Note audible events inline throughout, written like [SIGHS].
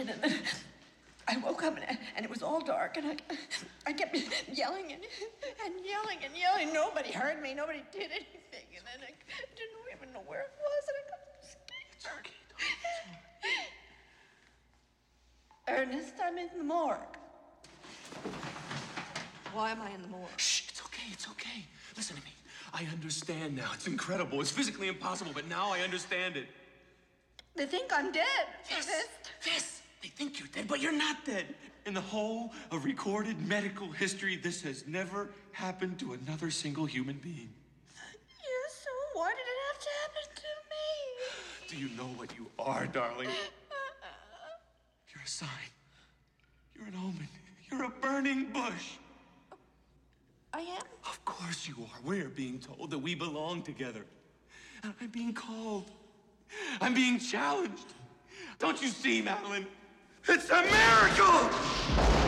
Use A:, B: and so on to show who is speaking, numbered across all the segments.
A: fainted, and then I woke up and, and it was all dark, and I, I kept yelling and, and yelling and yelling. Nobody heard me. Nobody did anything, and then I didn't even know where it was, and I got scared. Ernest, I'm in the morgue. Why am I in the morgue?
B: Shh, it's okay, it's okay. Listen to me. I understand now. It's incredible. It's physically impossible, but now I understand it.
A: They think I'm dead.
B: Yes,
A: Ernest.
B: yes. They think you're dead, but you're not dead. In the whole of recorded medical history, this has never happened to another single human being.
A: Yes, so why did it have to happen to me?
B: Do you know what you are, darling? You're a sign. You're an omen. You're a burning bush.
A: I am.
B: Of course you are. We're being told that we belong together. And I'm being called. I'm being challenged. Don't you see, Madeline? It's a miracle!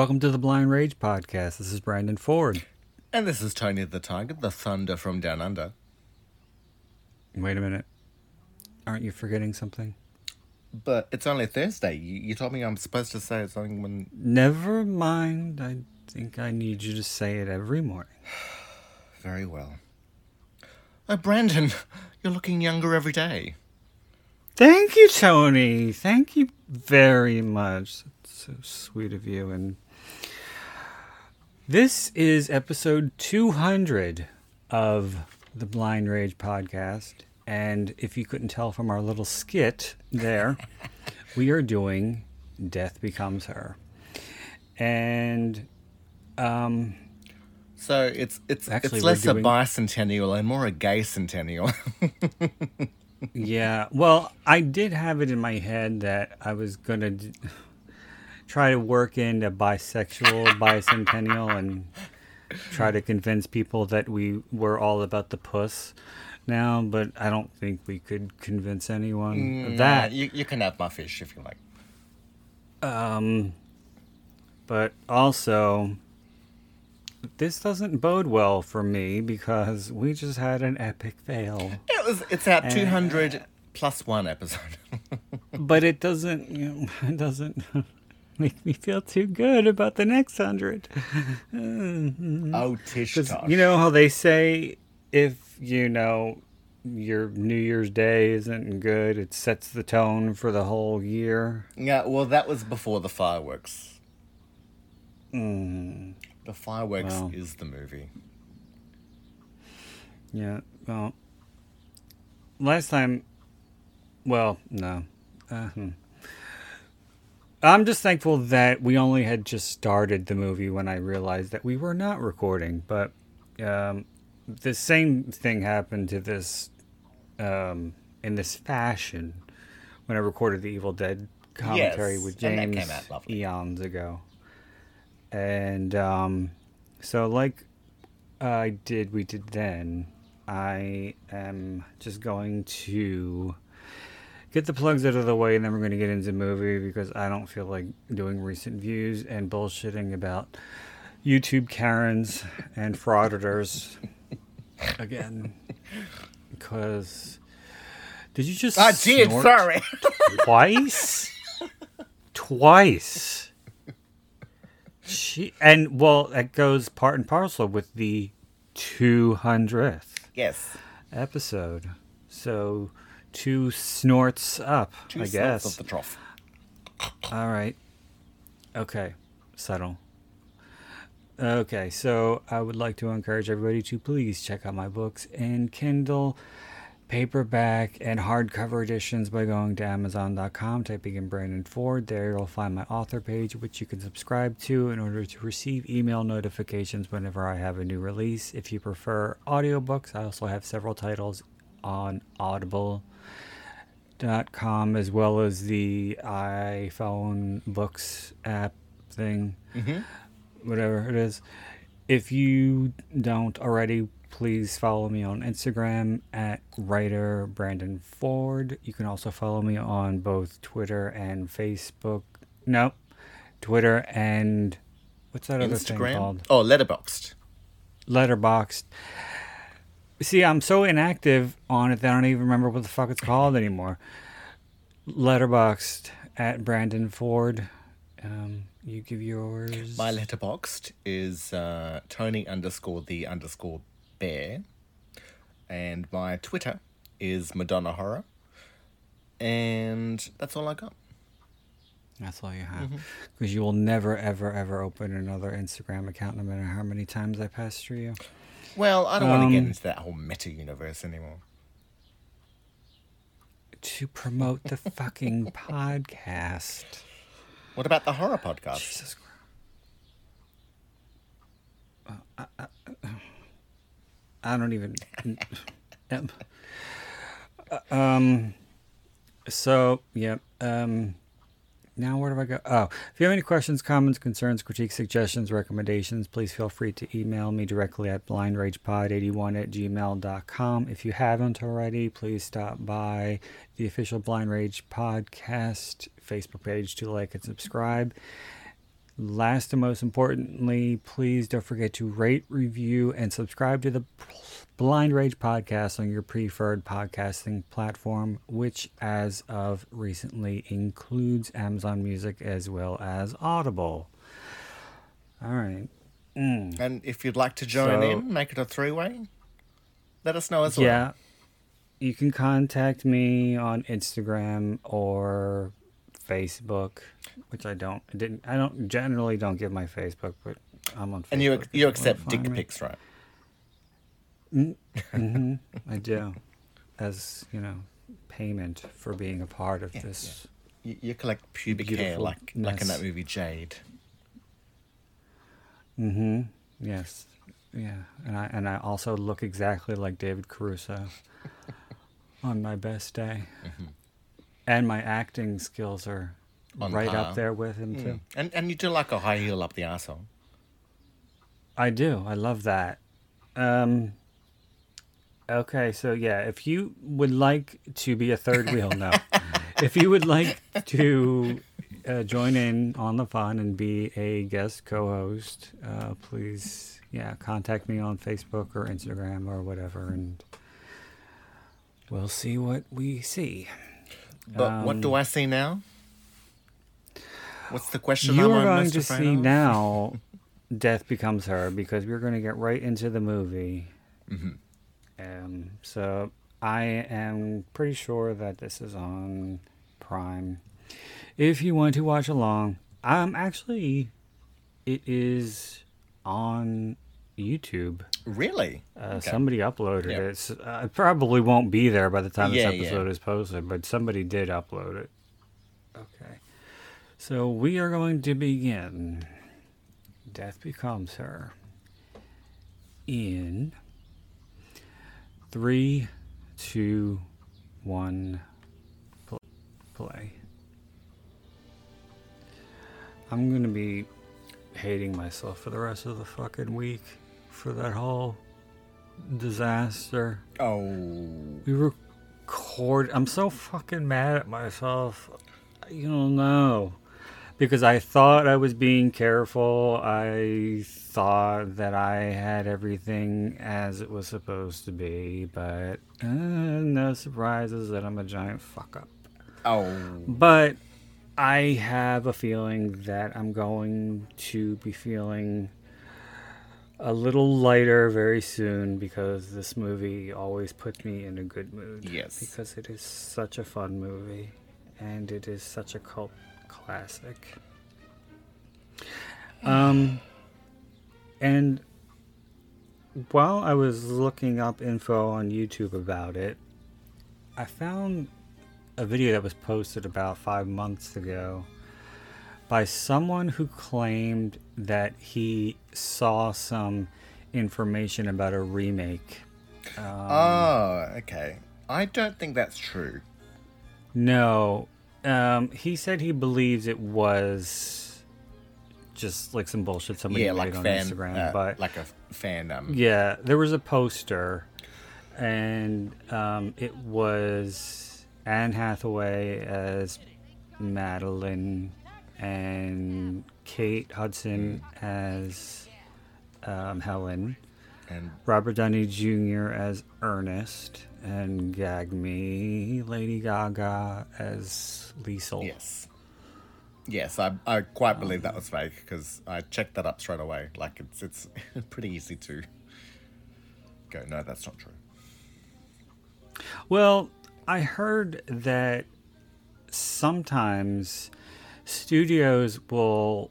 C: Welcome to the Blind Rage podcast. This is Brandon Ford.
D: And this is Tony the Tiger, the thunder from down under.
C: Wait a minute. Aren't you forgetting something?
D: But it's only Thursday. You, you told me I'm supposed to say something when.
C: Never mind. I think I need you to say it every morning. [SIGHS]
D: Very well. Oh, Brandon, [LAUGHS] you're looking younger every day.
C: Thank you, Tony. Thank you very much. That's so sweet of you. And this is episode 200 of the Blind Rage podcast. And if you couldn't tell from our little skit there, [LAUGHS] we are doing Death Becomes Her. And um,
D: So it's it's
C: Actually,
D: it's less a bicentennial and more a gay centennial. [LAUGHS]
C: Yeah, well, I did have it in my head that I was gonna d- try to work in a bisexual bicentennial and try to convince people that we were all about the puss now, but I don't think we could convince anyone of that.
D: you, you can have my fish if you like.
C: Um, but also, this doesn't bode well for me because we just had an epic fail.
D: It was it's our 200 plus one episode. [LAUGHS]
C: but it doesn't you know, [LAUGHS] it doesn't [LAUGHS] make me feel too good about the next hundred [LAUGHS]
D: oh, Tish Tosh.
C: you know how they say if you know your new year's day isn't good it sets the tone for the whole year
D: Yeah, well, that was before the fireworks.
C: mm,
D: The fireworks
C: Well.
D: is the movie.
C: yeah well last time well no uh, hmm. I'm just thankful that we only had just started the movie when i realized that we were not recording but um, the same thing happened to this um, in this fashion when i recorded the evil dead commentary
D: Yes,
C: with james eons ago and um, so like I did, we did then. I am just going to get the plugs out of the way, and then we're going to get into the movie because I don't feel like doing recent views and bullshitting about YouTube Karens and frauditors again. Because did you just?
D: I did, sorry.
C: twice, twice. She and well, that goes part and parcel with the two hundredth
D: yes.
C: episode. So two snorts up,
D: Two
C: I guess.
D: of the trough.
C: All right. Okay. Settle. Okay, so I would like to encourage everybody to please check out my books in Kindle, paperback, and hardcover editions by going to Amazon.com, typing in Brandon Ford. There you'll find my author page, which you can subscribe to in order to receive email notifications whenever I have a new release. If you prefer audiobooks, I also have several titles on Audible dot com as well as the iPhone books app thing, mm-hmm. whatever it is. If you don't already, please follow me on Instagram at writer Brandon Ford. You can also follow me on both Twitter and Facebook. No, Twitter and what's that other thing
D: Instagram?
C: called?
D: Oh, Letterboxd.
C: Letterboxd. See, I'm so inactive on it that I don't even remember what the fuck it's called anymore. Letterboxd at Brandon Ford. Um, you give yours.
D: My Letterboxd is uh, Tony underscore the underscore bear. And my Twitter is Madonna Horror. And that's all I got.
C: That's all you have.
D: Mm-hmm.
C: Because you will never, ever, ever open another Instagram account no matter how many times I pass through you.
D: Well, I don't want to get
C: Um,
D: into that whole meta universe anymore.
C: To promote the [LAUGHS] fucking podcast.
D: What about the horror podcast?
C: Jesus Christ. Uh, I, I, I don't even. um, [LAUGHS] um. So yeah. Um. Now where do I go? Oh, if you have any questions, comments, concerns, critiques, suggestions, recommendations, please feel free to email me directly at blindragepod81 at gmail.com. If you haven't already, please stop by the official Blind Rage Podcast Facebook page to like and subscribe. Last and most importantly, please don't forget to rate, review, and subscribe to the Blind Rage podcast on your preferred podcasting platform, which, as of recently, includes Amazon Music as well as Audible. All right. Mm.
D: And if you'd like to join
C: So-
D: in, make it a three way, let us know as well.
C: Yeah. You can contact me on Instagram or Facebook, which I don't I didn't I don't generally don't give my Facebook, but I'm on Facebook.
D: And you, you accept dick
C: me.
D: pics, right?
C: Mm, mm-hmm, I do. As, you know, payment for being a part of this.
D: You, you collect pubic hair like like in that movie Jade.
C: Mm-hmm. Yes. Yeah. And I and I also look exactly like David Caruso [LAUGHS] on my best day. Mm-hmm. And my acting skills are.
D: On
C: right
D: par.
C: up there with him too.
D: And and you do like a high heel up the asshole.
C: I do. I love that. Um Okay, so yeah, if you would like to be a third wheel, no. [LAUGHS] if you would like to uh, join in on the fun and be a guest co-host, uh, please, yeah, contact me on Facebook or Instagram or whatever, and we'll see what we see.
D: But what
C: Um,
D: do I see now? What's the question
C: you
D: I'm
C: are going to see now [LAUGHS] death becomes her because we're going to get right into the movie
D: Mm-hmm.
C: um, so i am pretty sure that this is on prime if you want to watch along um actually it is on youtube
D: Really?
C: uh,
D: Okay.
C: Somebody uploaded
D: Yeah.
C: it. S- uh, it probably won't be there by the time
D: Yeah,
C: this
D: yeah.
C: episode is posted, but somebody did upload it. Okay. So we are going to begin. Death becomes her. In three, two, one, pl- play. I'm going to be hating myself for the rest of the fucking week for that whole disaster.
D: Oh.
C: We record. I'm so fucking mad at myself. You don't know. Because I thought I was being careful. I thought that I had everything as it was supposed to be. But uh, no surprises that I'm a giant fuck up.
D: Oh.
C: But I have a feeling that I'm going to be feeling a little lighter very soon because this movie always puts me in a good mood.
D: Yes.
C: Because it is such a fun movie and it is such a cult classic. Um and while I was looking up info on YouTube about it, I found a video that was posted about five months ago by someone who claimed that he saw some information about a remake.
D: oh, okay. I don't think that's true.
C: No, um, he said he believes it was just like some bullshit somebody
D: yeah,
C: made
D: like
C: on
D: fan,
C: Instagram.
D: uh,
C: but
D: like a fan. Um,
C: yeah, there was a poster, and um, it was Anne Hathaway as Madeline and Kate Hudson as um, Helen,
D: and
C: Robert Downey Jr. as Ernest, and Gag Me, Lady Gaga as Lisle.
D: yes, yes, I I quite believe that was fake because I checked that up straight away. Like it's it's [LAUGHS] pretty easy to go. No, that's not true.
C: Well, I heard that sometimes studios will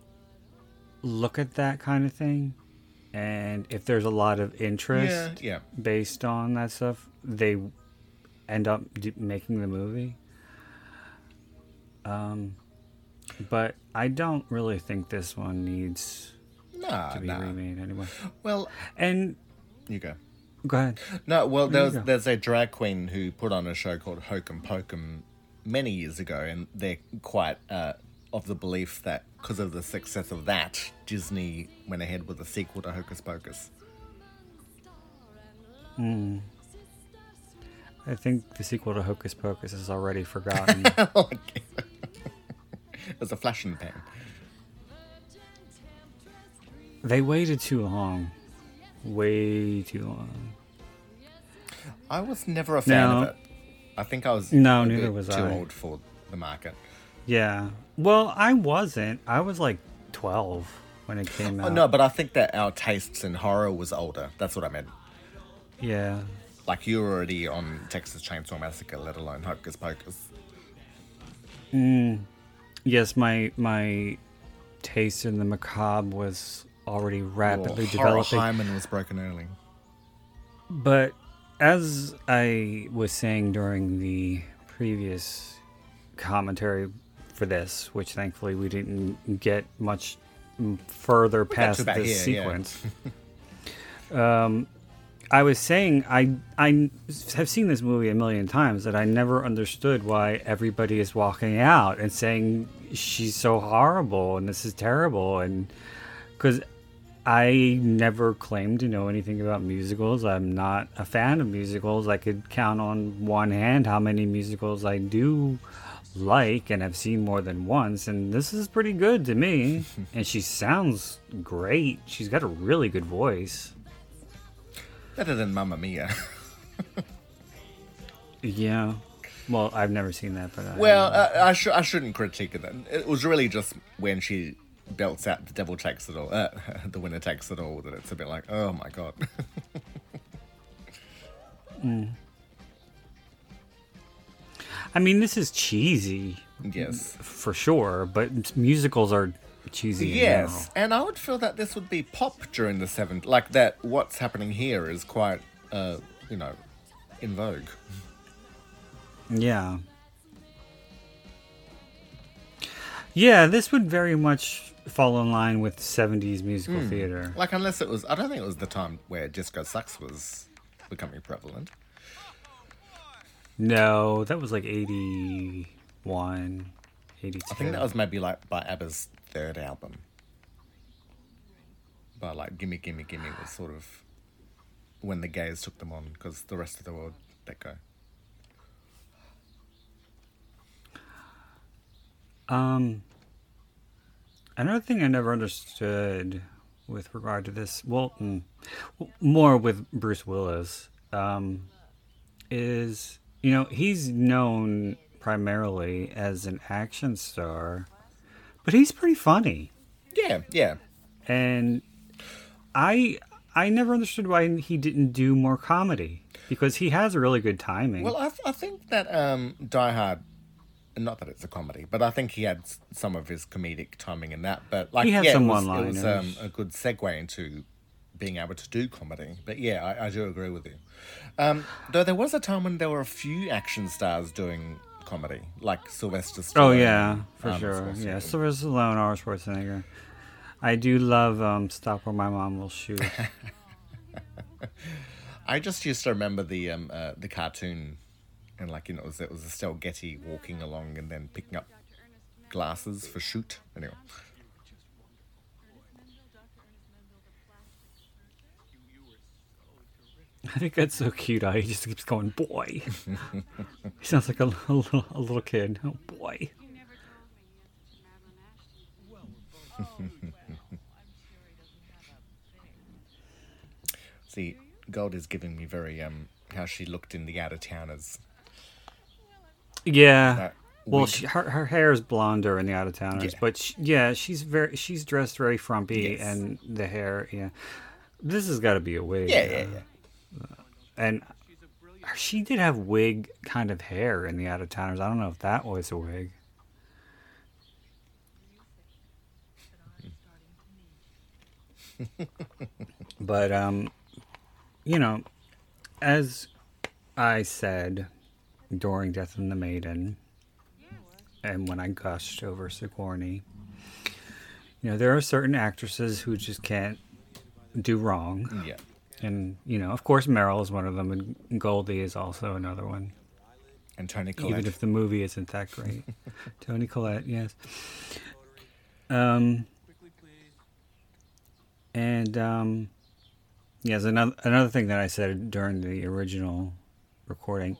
C: look at that kind of thing, and if there's a lot of interest
D: Yeah, yeah.
C: based on that stuff, they end up d- making the movie. Um, but I don't really think this one needs
D: Nah,
C: to be
D: nah.
C: remade anyway.
D: Well,
C: And
D: you go.
C: go ahead.
D: No, well,
C: There
D: there's there's a drag queen who put on a show called Hokum Pokum many years ago, and they're quite uh, of the belief that because of the success of that, Disney went ahead with a sequel to Hocus Pocus. Hmm.
C: I think the sequel to Hocus Pocus is already forgotten. [LAUGHS]
D: Oh, like- There's [LAUGHS] a flash in the pan.
C: They waited too long. Way too long.
D: I was never a fan
C: No.
D: of it. I think I was
C: No, neither was
D: too
C: I.
D: old for the market.
C: Yeah. Well, I wasn't. I was like 12 when it came
D: Oh,
C: out.
D: no, but I think that our tastes in horror was older. That's what I meant.
C: Yeah.
D: Like you were already on Texas Chainsaw Massacre, let alone Hocus Pocus. Mm.
C: Yes, my my taste in the macabre was already rapidly
D: horror
C: developing.
D: hymen was broken early.
C: But as I was saying during the previous commentary for this, which thankfully we didn't get much further past this
D: here, yeah.
C: sequence. [LAUGHS] um, I was saying I I have seen this movie a million times that I never understood why everybody is walking out and saying she's so horrible and this is terrible and because I never claimed to know anything about musicals. I'm not a fan of musicals. I could count on one hand how many musicals I do like and have seen more than once. And this is pretty good to me. [LAUGHS] and she sounds great. She's got a really good voice.
D: Better than Mamma Mia. [LAUGHS]
C: Yeah. Well, I've never seen that, but I,
D: well, uh, I, sh- I shouldn't critique it. Then. It was really just when she belts out the devil takes it all, uh, [LAUGHS] the winner takes it all, that it's a bit like, oh my god.
C: I mean, this is cheesy
D: yes.
C: for sure, but musicals are cheesy.
D: Yes, and I would feel that this would be pop during the 70s. Like that, what's happening here is quite, uh, you know, in vogue.
C: Yeah. Yeah, this would very much fall in line with 70s musical theater.
D: Like, unless it was, I don't think it was the time where Disco Sucks was becoming prevalent.
C: No, that was like 81, 82.
D: I think that was maybe like by ABBA's third album. But like Gimme Gimme Gimme was sort of when the gays took them on because the rest of the world let go.
C: Um, another thing I never understood with regard to this, well, mm, more with Bruce Willis, um, is you know he's known primarily as an action star, but he's pretty funny,
D: Yeah, yeah.
C: and I I never understood why he didn't do more comedy because he has a really good timing.
D: Well, I, I think that um, Die Hard, not that it's a comedy, but I think he had some of his comedic timing in that. But like,
C: He had
D: yeah,
C: some
D: it was, it was um, a good segue into being able to do comedy. But yeah, I, I do agree with you. Um, though there was a time when there were a few action stars doing comedy, like Sylvester Stallone.
C: Oh yeah, for
D: Arnold
C: sure. Yeah, Sylvester Stallone, Arnold Schwarzenegger. I do love um, "Stop or My Mom Will Shoot." [LAUGHS]
D: I just used to remember the um, uh, the cartoon, and like you know, it was, it was Estelle Getty walking along and then picking up glasses for shoot. Anyway,
C: I think that's so cute. How he just keeps going, boy. he sounds like a, a little a little kid. Oh boy.
D: See, Gold is giving me very um how she looked in the out of towners.
C: Yeah. Well, she, her her hair is blonder in the out of towners,
D: Yeah.
C: but she, yeah, she's very she's dressed very frumpy,
D: Yes.
C: and the hair, yeah. This has got to be a wig.
D: Yeah, yeah, yeah.
C: And she did have wig kind of hair in the out of towners. I don't know if that was a wig. [LAUGHS] but um, you know, as I said during Death of the Maiden, and when I gushed over Sigourney, you know, there are certain actresses who just can't do wrong.
D: Yeah.
C: And, you know, of course, Meryl is one of them, and Goldie is also another one.
D: And Tony
C: Even if the movie isn't that great. [LAUGHS] Toni Collette, yes. Um, and, um, yes, another, another thing that I said during the original recording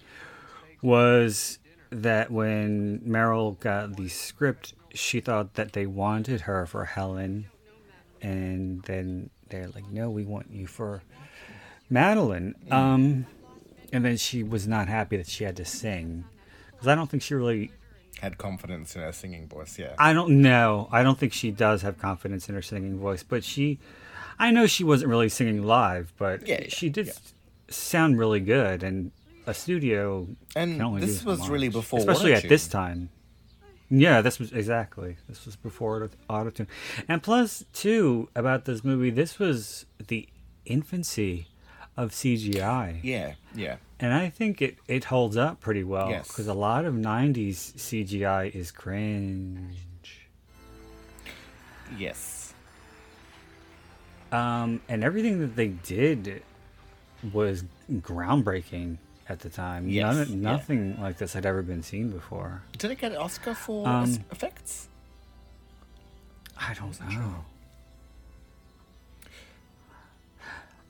C: was that when Meryl got the script, she thought that they wanted her for Helen. And then they're like, no, we want you for Madeline. Um, and then she was not happy that she had to sing. Because I don't think she really.
D: had confidence in her singing voice, yeah.
C: I don't know. I don't think she does have confidence in her singing voice. But she. I know she wasn't really singing live, but
D: Yeah, yeah,
C: she did
D: yeah.
C: sound really good. And a studio
D: And
C: can only do
D: this was really before
C: especially at this time. Yeah, this was exactly. This was before auto tune, and plus too about this movie. This was the infancy of CGI,
D: Yeah, yeah.
C: and I think it it holds up pretty well
D: Yes.
C: because a lot of '90s CGI is cringe.
D: Yes.
C: Um, and everything that they did was groundbreaking at the time.
D: Yes,
C: None,
D: yeah.
C: nothing like this had ever been seen before.
D: Did it get an Oscar for
C: Um,
D: effects?
C: I don't know.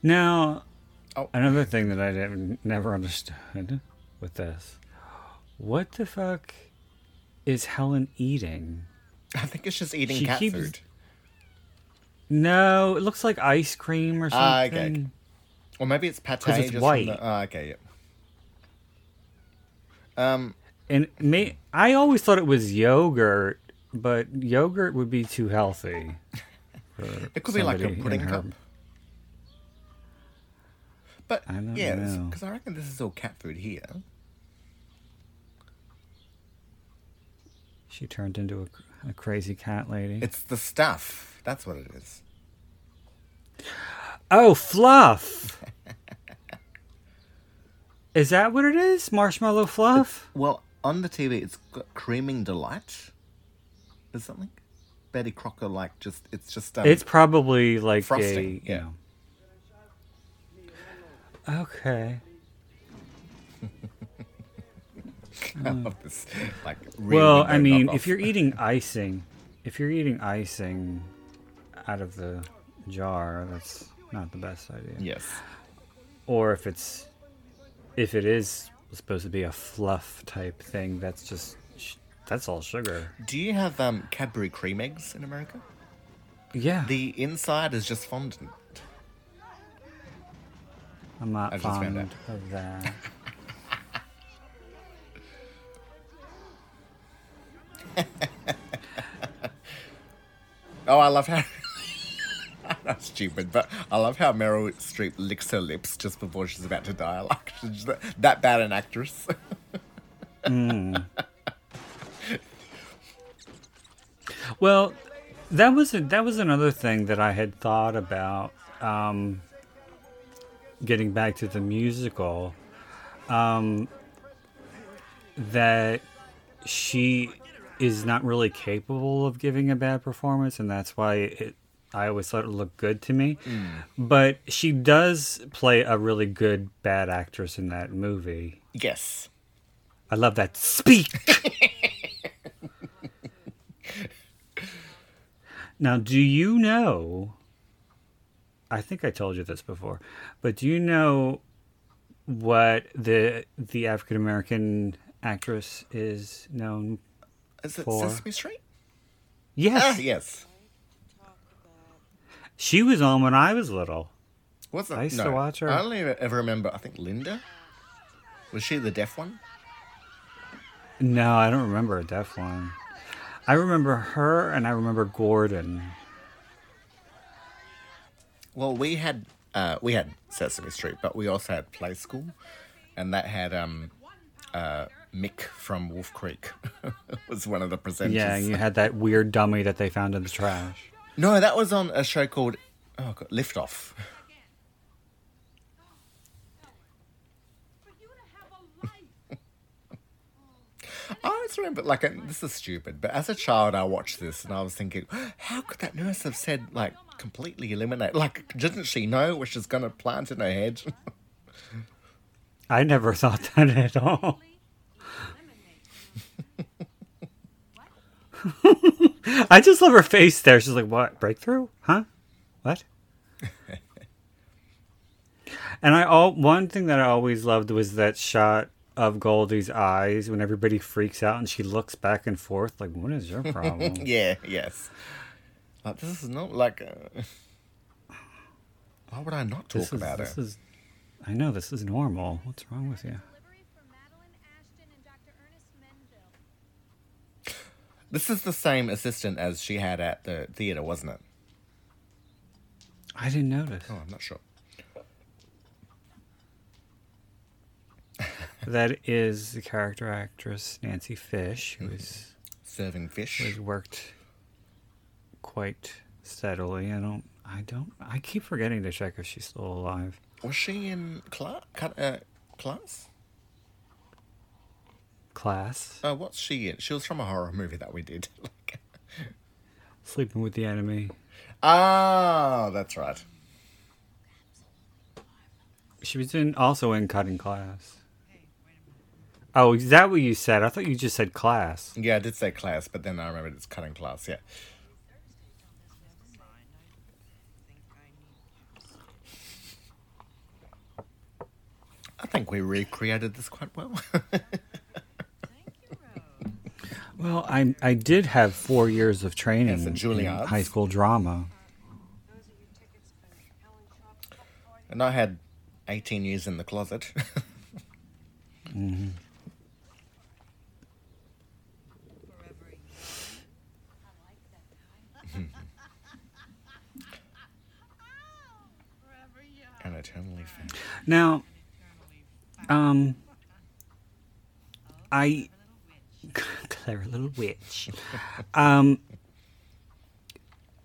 C: Now,
D: Oh.
C: another thing that I never, never understood with this: what the fuck is Helen eating?
D: I think it's just eating
C: She
D: cat
C: keeps-
D: food.
C: No, it looks like ice cream or something.
D: Ah, okay. Or maybe it's pate
C: 'Cause it's
D: just
C: white.
D: the. Oh, okay, yeah. Um,
C: And may, I always thought it was yogurt, but yogurt would be too healthy. [LAUGHS]
D: it could be like a pudding cup. But
C: I don't
D: yeah, because I reckon this is all cat food here.
C: She turned into a, a crazy cat lady.
D: It's the stuff. That's what it is.
C: Oh, fluff. is that what it is? Marshmallow fluff?
D: Well, on the TV, it's got creaming delight. Or something. Betty Crocker, like just it's just um,
C: it's probably like
D: frosting,
C: a
D: yeah.
C: you know. Okay. [LAUGHS]
D: this like. Really
C: Well, I mean, if you're eating [LAUGHS] icing, if you're eating icing out of the jar, that's not the best idea.
D: yes,
C: Or if it's if it is supposed to be a fluff type thing, that's just that's all sugar.
D: do you have um Cadbury cream eggs in America?
C: Yeah.
D: The inside is just fondant.
C: I'm not
D: I
C: fond of that. [LAUGHS]
D: Oh, I love how. [LAUGHS] That's stupid, but I love how Meryl Streep licks her lips just before she's about to die. [LAUGHS] Like she's that, that bad an actress.
C: Well, that was a, that was another thing that I had thought about. Um, getting back to the musical, um, that she is not really capable of giving a bad performance, and that's why it. I always thought it looked good to me, but she does play a really good bad actress in that movie.
D: yes.
C: I love that speak. [LAUGHS] now, do you know? I think I told you this before, but do you know what the the African American actress is known?
D: Is it
C: For-
D: Sesame Street?
C: Yes,
D: Ah, yes.
C: she was on when I was little.
D: Wasn't
C: I used
D: no,
C: to watch her.
D: I only ever remember. I think Linda. Was she the deaf one?
C: No, I don't remember a deaf one. I remember her, and I remember Gordon.
D: Well, we had uh, we had Sesame Street, but we also had Play School, and that had um, uh, Mick from Wolf Creek [LAUGHS] was one of the presenters.
C: Yeah, you had that weird dummy that they found in the trash.
D: No, that was on a show called oh God, Lift Off. [LAUGHS] I always remember, like, this is stupid, but as a child, I watched this and I was thinking, [GASPS] how could that nurse have said, like, completely eliminate? Like, didn't she know what she's going to plant in her head? [LAUGHS]
C: I never thought that at all. [LAUGHS] I just love her face there. She's like, "What breakthrough? Huh? What?" [LAUGHS] and I all one thing that I always loved was that shot of Goldie's eyes when everybody freaks out and she looks back and forth like, "What is your problem?"
D: yeah, yes. Like, this is not like. Uh, [LAUGHS] why would I not talk
C: is
D: about
C: this
D: it?
C: is. I know this is normal. What's wrong with you?
E: Delivery for Madeline Ashton and Dr. Ernest Menville.
D: This is the same assistant as she had at the theater, wasn't it?
C: I didn't notice.
D: Oh, I'm not sure. [LAUGHS]
C: That is the character actress Nancy Fish, who is
D: Serving fish.
C: has worked quite steadily. I don't, I don't, I keep forgetting to check if she's still alive.
D: Was she in class? Uh, class?
C: Class,
D: Uh, what's she in? She was from a horror movie that we did. [LAUGHS] Like-
C: sleeping with the enemy.
D: Ah, that's right.
C: She was in also in cutting class. Oh, is that what you said? I thought you just said class.
D: Yeah, I did say class, but then I remembered it's cutting class. Yeah. I think we recreated this quite well. [LAUGHS]
C: Well, I I did have four years of training
D: Yes, at
C: in
D: Juilliard's.
C: high school drama.
D: and I had 18 years in the closet. [LAUGHS] [LAUGHS] and eternally fan.
C: Now, um, I, [LAUGHS] clever little witch. Um,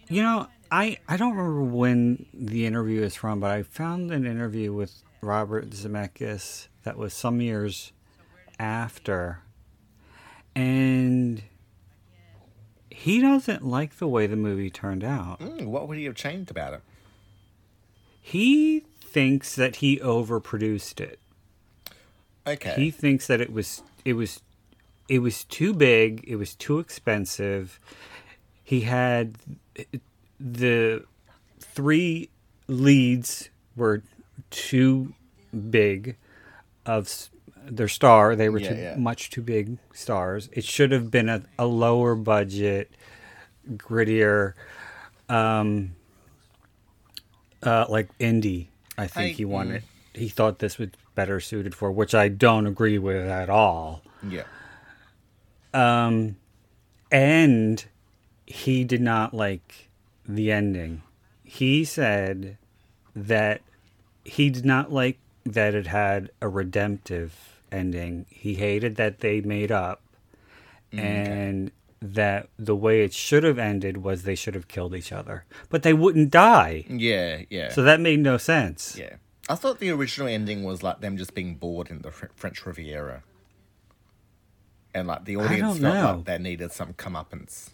C: you know, I I don't remember when the interview is from, but I found an interview with Robert Zemeckis that was some years after, and he doesn't like the way the movie turned out.
D: Mm, what would he have changed about it?
C: He thinks that he overproduced it.
D: Okay.
C: He thinks that it was it was it was too big, it was too expensive. He had the three leads were too big of their star. They were
D: Yeah,
C: too
D: yeah.
C: much too big stars. It should have been a, a lower budget, grittier, um, uh, like indie. I think
D: I-
C: he wanted. He thought this was better suited for, which I don't agree with at all.
D: yeah.
C: Um, and he did not like the ending. He said that he did not like that it had a redemptive ending. He hated that they made up, and that the way it should have ended was they should have killed each other, but they wouldn't die.
D: Yeah, yeah.
C: So that made no sense.
D: yeah. I thought the original ending was like them just being bored in the French Riviera. And like the audience felt
C: know.
D: like they needed some comeuppance.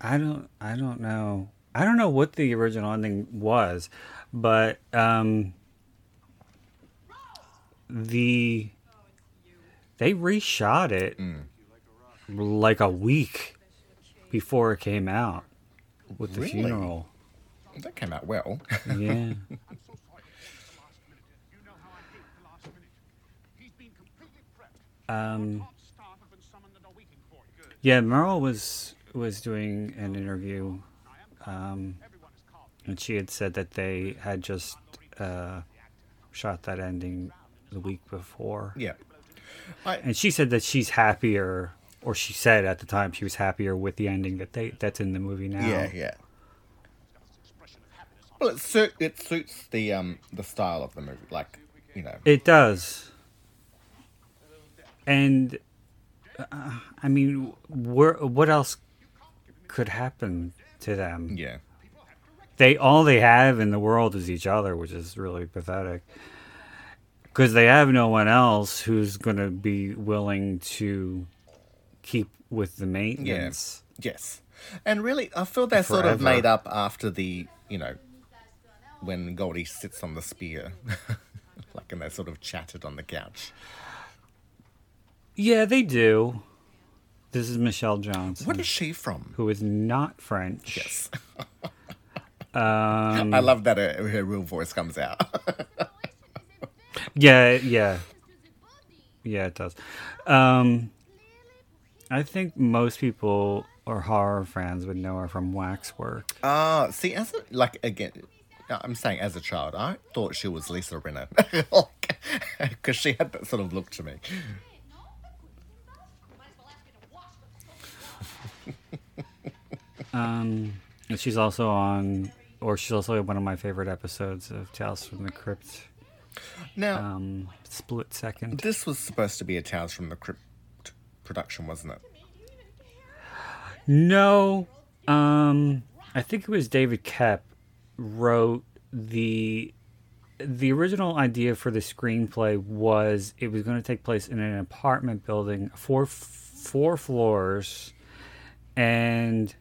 C: I don't I don't know. I don't know what the original ending was, but um the they reshot it like a week before it came out with the
D: Really?
C: funeral.
D: That came out well.
C: Yeah. [LAUGHS] Um, yeah, Meryl was was doing an interview, um, and she had said that they had just uh, shot that ending the week before,
D: Yeah.
C: and she said that she's happier, or she said at the time she was happier with the ending that they that's in the movie now.
D: Yeah, yeah. Well, it suit it suits the um the style of the movie, like you know.
C: It does. And uh, I mean, where, what else could happen to them?
D: Yeah.
C: They all they have in the world is each other, which is really pathetic. Because they have no one else who's going to be willing to keep with the maintenance.
D: Yes. And really, I feel they're sort of made up after the you know when Goldie sits on the spear, [LAUGHS] like and they sort of chatted on the couch.
C: Yeah, they do. This is Michelle Johnson,
D: What is she from?
C: who is not French.
D: Yes. [LAUGHS]
C: Um,
D: I love that her, her real voice comes out. [LAUGHS]
C: Yeah, yeah. Yeah, it does. Um, I think most people or horror fans would know her from Waxwork.
D: Ah, see, as a, like again, I'm saying as a child, I thought she was Lisa Rinna [LAUGHS] because she had that sort of look to me. [LAUGHS]
C: Um, and she's also on, or she's also one of my favorite episodes of Tales from the Crypt,
D: Now,
C: um, Split Second.
D: this was supposed to be a Tales from the Crypt production, wasn't it?
C: No, um, I think it was David Koepp wrote the the original idea for the screenplay was it was going to take place in an apartment building, four four floors, and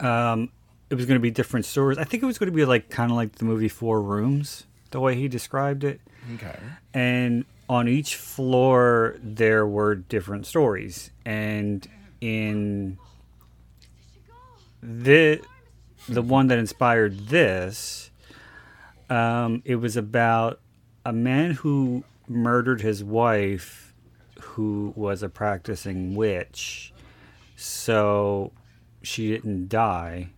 C: um, it was going to be different stories. I think it was going to be like kind of like the movie Four Rooms, the way he described it
D: Okay.
C: and on each floor there were different stories and in the the one that inspired this um, it was about a man who murdered his wife who was a practicing witch so she didn't die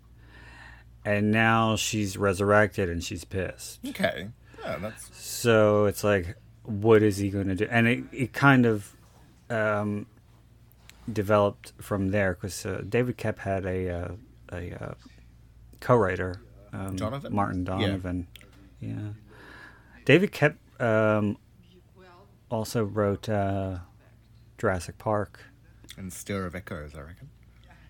C: and now she's resurrected and she's pissed
D: Okay. Yeah, that's
C: so it's like, what is he going to do? And it, it kind of um, developed from there because uh, David Koepp had a uh, a uh, co-writer, um,
D: Donovan?
C: Martin
D: Yeah.
C: Donovan. Yeah. David Koepp um, also wrote uh, Jurassic Park,
D: and Stir of Echoes, I reckon.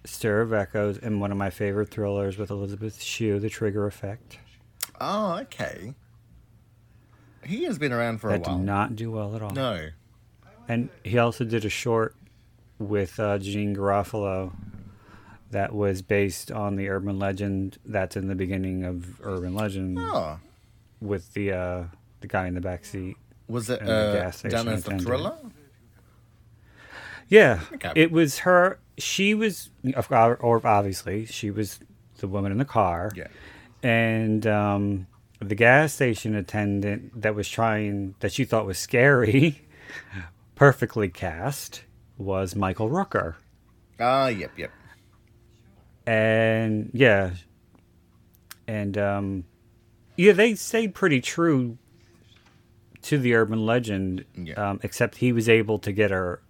C: Stir of Echoes, and one of my favorite thrillers with Elizabeth Shue, The Trigger Effect.
D: Oh, okay. He has been around for
C: That
D: a
C: did
D: while.
C: not do well at all.
D: No.
C: And he also did a short with uh, Janeane Garofalo that was based on the urban legend that's in the beginning of Urban Legend
D: Oh,
C: with the uh, the guy in the back seat.
D: was it uh,
C: gas
D: done as a thriller?
C: Yeah,
D: Okay.
C: it was her. She was, or obviously, she was the woman in the car.
D: Yeah.
C: And um, the gas station attendant that was trying, that she thought was scary, [LAUGHS] perfectly cast, was Michael Rooker.
D: Ah, yep, yep.
C: and yeah and um yeah they stayed pretty true to the urban legend
D: Yeah.
C: um except he was able to get her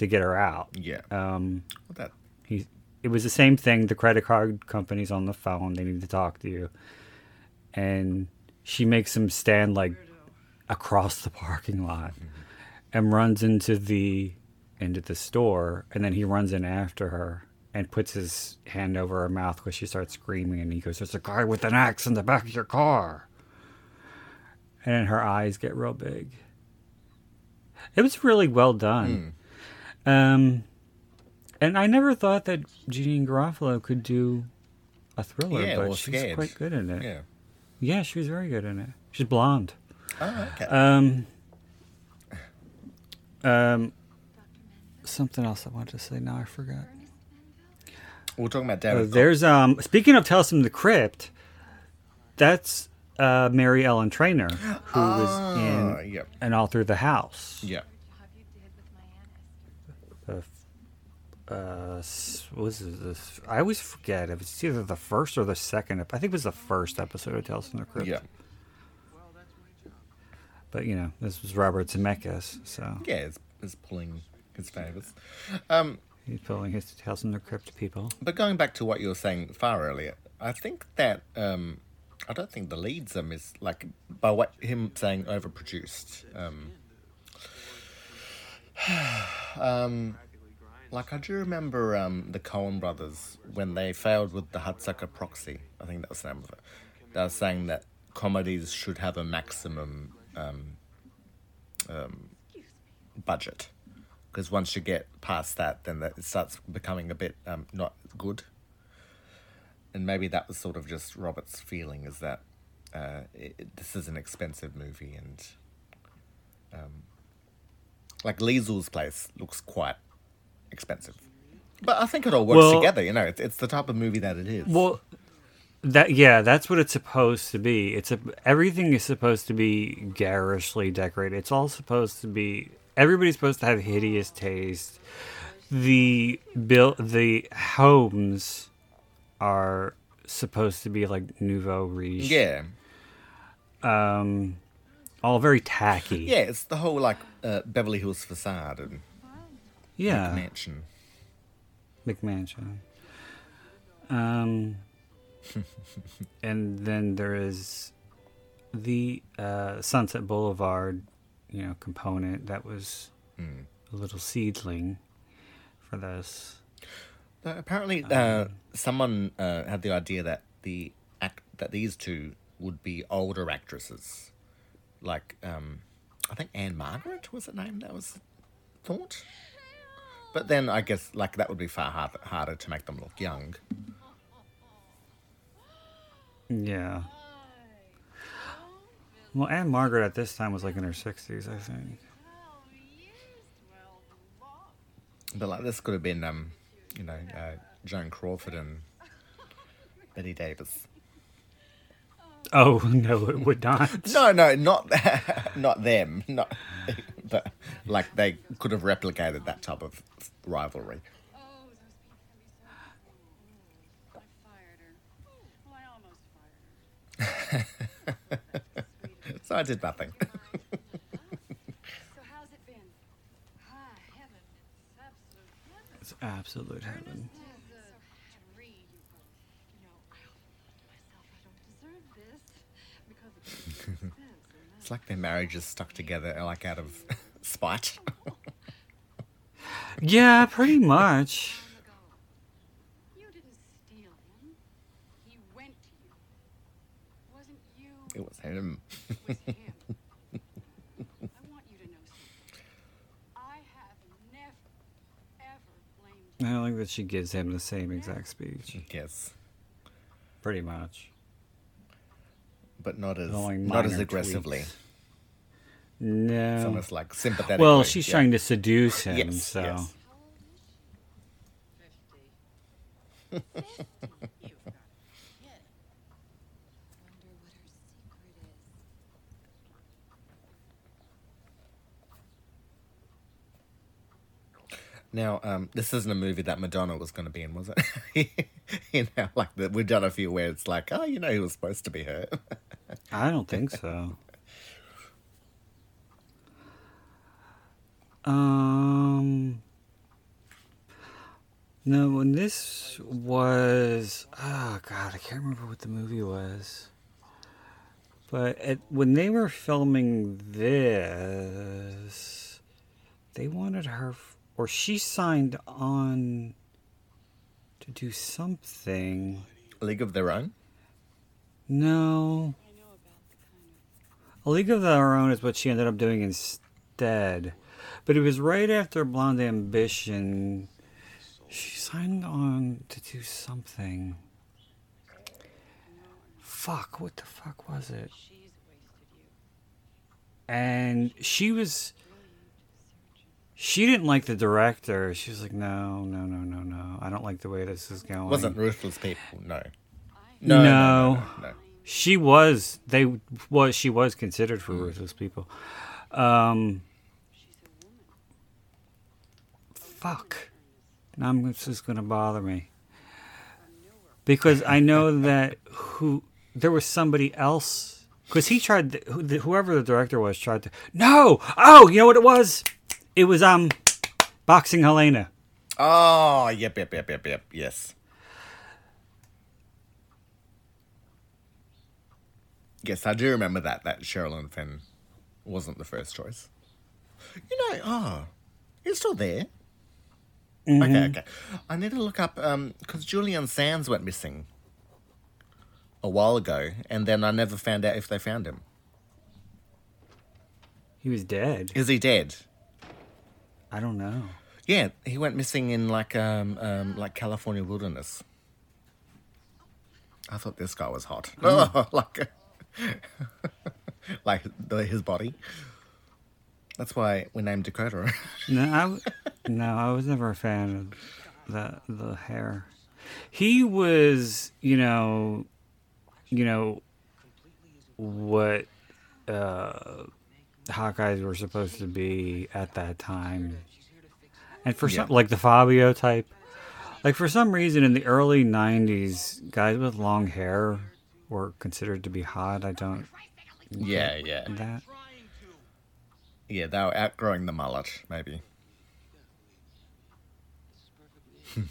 C: to get her out.
D: Yeah.
C: um
D: that
C: he it was the same thing. The credit card company's on the phone. They need to talk to you. And she makes him stand like across the parking lot and runs into the into the store and then he runs in after her and puts his hand over her mouth because she starts screaming and he goes there's a guy with an axe in the back of your car. And then her eyes get real big. It was really well done um and I never thought that Janeane Garofalo could do a thriller,
D: Yeah,
C: but she's
D: scared.
C: quite good in it.
D: yeah.
C: Yeah, she was very good in it. She's blonde.
D: Oh, okay.
C: Um, um, something else I wanted to say. Now I forgot.
D: We're talking about
C: Uh,
D: David.
C: there's um. Speaking of Tales from the Crypt, that's uh Mary Ellen Trainor who was
D: Ah,
C: in
D: yep.
C: and all through the house.
D: Yeah.
C: the uh was this I always forget if it's either the first or the second. I think it was the first episode of Tales from the Crypt.
D: Yeah.
C: But you know, this was Robert Zemeckis, so
D: Yeah, it's, it's pulling his favors. Um,
C: he's pulling his Tales from the Crypt people.
D: but going back to what you were saying far earlier, I think that um, I don't think the leads are mis like by what him saying overproduced. Um, [SIGHS] um, like I do remember um, the Coen brothers when they failed with the Hudsucker Proxy. I think that was the name of it. They were saying that comedies should have a maximum um, um, budget because once you get past that, then that it starts becoming a bit um, not good. And maybe that was sort of just Robert's feeling is that uh, it- this is an expensive movie and um, like Lisle's place looks quite expensive. But I think it all works
C: Well-
D: together, you know. It's, it's the type of movie that it is.
C: Well, that yeah, that's what it's supposed to be. It's a everything is supposed to be garishly decorated. It's all supposed to be. Everybody's supposed to have hideous taste. The build the homes are supposed to be like nouveau riche.
D: yeah.
C: Um, all very tacky.
D: Yeah, it's the whole like uh, Beverly Hills facade and
C: Yeah.
D: mansion.
C: McMansion. Um, [LAUGHS] and then there is the uh, Sunset Boulevard, you know, component that was a little seedling for this.
D: Uh, apparently, uh, someone uh, had the idea that the act that these two would be older actresses, like um, I think Ann-Margret was the name that was thought. But then I guess like that would be far hard, harder to make them look young.
C: Yeah. Well, Ann-Margret at this time was like in her sixties, I think.
D: But like this could have been um, you know, uh, Joan Crawford and Bette Davis.
C: Oh [LAUGHS] no, it would not.
D: No, no, not [LAUGHS] not them. Not, but like they could have replicated that type of rivalry.
F: Oh, those people can be so. I fired her. Well, I almost fired her.
D: So I did nothing.
F: So how's it been? Ah, heaven. It's absolute heaven.
C: It's absolute heaven.
F: This is a dream. You know, I often myself I don't deserve this because of this and [LAUGHS]
D: It's like their marriage is stuck together, like out of [LAUGHS] spite.
C: Yeah, pretty much.
F: long ago. You didn't steal him. He went to you. Wasn't you?
D: It was him. [LAUGHS]
F: It was him. I want you to know something. I have never, ever blamed you.
C: I like that she gives him the same exact speech.
D: Yes,
C: Pretty much.
D: But not as not as
C: minor
D: aggressively.
C: tweaks.
D: It's
C: No.
D: almost like sympathetic.
C: Well, she's trying to seduce [LAUGHS] him,
D: Yes,
C: so.
D: yes. [LAUGHS] [LAUGHS]
A: You've got a kid. Wonder what her secret is.
D: Now, um, this isn't a movie that Madonna was going to be in, was it? [LAUGHS] you know, like the, we've done a few where it's like, oh, you know, he was supposed to be her. [LAUGHS]
C: I don't think so. Um. No, when this was, oh god, I can't remember what the movie was. But when they were filming this, they wanted her, or she signed on to do something.
D: League of Their Own.
C: No. A League of Their Own is what she ended up doing instead. But it was right after Blonde Ambition. She signed on to do something. Fuck, what the fuck was it? And she was. She didn't like the director. She was like, no, no, no, no, no. I don't like the way this is going.
D: Wasn't Ruthless People? No.
C: No.
D: No. No. no, no.
C: She was. They was. She was considered for ruthless people. Um. fuck. Now I'm it's just gonna bother me because I know [LAUGHS] that who there was somebody else because he tried whoever the director was tried to no oh you know what it was it was um boxing Helena
D: Oh, yep, yep, yep, yep, yep. Yes. Yes, I do remember that. That Sherilyn Fenn wasn't the first choice. You know, oh, it's still there. Okay, okay. I need to look up um because Julian Sands went missing a while ago, and then I never found out if they found him.
C: he was dead
D: Is he dead?
C: I don't know
D: Yeah, he went missing in like um, um like California wilderness. I thought this guy was hot. Oh, [LAUGHS] like [LAUGHS] like the, his body. That's why we named Dakota. [LAUGHS]
C: no I no I was never a fan of the the hair he was you know you know what uh Hawkeyes were supposed to be at that time and for some like the Fabio type like for some reason in the early 90s guys with long hair were considered to be hot I don't
D: yeah, yeah,
C: that
D: yeah. They were outgrowing the mullet, maybe. [LAUGHS]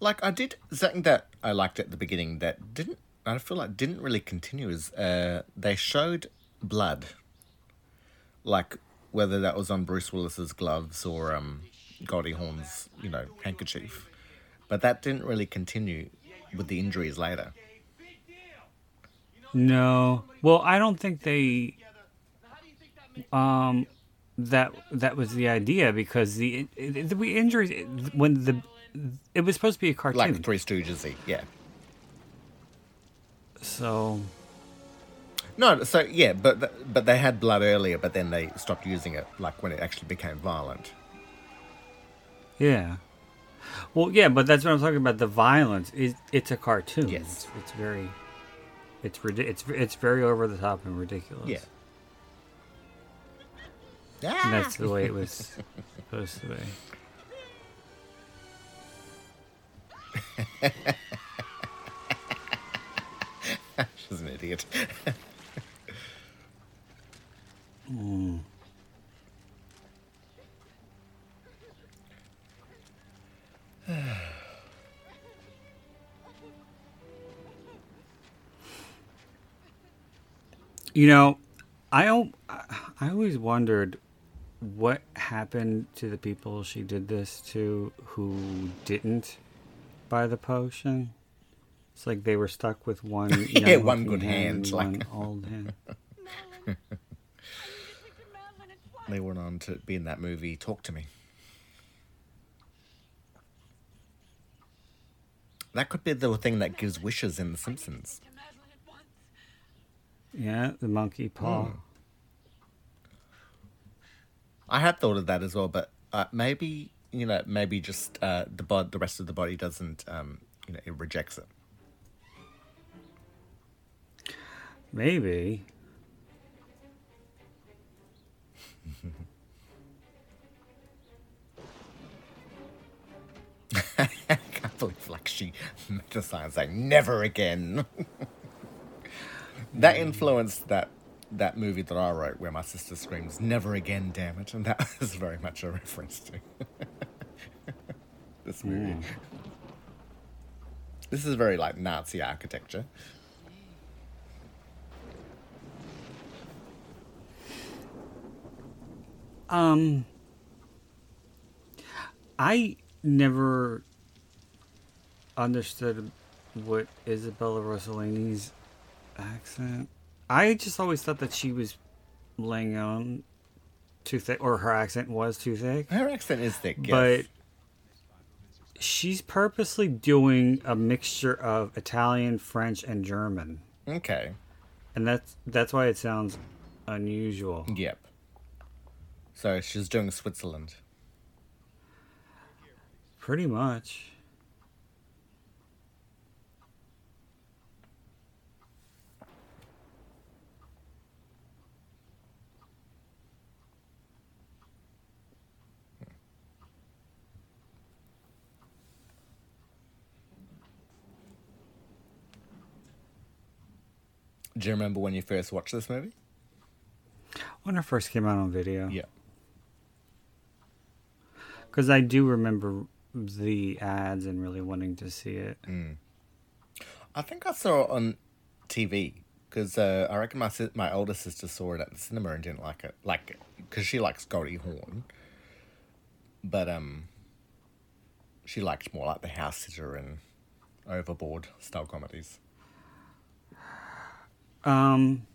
D: like I did something that I liked at the beginning that didn't. I feel like didn't really continue. Is uh, they showed blood, like whether that was on Bruce Willis's gloves or um, Goldie Hawn's, you know, handkerchief, but that didn't really continue with the injuries later.
C: No. Well, I don't think they. Um, that that was the idea because the the we injuries when the it was supposed to be a cartoon.
D: Like Three Stooges, yeah.
C: So
D: No, so yeah, but th- but they had blood earlier, but then they stopped using it, like when it actually became violent.
C: yeah. Well, yeah, but that's what I'm talking about. The violence is it's a cartoon.
D: Yes.
C: It's, it's very, it's it's it's very over the top and ridiculous.
D: Yeah.
C: And that's ah! the way it was [LAUGHS] supposed to be. [LAUGHS] [LAUGHS]
D: She's an idiot. [SIGHS]
C: You know, I I always wondered what happened to the people she did this to who didn't buy the potion. It's like they were stuck with one [LAUGHS]
D: Yeah, one good hand,
C: and
D: like-
C: one old hand. [LAUGHS]
D: they went on to be in that movie Talk to Me. That could be the thing that gives wishes in The Simpsons.
C: Yeah, the monkey paw.
D: Hmm. I had thought of that as well, but uh, maybe you know, maybe just uh, the bod- the rest of the body doesn't, um, you know, it rejects it.
C: Maybe.
D: I can't believe like she meta signs like never again. [LAUGHS] that influenced that that movie that I wrote where my sister screams "Never again, damn it!" and that [LAUGHS] was very much a reference to [LAUGHS] this movie. Hmm. This is very like Nazi architecture.
C: Um, I never understood what Isabella Rossellini's accent. I just always thought that she was laying on too thick, or her accent was too thick.
D: Her accent is thick, yes.
C: But she's purposely doing a mixture of Italian, French, and German,
D: okay,
C: and that's that's why it sounds unusual.
D: yep. Sorry, she's doing Switzerland.
C: Pretty much.
D: Do you remember when you first watched this movie?
C: When it first came out on video.
D: Yeah.
C: Because I do remember the ads and really wanting to see it.
D: I think I saw it on TV because uh, I reckon my sis- my older sister saw it at the cinema and didn't like it, like because she likes Goldie Hawn, but um, she liked more like the House Sitter and Overboard style comedies.
C: Um,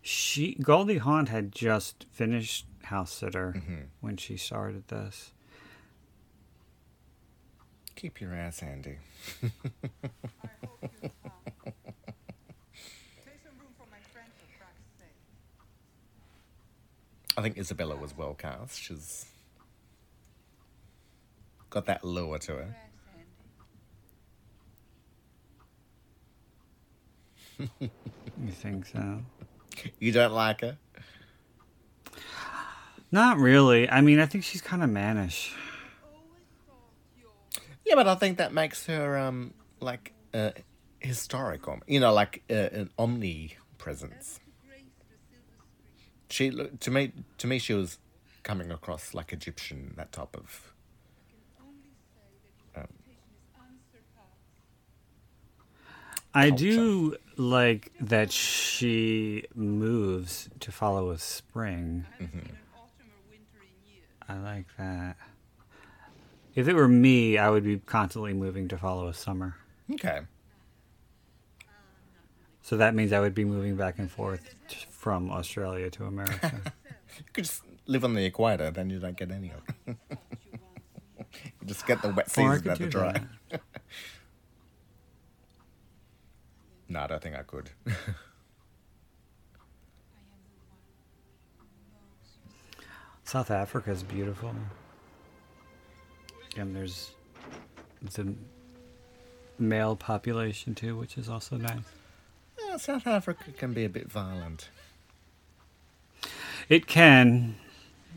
C: she Goldie Hawn had just finished House Sitter mm-hmm. when she started this.
D: Keep your ass handy.
F: I hope you will. Make some room for my friend for Christ's sake.
D: I think Isabella was well cast. She's got that lure to her.
C: You think so? [LAUGHS]
D: You don't like her?
C: Not really. I mean, I think she's kind of mannish.
F: Always thought your
D: Yeah, but I think that makes her um like uh, historic, you know, like uh, an omnipresence.
F: grace the silver street.
D: She to me to me she was coming across like Egyptian, that type of.
F: Only say that your reputation is unsurpassed.
C: I do like that she moves to follow a spring.
F: I haven't seen an autumn or winter in years.
C: I like that. If it were me, I would be constantly moving to follow a summer.
D: Okay.
C: So that means I would be moving back and forth from Australia to America. [LAUGHS]
D: You could just live on the equator, then you don't get any of it. [LAUGHS] you just get the wet
C: oh,
D: season
C: could
D: and the dry. [LAUGHS] no, I don't think I could.
F: I am the one who knows you.
C: South Africa is beautiful. And there's the male population too, which is also nice.
D: Yeah, South Africa can be a bit violent.
C: It can.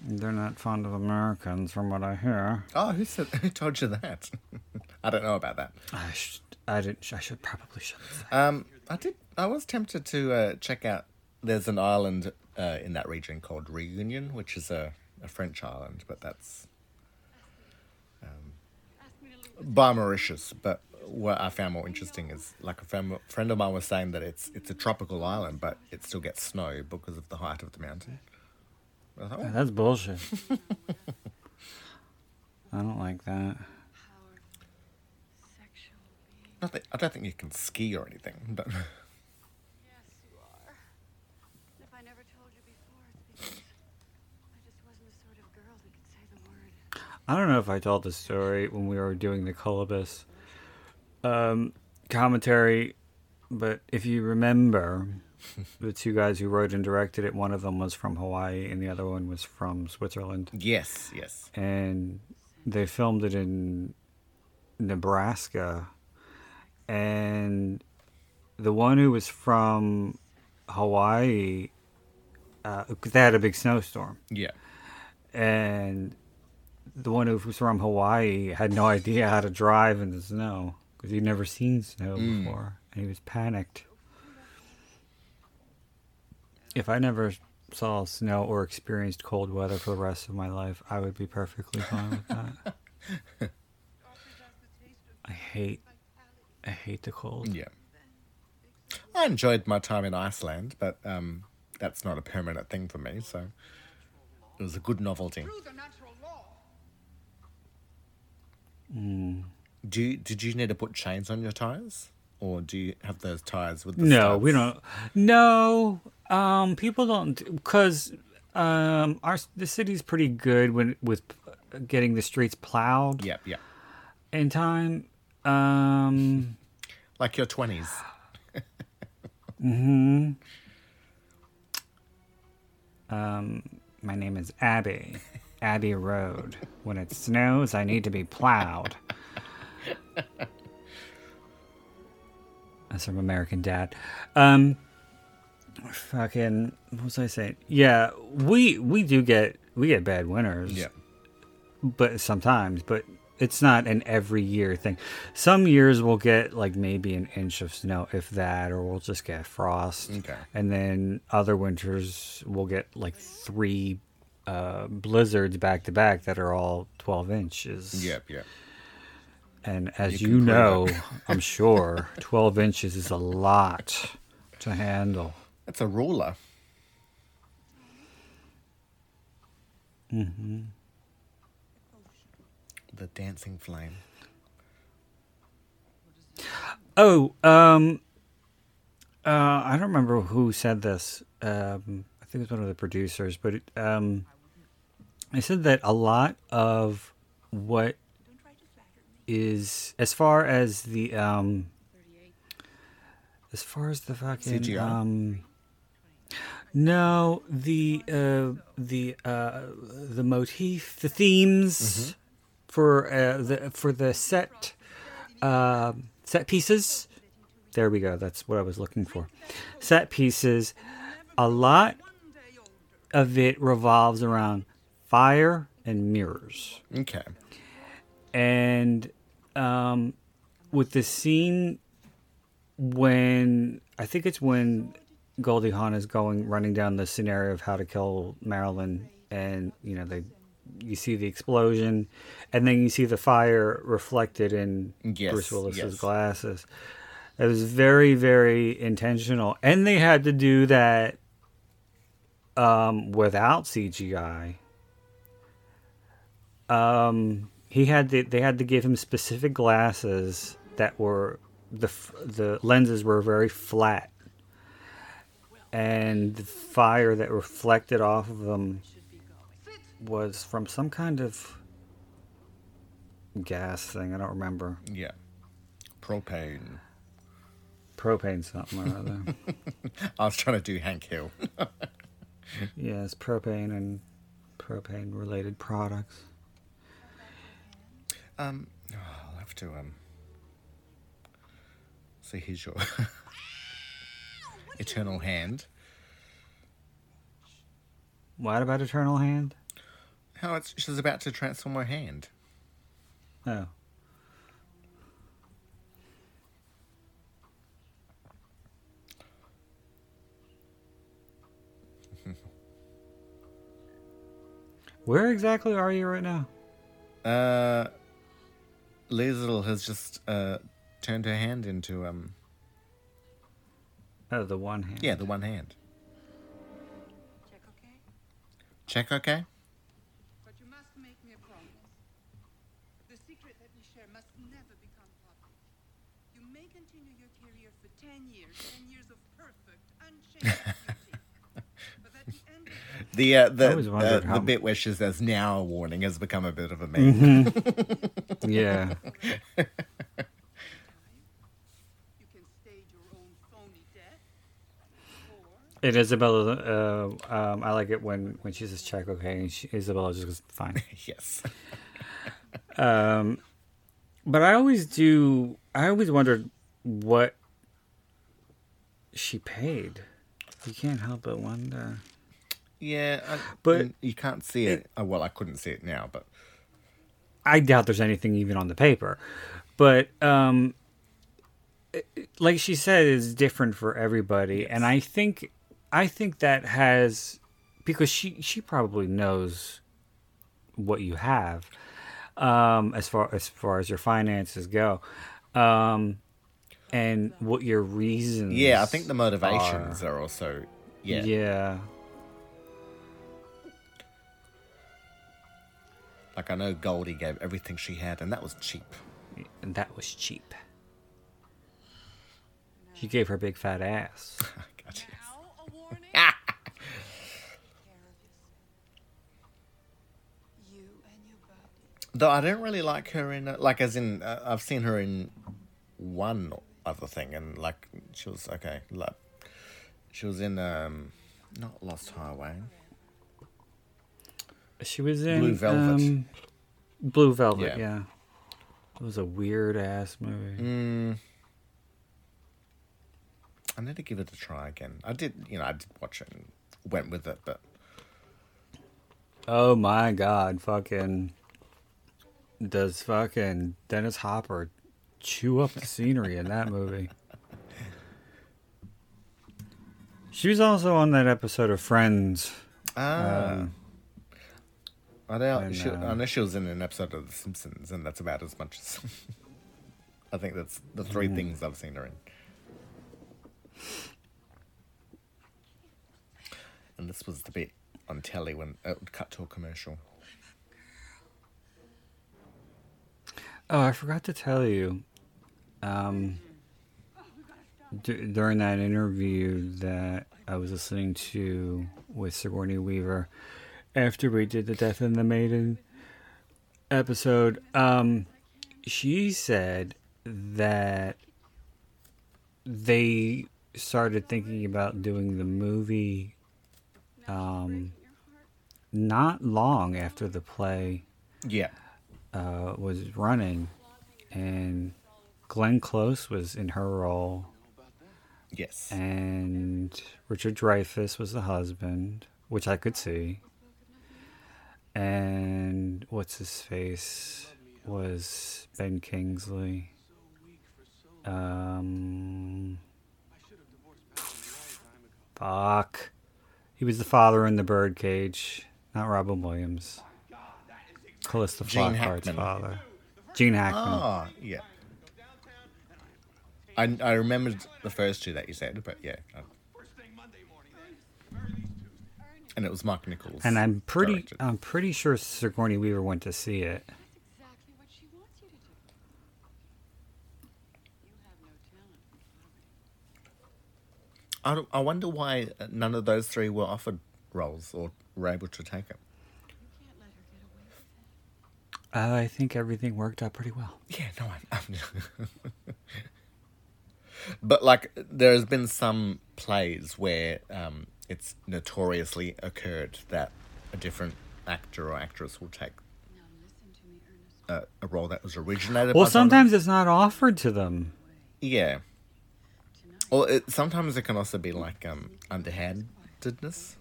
C: They're not fond of Americans, from what I hear.
D: Oh, who said? Who told you that? [LAUGHS] I don't know about that.
C: I should. I didn't. I should probably shouldn't.
D: Um, I did. I was tempted to uh, check out. There's an island uh, in that region called Reunion, which is a, a French island, but that's um,
F: Ask me
D: by Mauritius. But what I found more interesting is, like a fam- friend of mine was saying that it's it's a tropical island, but it still gets snow because of the height of the mountain. Thought, oh,
C: That's bullshit. I don't like that.
F: Powerful,
D: not that, I don't think you can ski or anything, but [LAUGHS]
F: Yes, you are. If I never told you before, it's because I just wasn't the sort of girl that could say the word.
C: I don't know if I told the story when we were doing the Kolobos um, commentary, but if you remember, [LAUGHS] the two guys who wrote and directed it, one of them was from Hawaii and the other one was from Switzerland.
D: yes, yes,
C: And they filmed it in Nebraska. And the one who was from Hawaii, uh, they had a big snowstorm
D: yeah.
C: and the one who was from Hawaii had no idea how to drive in the snow because he'd never seen snow before, and he was panicked. If I never saw snow or experienced cold weather for the rest of my life, I would be perfectly fine with that.
F: Offers us the taste of
C: I hate. I hate the cold.
D: Yeah. I enjoyed my time in Iceland, but um, that's not a permanent thing for me, so it was a good novelty.
F: Through the natural law.
D: Do you, did you need to put chains on your tires? Or do you have those tires with the
C: No, we don't. No, um, people don't because um, our the city's pretty good when with getting the streets plowed
D: Yep, yep.
C: in time. Um,
D: Like your 20s. Hmm. Um.
C: my name is Abby, Abbey Road. When it snows, I need to be plowed. That's from American Dad. Um, fucking, what was I saying? Yeah, we we do get we get bad winters.
D: Yeah.
C: but sometimes, but it's not an every year thing. Some years we'll get like maybe an inch of snow, if that, or we'll just get frost.
D: Okay.
C: And then other winters we'll get like three uh, blizzards back to back that are all 12 inches.
D: Yep, yep.
C: And as
D: You
C: you, know. I'm sure [LAUGHS] 12 inches is a lot to handle.
D: That's a ruler. Mm-hmm. The dancing flame.
C: Oh, um, uh, I don't remember who said this. Um, think it was one of the producers, but it, um, I said that a lot of what is as far as the um, as far as the fucking
D: CGI?
C: um, no, the uh, the uh, the motif, the themes for uh, the for the set uh, set pieces. There we go. That's what I was looking for. Set pieces. A lot of it revolves around fire and mirrors
D: Okay.
C: and um, with the scene when I think it's when Goldie Hawn is going running down the scenario of how to kill Marilyn, and you know they, you see the explosion, and then you see the fire reflected in
D: Yes,
C: Bruce Willis's
D: yes.
C: glasses. It was very very intentional, and they had to do that um, without CGI um he had to, they had to give him specific glasses that were the the lenses were very flat and the fire that reflected off of them was from some kind of gas thing i don't remember
D: Yeah. Propane.
C: propane something or other [LAUGHS]
D: I was trying to do Hank Hill. [LAUGHS] [LAUGHS]
C: yes propane and propane related products
D: Um, oh, I'll have to um. So here's your [LAUGHS] eternal hand.
C: what about eternal hand
D: How it's she's about to transform her hand.
C: oh Where exactly are you right now?
D: Uh, Lisle has just uh turned her hand into um
C: Oh, the one hand.
D: yeah the one hand.
F: Check okay?
D: Check okay.
G: But you must make me a promise. The secret that we share must never become public. You may continue your career for 10 years, 10 years of perfect, unchanged beauty. But at the end of that,
D: The uh, the uh,
C: wondered
D: the bit where she says now a warning has become a bit of a meme. [LAUGHS]
C: Yeah.
G: you can stage your own phony death. Or
C: And Isabella, uh, um, I like it when, when she says check, okay, and she, Isabella just goes, fine. [LAUGHS]
D: yes. [LAUGHS]
C: Um, but I always do, I always wondered what she paid. You can't help but wonder.
D: Yeah, I,
C: But
D: you can't see it. oh, well, I couldn't see it now, but
C: I doubt there's anything even on the paper. But um it- it- like she said is different for everybody and I think I think that has because she she probably knows what you have um as far as far as your finances go. Um and what your reasons
D: yeah, I think the motivations are, also yeah.
C: yeah.
D: Like I know Goldie gave everything she had, and that was cheap.
C: And that was cheap. She gave her big fat ass. [LAUGHS]
D: Gotcha.
F: Now a warning. [LAUGHS] Care of yourself. You and.
D: Though I don't really like her in uh, like as in uh, I've seen her in one other thing, and like she was okay. Like she was in um not Lost Highway.
C: She was in
D: Blue Velvet.
C: um, Blue Velvet,
D: Yeah.
C: yeah. It was a weird ass movie.
D: Mm. I need to give it a try again. I did, you know, I did watch it and went with it, but
C: Oh my god, fucking does fucking Dennis Hopper chew up the scenery in that movie. She was also on that episode of Friends.
D: Ah.
C: Um,
D: I know,
C: and,
D: she,
C: uh,
D: I know she was in an episode of The Simpsons, and that's about as much as. [LAUGHS] I think that's the 3
C: Mm.
D: things I've seen her in. And this was the bit on telly when it would cut to a commercial.
C: Oh, I forgot to tell you. Um, d- during that interview that I was listening to with Sigourney Weaver after we did the Death and the Maiden episode, um, she said that they started thinking about doing the movie um, not long after the play
D: Yeah.
C: uh, was running, and Glenn Close was in her role,
D: Yes.
C: and Richard Dreyfuss was the husband, which I could see, and what's his face was Ben Kingsley. Um, fuck, he was the father in the birdcage, not Robin Williams.
D: Calista
C: Flockhart's father. Gene Hackman.
D: Ah, yeah. I, I remembered the first two that you said, but yeah. I- And it was Mark Nichols.
C: And I'm pretty,
D: directed.
C: I'm pretty sure Sigourney Weaver went to see it.
F: That's exactly what she wants you to do. You have no talent.
D: I, don't- I wonder why none of those three were offered roles or were able to take it.
F: You can't let her get away with it.
C: Uh, I think everything worked out pretty well.
D: Yeah, no, I'm. I'm [LAUGHS] but like, there's been some plays where um, it's notoriously occurred that a different actor or actress will take
F: Now listen to me, Ernest.
D: a, a role that was originated.
C: Well,
D: by someone
C: sometimes it's not offered to them.
D: Yeah. Well, it, sometimes it can also be like um, underhandedness.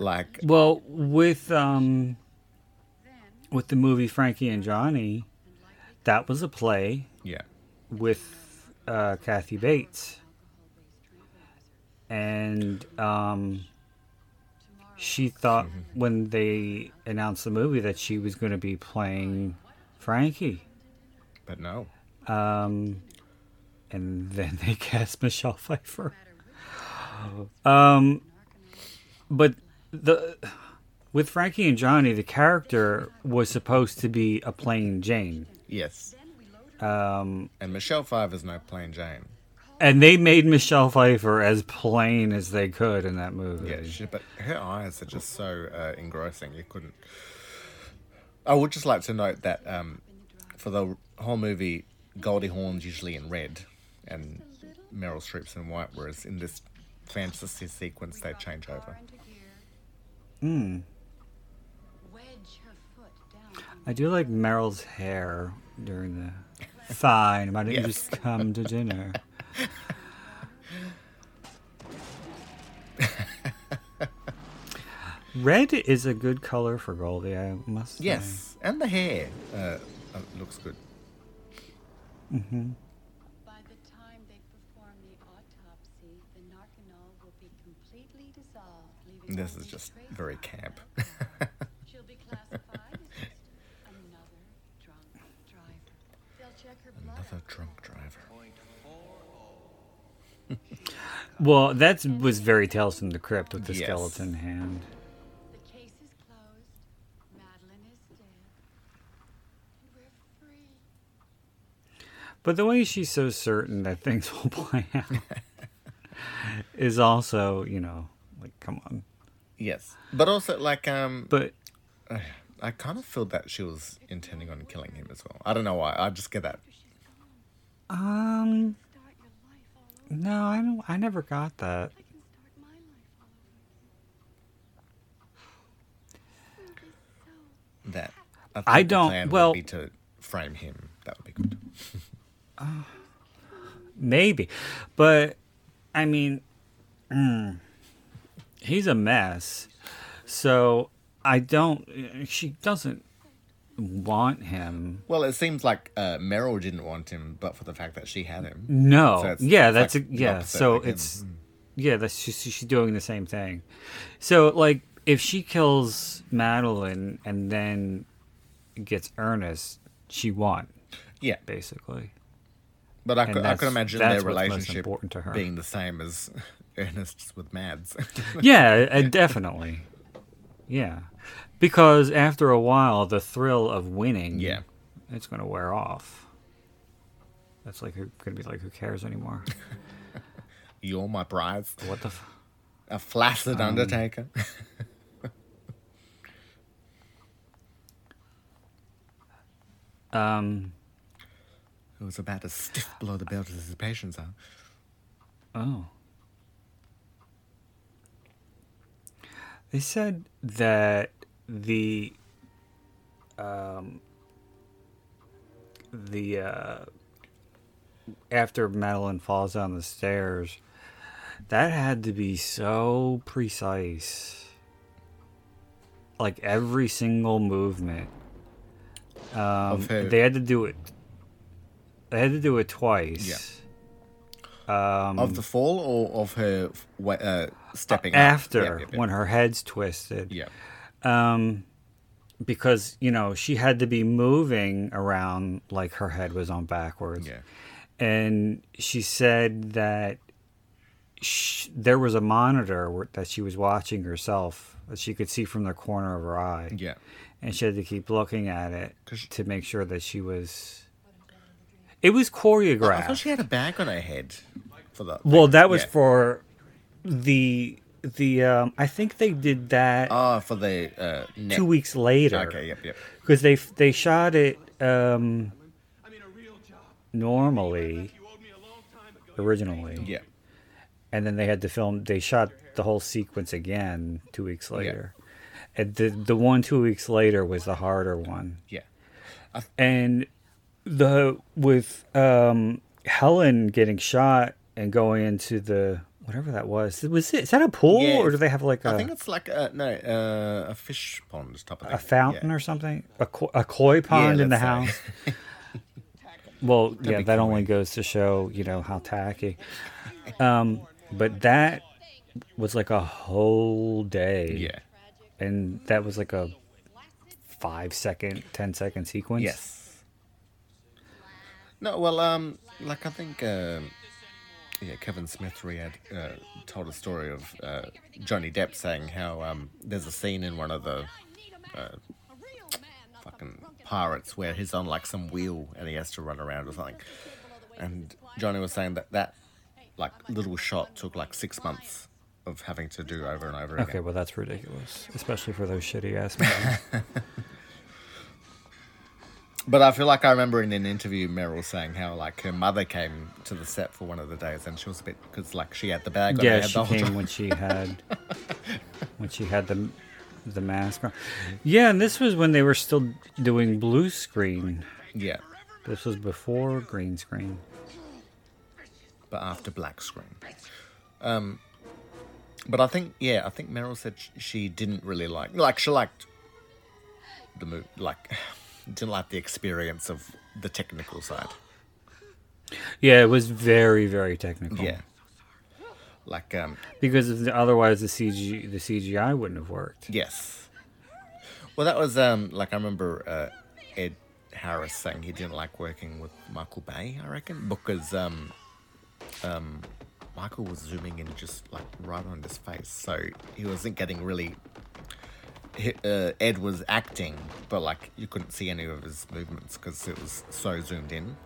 D: Like,
C: Well, with um, with the movie Frankie and Johnny, that was a play
D: yeah,
C: with uh, Kathy Bates, and um, she thought when they announced the movie that she was going to be playing Frankie.
D: but no.
C: Um, and then they [LAUGHS] cast Michelle Pfeiffer. Um, but the with Frankie and Johnny, the character was supposed to be a plain Jane,
D: Yes.
C: um,
D: And Michelle Pfeiffer's no plain Jane.
C: And they made Michelle Pfeiffer as plain as they could in that movie.
D: Yeah, she, but her eyes are just so uh, engrossing. You couldn't. I would just like to note that um, for the whole movie, Goldie Hawn's usually in red, and Meryl Streep's in white. Whereas in this fantasy sequence, they change over.
C: Hmm.
F: Wedge her foot down.
C: I do like Meryl's hair during the. [LAUGHS] Fine, why don't you just come to dinner? [LAUGHS] Red is a good color for Goldie, I must say.
D: Yes, and the hair uh, uh, looks good.
F: By the time they perform the autopsy, the narcanol will be completely dissolved,
D: This is just very camp. [LAUGHS]
F: alcohol. She'll be classified as just another drunk driver. They'll check her blood.
D: Another drunk driver.
C: Well, that was very Tales from the Crypt with the
D: Yes.
C: skeleton hand.
F: The case is closed. Madeline is dead. We're free.
C: But the way she's so certain that things [LAUGHS] will play out [LAUGHS] is also, you know, like, come on.
D: Yes, but also like um,
C: But [SIGHS]
D: I kind of feel that she was intending on killing him as well. I don't know why. I just get that.
C: um,
F: Start your life all over.
C: No, I don't. I never got that.
F: I can start my life all over. We'll be so
D: That I,
C: I don't-
D: plan
C: well-
D: would be to frame him. That would be good. [LAUGHS]
C: Maybe, but I mean, mm, he's a mess. So I don't. She doesn't want him.
D: Well, it seems like uh, Meryl didn't want him, but for the fact that she had him.
C: No,
D: So it's-
C: yeah,
D: it's
C: that's
D: like
C: a, yeah. So
D: with him.
C: it's yeah, that's she's, she's doing the same thing. So like, if she kills Madeline and then gets Ernest, she won
D: yeah.
C: basically.
D: But I
C: And
D: could, I could imagine their relationship
C: to her.
D: being the same as [LAUGHS] Ernest's with Mads.
C: yeah, [LAUGHS] uh, definitely. Yeah, because after a while, the thrill of winning,
D: Yeah.
C: it's going to wear off. That's like going to be like, who cares anymore? [LAUGHS]
D: You're my prize.
C: what the? F-
D: A flaccid
C: Um,
D: Undertaker. [LAUGHS]
C: um.
D: Who was about as stiff below the belt as his patients are.
C: Oh. They said that the um the uh after Madeline falls down the stairs that had to be so precise. Like every single movement. Um they had to do it they had to do it twice. Um
D: of the fall or of her uh, stepping
C: after
D: Yep, yep, yep.
C: when her head's twisted
D: Yeah.
C: Um because you know she had to be moving around like her head was on backwards
D: Yeah.
C: and she said that sh- there was a monitor where, that she was watching herself that she could see from the corner of her eye
D: Yeah.
C: and she had to keep looking at it
D: 'Cause-
C: to make sure that she was it was
D: I
C: choreographed
D: thought she had a bag on her head for the.
C: well that was
D: Yeah.
C: for the the um i think they did that
D: Oh, for the uh,
C: two weeks later
D: Okay. Yep. Yep.
C: because they they shot it um
B: I mean, a real job.
C: normally
B: You owed me a long time ago.
C: originally
D: Yeah.
C: and then they had to film they shot the whole sequence again two weeks later Yeah. and the the one two weeks later was the harder one
D: Yeah.
C: and the with um helen getting shot and going into the whatever that was was it is that a pool
D: Yeah,
C: or do they have like a...
D: I think it's like a no uh, a fish pond type of thing.
C: a fountain
D: Yeah.
C: or something a, a koi pond in the
D: say.
C: house [LAUGHS] Well, yeah,
D: be
C: that only goes to show, you know, how tacky. Um, but that was like a whole day.
D: Yeah.
C: And that was like a five second, ten second sequence.
D: Yes. No, well, um, like I think, um, yeah, Kevin Smith re uh, told a story of uh, Johnny Depp saying how um, there's a scene in one of the uh, fucking pirates where he's on like some wheel and he has to run around or something. And Johnny was saying that that like little shot took like six months of having to do over and over again.
C: Okay, well that's ridiculous, especially for those shitty ass movies. [LAUGHS]
D: But I feel like I remember in an interview Meryl saying how like her mother came to the set for one of the days and she was a bit because like she had the bag on
C: yeah, she came
D: time.
C: when she [LAUGHS] had when she had the the mask on. Yeah, and this was when they were still doing blue screen.
D: Yeah,
C: This was before green screen.
D: but after black screen. Um, but I think yeah, I think Meryl said sh- she didn't really like like she liked the movie like didn't like the experience of the technical side.
C: Yeah, it was very very technical.
D: Yeah. Like um
C: because the, otherwise the CG the CGI wouldn't have worked.
D: Yes. Well, that was um like I remember uh, Ed Harris saying he didn't like working with Michael Bay. I reckon because um um Michael was zooming in just like right on his face, so he wasn't getting really. Uh, Ed was acting, but like you couldn't see any of his movements because it was so zoomed in.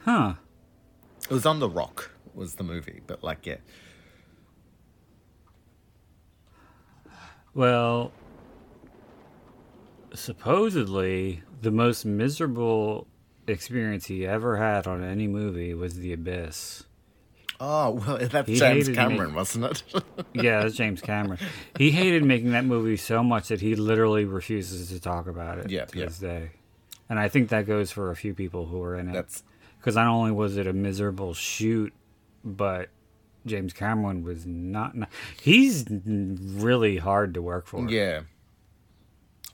C: Huh.
D: It was on the Rock was the movie, but like yeah,
C: Well, supposedly the most miserable experience he ever had on any movie was The Abyss.
D: Oh well, [LAUGHS] that's
C: He
D: James. Cameron, wasn't it? [LAUGHS]
C: Yeah, that's James Cameron. He hated making that movie so much that he literally refuses to talk about it
D: Yep,
C: to this day. And I think that goes for a few people who were in it. Because not only was it a miserable shoot, but James Cameron was not. not he's really hard to work for.
D: yeah.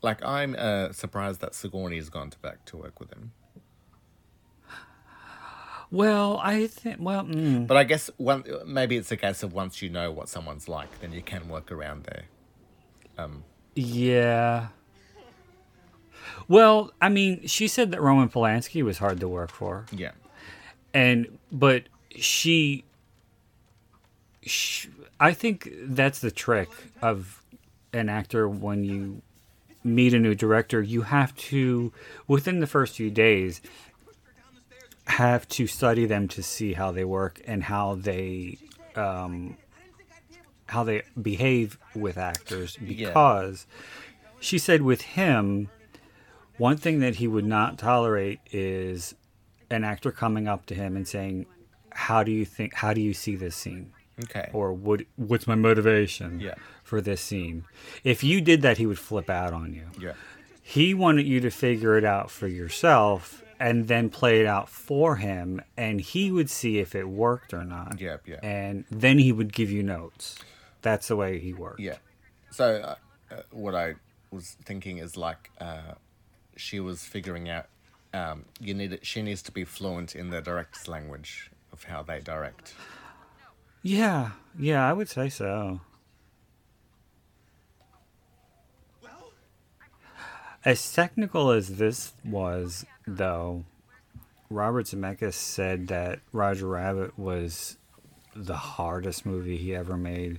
D: Like I'm uh, surprised that Sigourney's gone to back to work with him.
C: Well, I think. Well, mm,
D: But I guess one maybe it's a case of once you know what someone's like, then you can work around there.
C: yeah. Well, I mean, she said that Roman Polanski was hard to work for,
D: Yeah.
C: and but she, sh I think that's the trick of an actor when you meet a new director. You have to within the first few days have to study them to see how they work and how they um, how they behave with actors because she said with him one thing that he would not tolerate is an actor coming up to him and saying how do you think how do you see this scene
D: Okay.
C: or what what's my motivation
D: Yeah.
C: for this scene if you did that he would flip out on you
D: yeah.
C: he wanted you to figure it out for yourself and then play it out for him and he would see if it worked or not
D: Yeah, yeah.
C: and then he would give you notes that's the way he worked
D: Yeah. So uh, uh, what I was thinking is like uh, she was figuring out um, you need it, she needs to be fluent in the director's language of how they direct.
C: yeah yeah i would say so as technical as this was though robert zemeckis said that roger rabbit was the hardest movie he ever made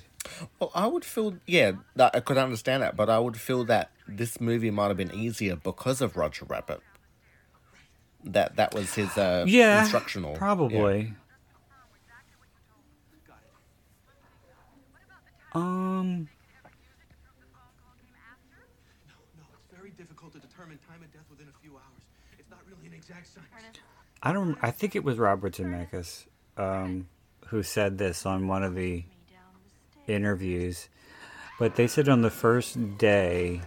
D: Well, I would feel yeah that I could understand that, but I would feel that this movie might have been easier because of Roger Rabbit. That that was his uh,
C: yeah
D: instructional.
C: probably um
B: no, it's very difficult to determine time of death within a few hours. It's not really an exact science.
C: I don't. I think it was Robert Zemeckis um, who said this on one of the interviews. But they said on the first day,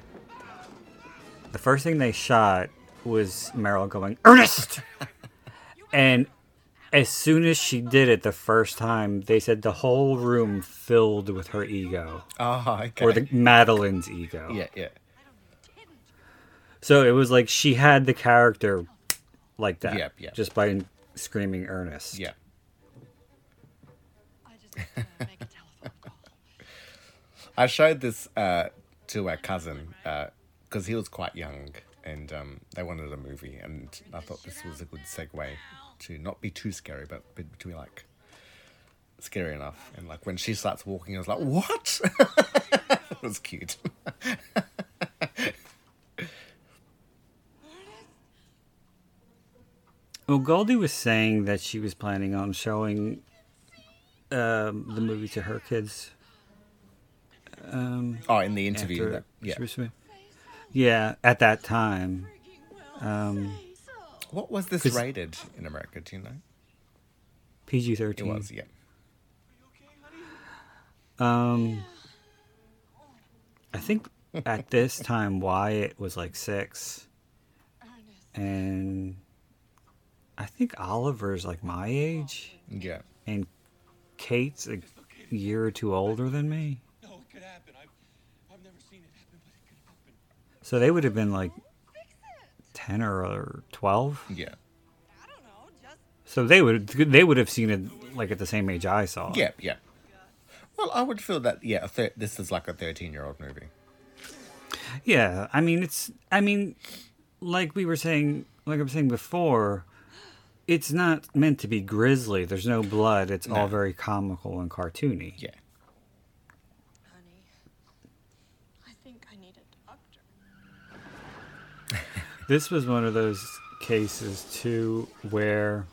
C: the first thing they shot was Meryl going Ernest, [LAUGHS] and as soon as she did it the first time, they said the whole room filled with her ego
D: Oh, okay.
C: or the Madeline's ego.
D: yeah, yeah.
C: So it was like she had the character like that,
D: Yep, yep.
C: just by screaming Ernest.
D: Yeah.
F: I just have to make a telephone call.
D: I showed this uh, to our cousin because he was quite young and um, they wanted a movie, and I thought this was a good segue to not be too scary, but to be like scary enough. And like when she starts walking, I was like, "What?" [LAUGHS] it was cute. [LAUGHS]
C: Well, Goldie was saying that she was planning on showing um, the movie to her kids. Um,
D: oh, in the interview, that, yeah.
C: was yeah, at that time. Um,
D: What was this rated in America? Do you know?
C: PG
D: It
C: thirteen.
D: was, yeah.
C: Um, I think at this time Wyatt was like six, and I think Oliver's like my age,
D: Yeah.
C: and Kate's a year or two older than me.
B: No, it could happen. I've, I've never seen it happen, but it could happen.
C: So they would have been like ten or, or twelve.
D: Yeah.
F: I don't know, just
C: So they would they would have seen it like at the same age I saw. it.
D: Yeah, yeah. Well, I would feel that, yeah, a thir- this is like a 13 year old movie.
C: Yeah, I mean it's I mean like we were saying like I was saying before, it's not meant to be grisly. There's no blood. It's all very comical and cartoony.
D: Yeah.
A: Honey, I think I need a doctor. [LAUGHS]
C: This was one of those cases too where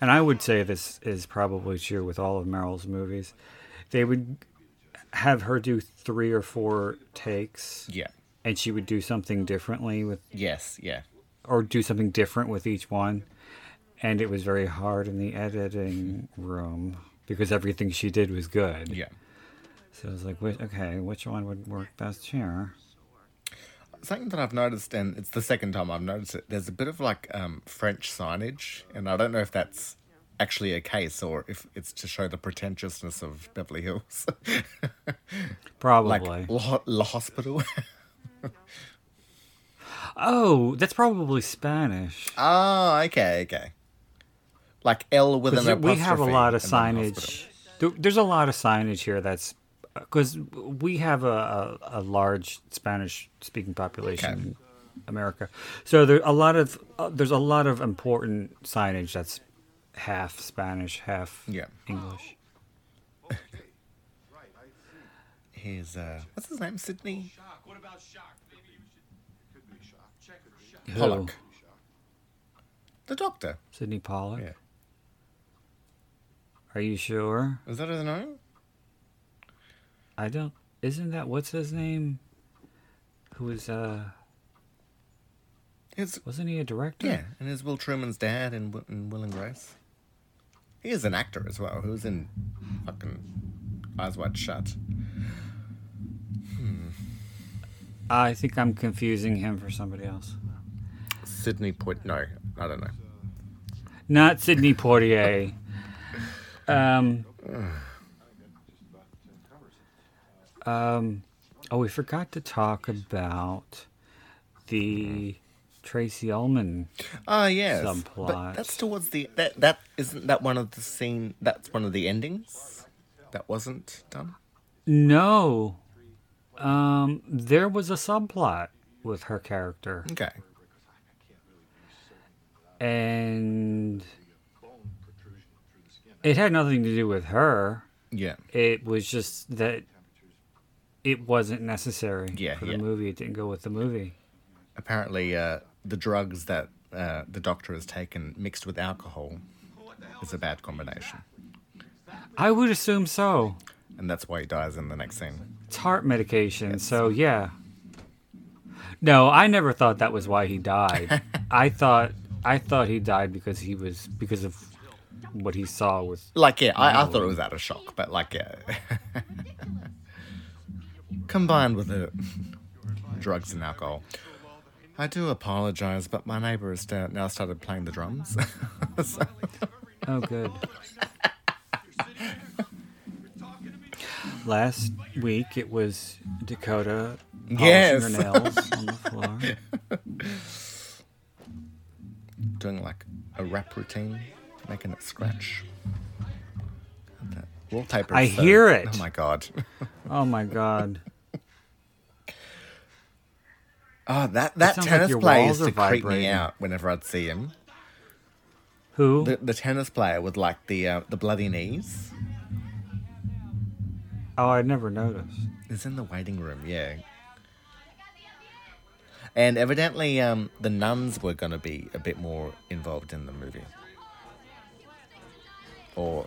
C: and I would say this is probably true with all of Meryl's movies. They would have her do 3 or 4 takes
D: Yeah.
C: and she would do something differently with
D: Yes, yeah.
C: Or do something different with each one. And it was very hard in the editing room because everything she did was good.
D: Yeah.
C: So I was like, "Wait, okay, which one would work best here?
D: Something that I've noticed, and it's the second time I've noticed it, there's a bit of like um, French signage, and I don't know if that's actually a case or if it's to show the pretentiousness of Beverly Hills. [LAUGHS]
C: Probably.
D: like La, La Hospital. [LAUGHS]
C: Oh, that's probably Spanish.
D: oh, okay, okay. Like L with an
C: 'Cause
D: apostrophe.
C: we have a lot of signage. there's a lot of signage here that's because we have a, a, a large Spanish-speaking population
D: Okay.
C: in America, so there a lot of uh, there's a lot of important signage that's half Spanish, half
D: Yeah.
C: English. [LAUGHS]
D: Here's uh, what's his name? Sydney
B: What about shock? Maybe you should. Could be shock. Check it. Shock.
C: Who?
D: Pollack. The doctor.
C: Sydney Pollack.
D: Yeah.
C: Are you sure?
D: Is that his name?
C: I don't. Isn't that what's his name? Who was uh?
D: It's
C: Wasn't he a director?
D: yeah, and is Will Truman's dad in, in Will and Grace. He is an actor as well. Who's in fucking Eyes Wide Shut. Hmm.
C: I think I'm confusing him for somebody else.
D: Sydney Port. No, I don't know.
C: Not Sydney Portier. Um. Um. Oh, we forgot to talk about the Tracey Ullman.
D: Ah, yes.
C: Subplot.
D: But that's towards the that that isn't that one of the scene. That's one of the endings. That wasn't done.
C: No. Um. There was a subplot with her character,
D: Okay.
C: And it had nothing to do with her.
D: Yeah.
C: It was just that it wasn't necessary
D: Yeah,
C: for the
D: yeah.
C: movie. It didn't go with the movie.
D: Apparently, uh, the drugs that uh, the doctor has taken mixed with alcohol is a bad combination,
C: I would assume so.
D: and that's why he dies in the next scene.
C: It's heart medication, so yeah. No, I never thought that was why he died. [LAUGHS] I thought I thought he died because he was because of what he saw was
D: Like, yeah, I, I thought it was out of shock, but like, yeah. [LAUGHS] Combined with the drugs and alcohol. I do apologize, but my neighbor has now started playing the drums. [LAUGHS] So-
C: Oh good. Last week it was Dakota polishing
D: Yes.
C: her nails on the floor. [LAUGHS]
D: doing like a rap routine, making it scratch. That wallpaper.
C: I
D: so-
C: hear it.
D: Oh my god. [LAUGHS]
C: Oh my god.
D: Oh, that that
C: sounds like
D: tennis player used to creep me out whenever I'd see him.
C: Who?
D: The the tennis player with like the uh, the bloody knees
C: oh, I never noticed.
D: is in the waiting room. Yeah. And evidently, um, the nuns were going to be a bit more involved in the movie. Or,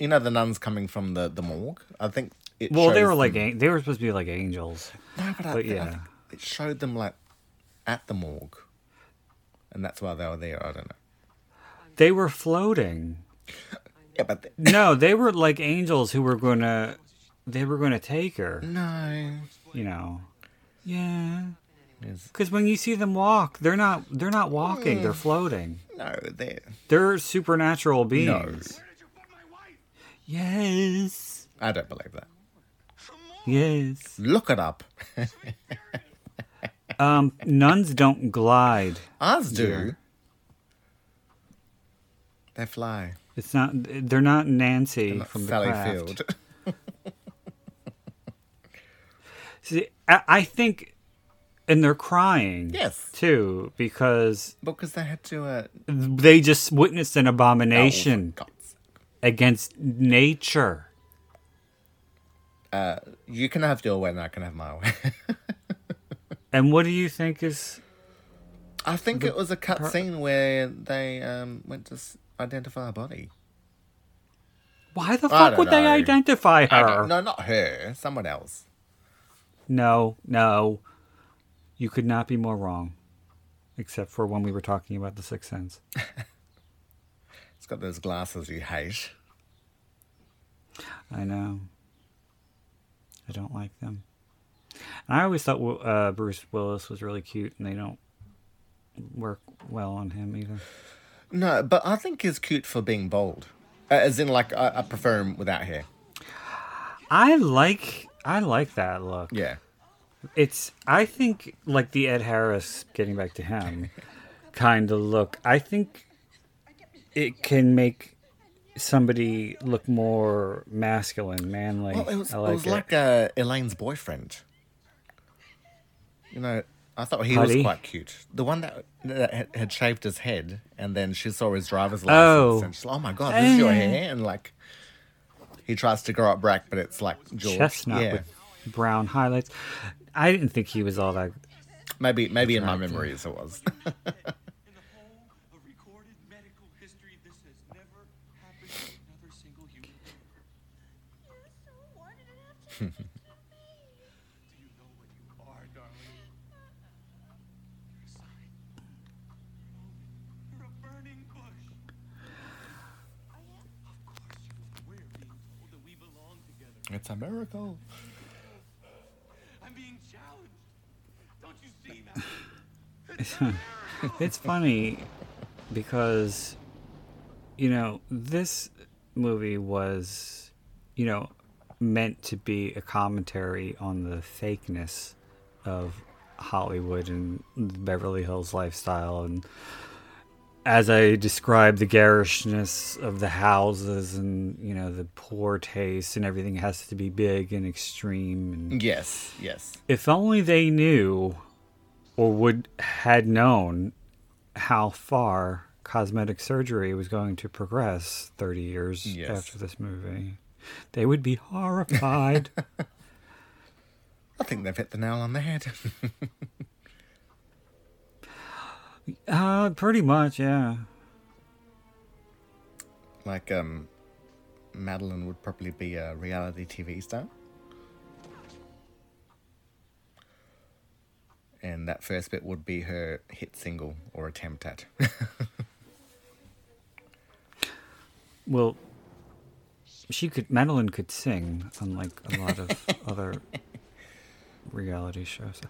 D: you know, the nuns coming from the, the morgue. I think it.
C: Well, they were like
D: them-
C: an- they were supposed to be like angels.
D: No, but, I,
C: But
D: think- I
C: yeah.
D: think it showed them like at the morgue, and that's why they were there. I don't know.
C: They were floating.
D: Yeah, but th-
C: No, they were like angels who were gonna they were gonna take her.
D: no,
C: You know. Yeah. Because when you see them walk, they're not they're not walking. They're floating.
D: no, they're
C: They're supernatural beings. Yes.
D: I don't believe that.
C: Yes.
D: Look it up. [LAUGHS]
C: Um, nuns don't glide.
D: Ours do.
C: Yeah.
D: They fly.
C: It's not. They're not Nancy
D: Not
C: from the craft.
D: Field. [LAUGHS]
C: See, I, I think, and they're crying.
D: Yes.
C: Too, because
D: because they had to. Uh,
C: they just witnessed an
D: oh,
C: abomination
D: for
C: against nature.
D: Uh, You can have your way, and I can have my way. [LAUGHS]
C: And what do you think is?
D: I think it was a cut scene where they um, went to s- identify a body.
C: Why the fuck would they identify her?
D: no, not her. Someone else.
C: No, no. You could not be more wrong. Except for when we were talking about the Sixth Sense. [LAUGHS]
D: It's got those glasses you hate.
C: I know. I don't like them. And I always thought uh, Bruce Willis was really cute, and they don't work well on him either.
D: No, but I think he's cute for being bold. Uh, as in, like, I, I prefer him without hair.
C: I like I like that look.
D: Yeah.
C: It's I think like the Ed Harris getting back to him kind of look. I think it can make somebody look more masculine, manly.
D: Well, it was,
C: I
D: it
C: like
D: was
C: it.
D: like uh, Elaine's boyfriend. You know, I thought he
C: Puddy?
D: was quite cute. The one that, that had- had shaved his head, and then she saw his driver's license,
C: Oh.
D: and she's like, "Oh my god, this is your
C: Eh.
D: hair!" And like, he tries to grow up black, but it's like George.
C: chestnut
D: yeah,
C: with brown highlights. I didn't think he was all that.
D: maybe maybe in my memories it was.
B: In the whole of recorded medical history, this has never happened to another single human being.
A: So why did it have to happen to me?
B: Do you know what you are, darling? You're a sign. You're a burning bush. Of course you are. We're being told that we belong together.
D: it's a miracle.
B: I'm being challenged. Don't you see, man? It's a miracle.
C: It's funny because you know this movie was you know meant to be a commentary on the fakeness of Hollywood and the Beverly Hills lifestyle and as I described the garishness of the houses and you know the poor taste and everything has to be big and extreme and
D: Yes, yes.
C: if only they knew or would had known how far cosmetic surgery was going to progress 30 years
D: Yes.
C: after this movie they would be horrified [LAUGHS]
D: I think they've hit the nail on the head. [LAUGHS]
C: uh pretty much yeah
D: like, um, Madeline would probably be a reality TV star. And that first bit would be her hit single or attempt at. [LAUGHS]
C: well she could madeline could sing unlike a lot of [LAUGHS] other reality shows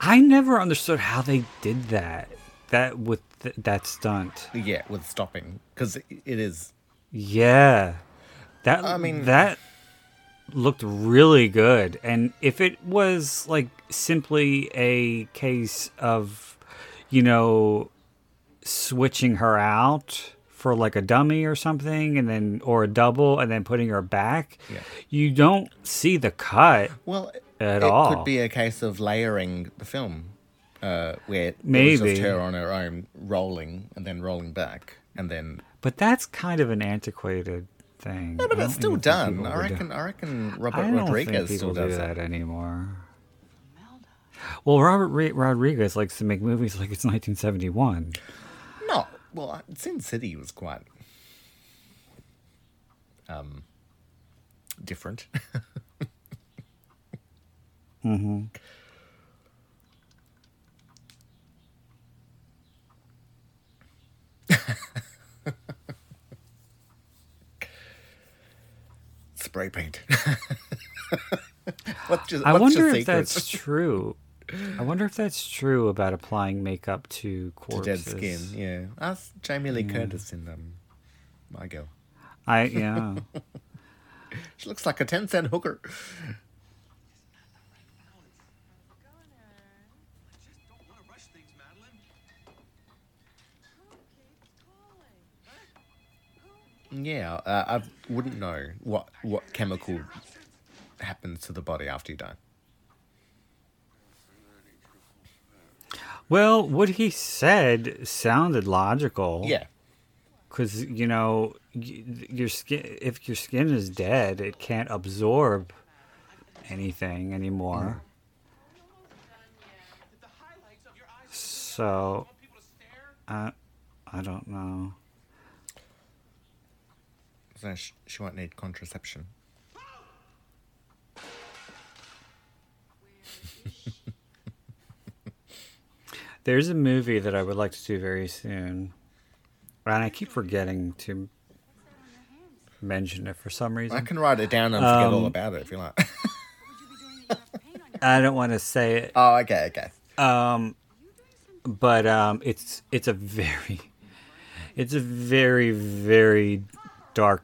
C: i never understood how they did that that with th- that stunt
D: yeah, with stopping. Because it is.
C: Yeah. That
D: I mean-
C: that looked really good. And if it was like simply a case of you know switching her out for like a dummy or something and then or a double and then putting her back,
D: Yeah.
C: you don't see the cut.
D: Well,
C: At
D: it
C: all.
D: could be a case of layering the film. Uh, where it was
C: Maybe.
D: just her on her own rolling and then rolling back and then
C: But that's kind of an antiquated thing.
D: no, but it's still done. I
C: would do-
D: reckon. I reckon Robert
C: I don't
D: Rodriguez
C: think
D: still
C: people do
D: does
C: that
D: that.
C: anymore. Well, Robert Re- Rodriguez likes to make movies like it's 1971.
D: No, well, Sin City was quite um different. [LAUGHS]
C: Mm-hmm.
D: Spray paint. [LAUGHS] what's your,
C: I wonder if that's true. I wonder if that's true about applying makeup to
D: to
C: corpses.
D: dead skin. Yeah, ask Jamie Lee Curtis in um, My Girl.
C: I yeah. [LAUGHS]
D: She looks like a ten cent hooker.
B: Just don't want to rush things, Madeline.
D: Yeah, uh, I wouldn't know what what chemical happens to the body after you die.
C: Well, what he said sounded logical.
D: Yeah,
C: because you know your skin. If your skin is dead, it can't absorb anything anymore.
B: The highlights of your eyes
C: So
B: want people to stare.
C: I I don't know.
D: so she, she won't need contraception.
C: There's a movie that I would like to do very soon, and I keep forgetting to mention it for some reason.
D: I can write it down and forget all
C: Um,
D: about it if you like.
F: Would you be doing that you have paint on your
C: I don't want to say it,
D: oh, okay, okay.
C: um, but um, it's it's a very, it's a very very dark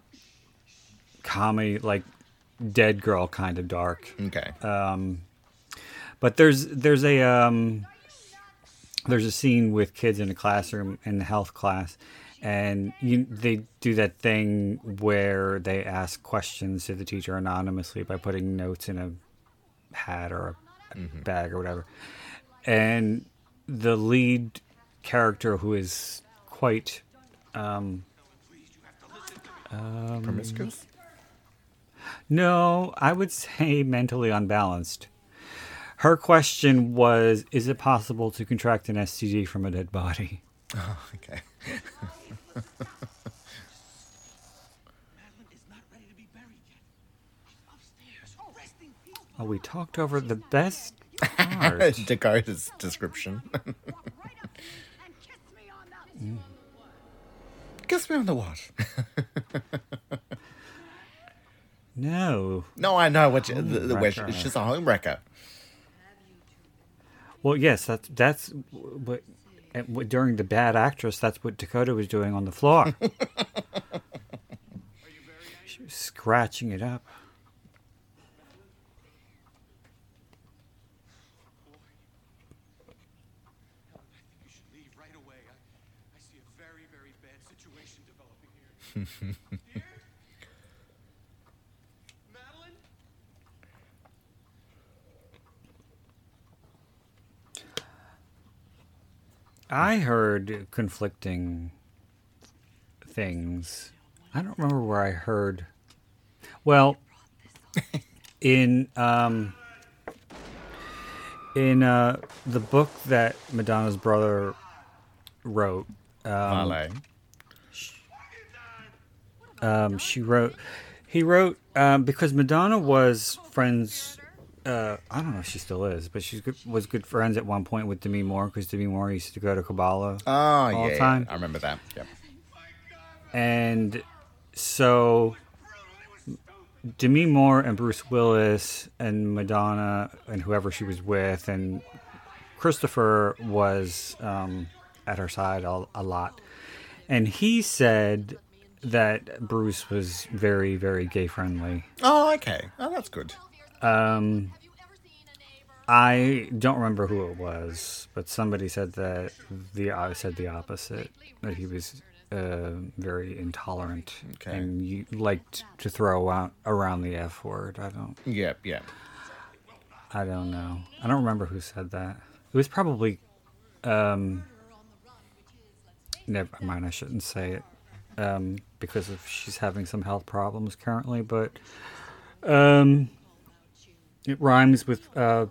C: comedy, like Dead Girl kind of dark.
D: Okay.
C: Um, But there's there's a um, there's a scene with kids in a classroom in the health class, and you they do that thing where they ask questions to the teacher anonymously by putting notes in a hat or a bag or whatever. And the lead character, who is quite um,
D: Promiscuous?
C: no, I would say mentally unbalanced. Her question was Is it possible to contract an STD from a dead body? [LAUGHS]
D: Oh, okay.
B: Madeline is not ready to be buried yet. Upstairs, resting.
C: Oh, we talked over the best part. [LAUGHS]
D: Dakota's description.
F: Walk right up kiss me on the mm.
D: Kiss me on the what? [LAUGHS]
C: no.
D: no, I know what you, the, the where she- she's a homewrecker.
C: Well, yes, that's that's what and what- during the bad actress. That's what Dakota was doing on the floor. [LAUGHS] she was scratching it up. [LAUGHS] [LAUGHS]
B: I think you should leave right away. I, I see a very, very bad situation developing here. Dear? Madeline?
C: I heard conflicting things. I don't remember where I heard. Well, in um, in uh, the book that Madonna's brother wrote, um, um, she wrote, he wrote um, because Madonna was friends. Uh, I don't know if she still is, but she was good friends at one point with Demi Moore because Demi Moore used to go to Kabbalah
D: Oh,
C: all
D: yeah,
C: the
D: yeah,
C: time.
D: I remember that. Yep.
C: And so Demi Moore and Bruce Willis and Madonna and whoever she was with and Christopher was um, at her side a, a lot. And he said that Bruce was very, very gay friendly.
D: Oh, okay. Oh, that's good.
C: Um, I don't remember who it was, but somebody said that the I said the opposite that he was uh, very intolerant
D: Okay.
C: and you liked to throw out around the F word. I don't
D: Yep, yep.
C: I don't know. I don't remember who said that. It was probably um never mind, I shouldn't say it. Um because of she's having some health problems currently, but um it rhymes with uh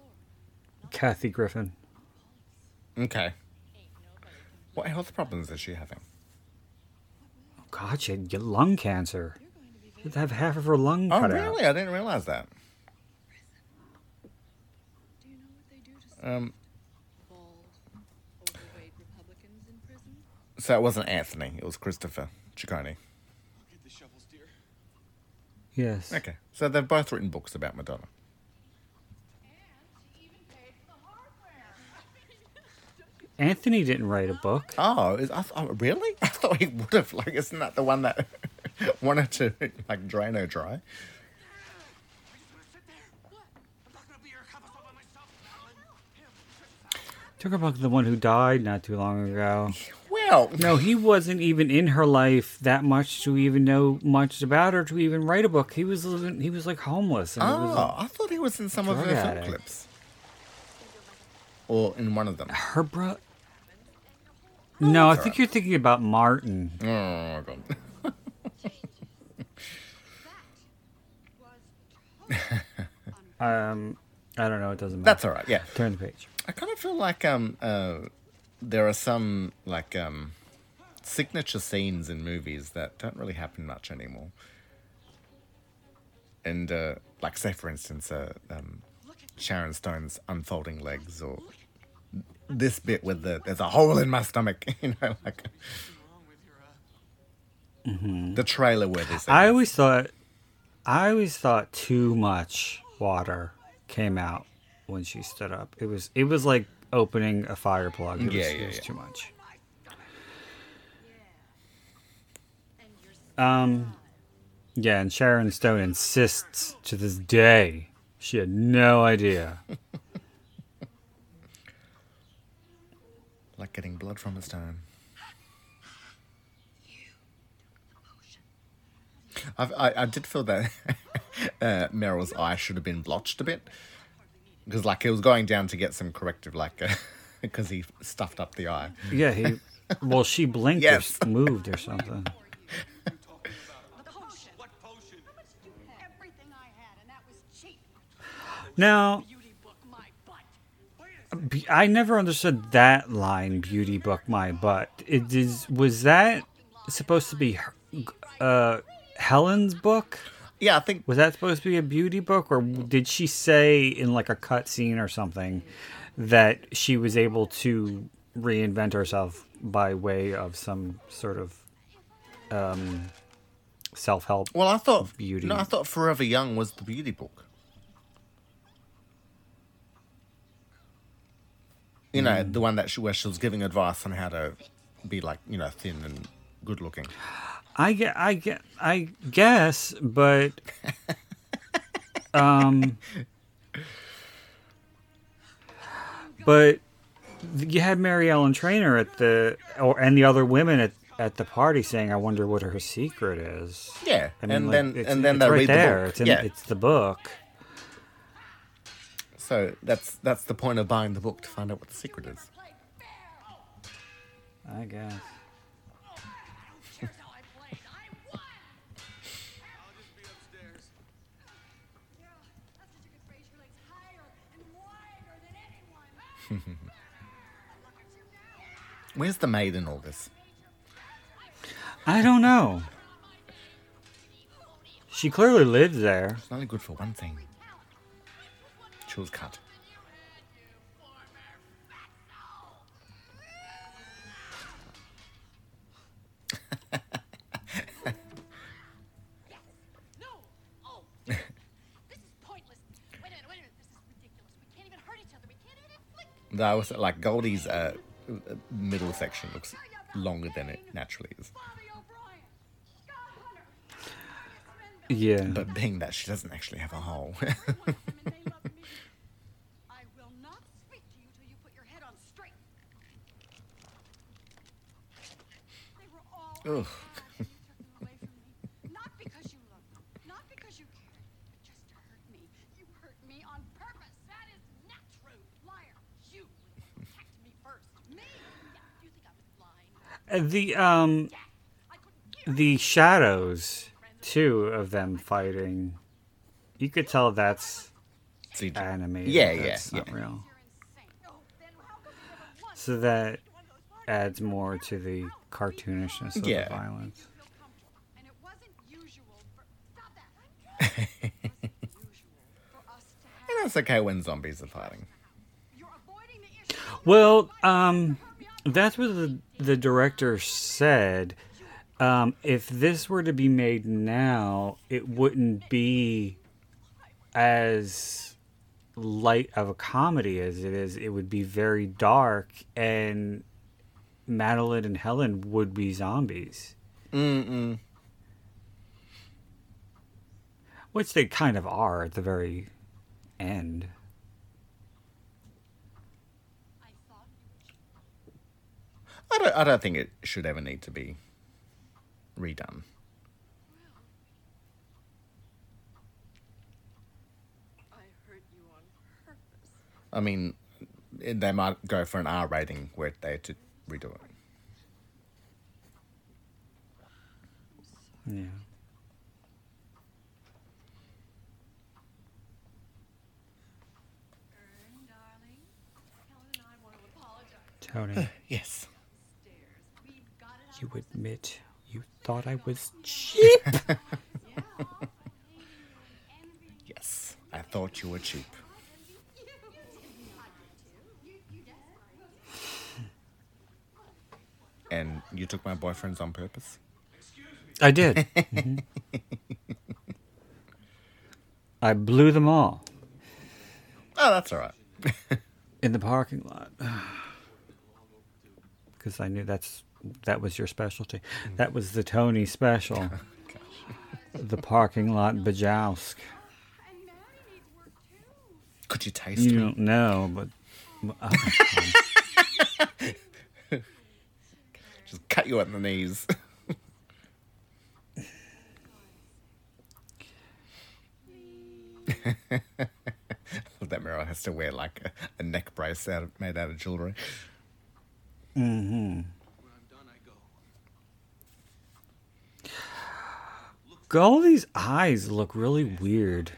C: Kathy Griffin.
D: Okay. What health problems is she having?
C: Oh, God, she had lung cancer. She'd have half of her lung
D: Oh,
C: cut
D: really?
C: out.
D: I didn't realize that. Um, so it wasn't Anthony. It was Christopher Ciccone.
B: Get the shovels, dear.
C: Yes.
D: Okay. So they've both written books about Madonna.
C: Anthony didn't write a book.
D: Oh, is, I th- oh, really? I thought he would have. Like, isn't that the one that [LAUGHS] wanted to like drain her dry?
B: I just want to sit there. I'm not going to be your cup all by myself, Madeline. Him,
C: Talk about the one who died not too long ago.
D: Well,
C: No, he wasn't even in her life that much to even know much about her to even write a book. He was living, he was like homeless. And
D: Oh, I thought he was in some of her film clips, or in one of them.
C: her bro. No, I think you're thinking about Martin.
D: Oh my god. [LAUGHS]
C: Um, I don't know. It doesn't matter.
D: That's all right. Yeah,
C: Turn the page.
D: I kind of feel like um uh, there are some like um signature scenes in movies that don't really happen much anymore. And uh, like say for instance, uh, um, Sharon Stone's unfolding legs, or this bit with the there's a hole in my stomach, [LAUGHS] you know, like the trailer where this.
C: I always thought, I always thought too much water came out when she stood up. It was, it was like opening a fire plug. It was,
D: Yeah,
C: it was
D: yeah.
C: too much. Um, yeah, and Sharon Stone insists to this day she had no idea. [LAUGHS]
D: Like getting blood from a stone. I've, I, I did feel that [LAUGHS] uh, Meryl's eye should have been blotched a bit. Because, like, he was going down to get some corrective, like, [LAUGHS] because he stuffed up the eye.
C: Yeah, he. Well, she blinked [LAUGHS]
D: Yes.
C: or moved or something.
B: What
F: I
C: never understood that line. Beauty book my butt. It is. Was that supposed to be uh, Helen's book?
D: Yeah, I think
C: Was that supposed to be a beauty book, or did she say in like a cut scene or something that she was able to reinvent herself by way of some sort of um, self-help?
D: Well, I thought
C: beauty.
D: No, I thought Forever Young was the beauty book. You know,
C: Hmm.
D: the one that she, where she was giving advice on how to be like, you know, thin and good looking.
C: I get, I get, I guess, but [LAUGHS] um, but you had Mary Ellen Trainor at the, or and the other women at at the party saying, "I wonder what her secret is."
D: Yeah,
C: I mean,
D: and
C: like,
D: then and then
C: it's right
D: read
C: there.
D: the.
C: It's in,
D: yeah,
C: it's the book.
D: So that's that's the point of buying the book to find out what the secret is.
C: I guess.
F: Here's how I played. I won.
B: I'll just be upstairs.
F: Yeah, that's because you could raise your legs higher and wider than anyone. Look at you now.
D: Where's the maid in all this?
C: I don't know. She clearly lived there.
D: It's only good for one thing. She was cut. [LAUGHS]
F: No. Oh. this is pointless. Wait a minute. Wait a minute. This is ridiculous. We can't even hurt each other. We can't even inflict.
D: That was like Goldie's uh, middle section looks longer than it naturally is.
F: Bobby O'Brien. Scott Hunter.
C: Yeah.
D: But being that she doesn't actually have a hole. [LAUGHS]
F: I will not speak to you till you put your head on straight. They were all I
D: Ugh.
F: had, and you took them away from me. Not because you loved them, not because you cared, but just to hurt me. You hurt me on purpose. That is not true, liar. You attacked me first. Me? Yeah, you think I was blind?
C: Uh, The um
F: I couldn't hear.
C: the shadows too of them fighting. You could tell that's
D: CG.
C: animated.
D: Yeah, yeah,
C: not
D: yeah.
C: real.
F: You're insane. Then how come we never won?
C: So that adds more to the cartoonishness of
D: Yeah. [LAUGHS]
C: the violence.
F: And it wasn't usual for stop that. it wasn't usual for us to have.
D: And it's okay when zombies are fighting.
F: You're avoiding the issue.
C: Well, um, that's what the the director said. Um, if this were to be made now, it wouldn't be as light of a comedy as it is. It would be very dark, and Madeline and Helen would be zombies.
D: Mm-mm.
C: Which they kind of are at the very end.
F: I thought you
D: I don't, I don't think it should ever need to be redone.
F: I hurt you on purpose.
D: I mean, they might go for an R rating where they had to redo it.
C: Yeah.
F: Ern, darling. Helen and I want to apologize.
C: Tony, [LAUGHS]
D: Yes.
F: Stairs. We've got it out
C: you admit you thought I was cheap.
F: Yeah. I hated you and envied you.
D: Yes. I thought you were cheap.
F: You. You did. I did too. You, you did.
D: And you took my boyfriends on purpose?
C: I did. Mhm. [LAUGHS] I blew them all
D: Oh, that's all right. [LAUGHS]
C: in the parking lot [SIGHS] because I knew that's that was your specialty. That was the Tony special. [LAUGHS] the parking lot bajowsk.
F: And Maddie needs work too.
D: Could you taste
C: You
D: me?
C: don't know, but [LAUGHS] uh,
D: Just cut you at the knees. [LAUGHS] that Meryl has to wear like a, a neck brace out of, made out of jewelry.
B: When I'm done, I go.
C: All these eyes look really weird.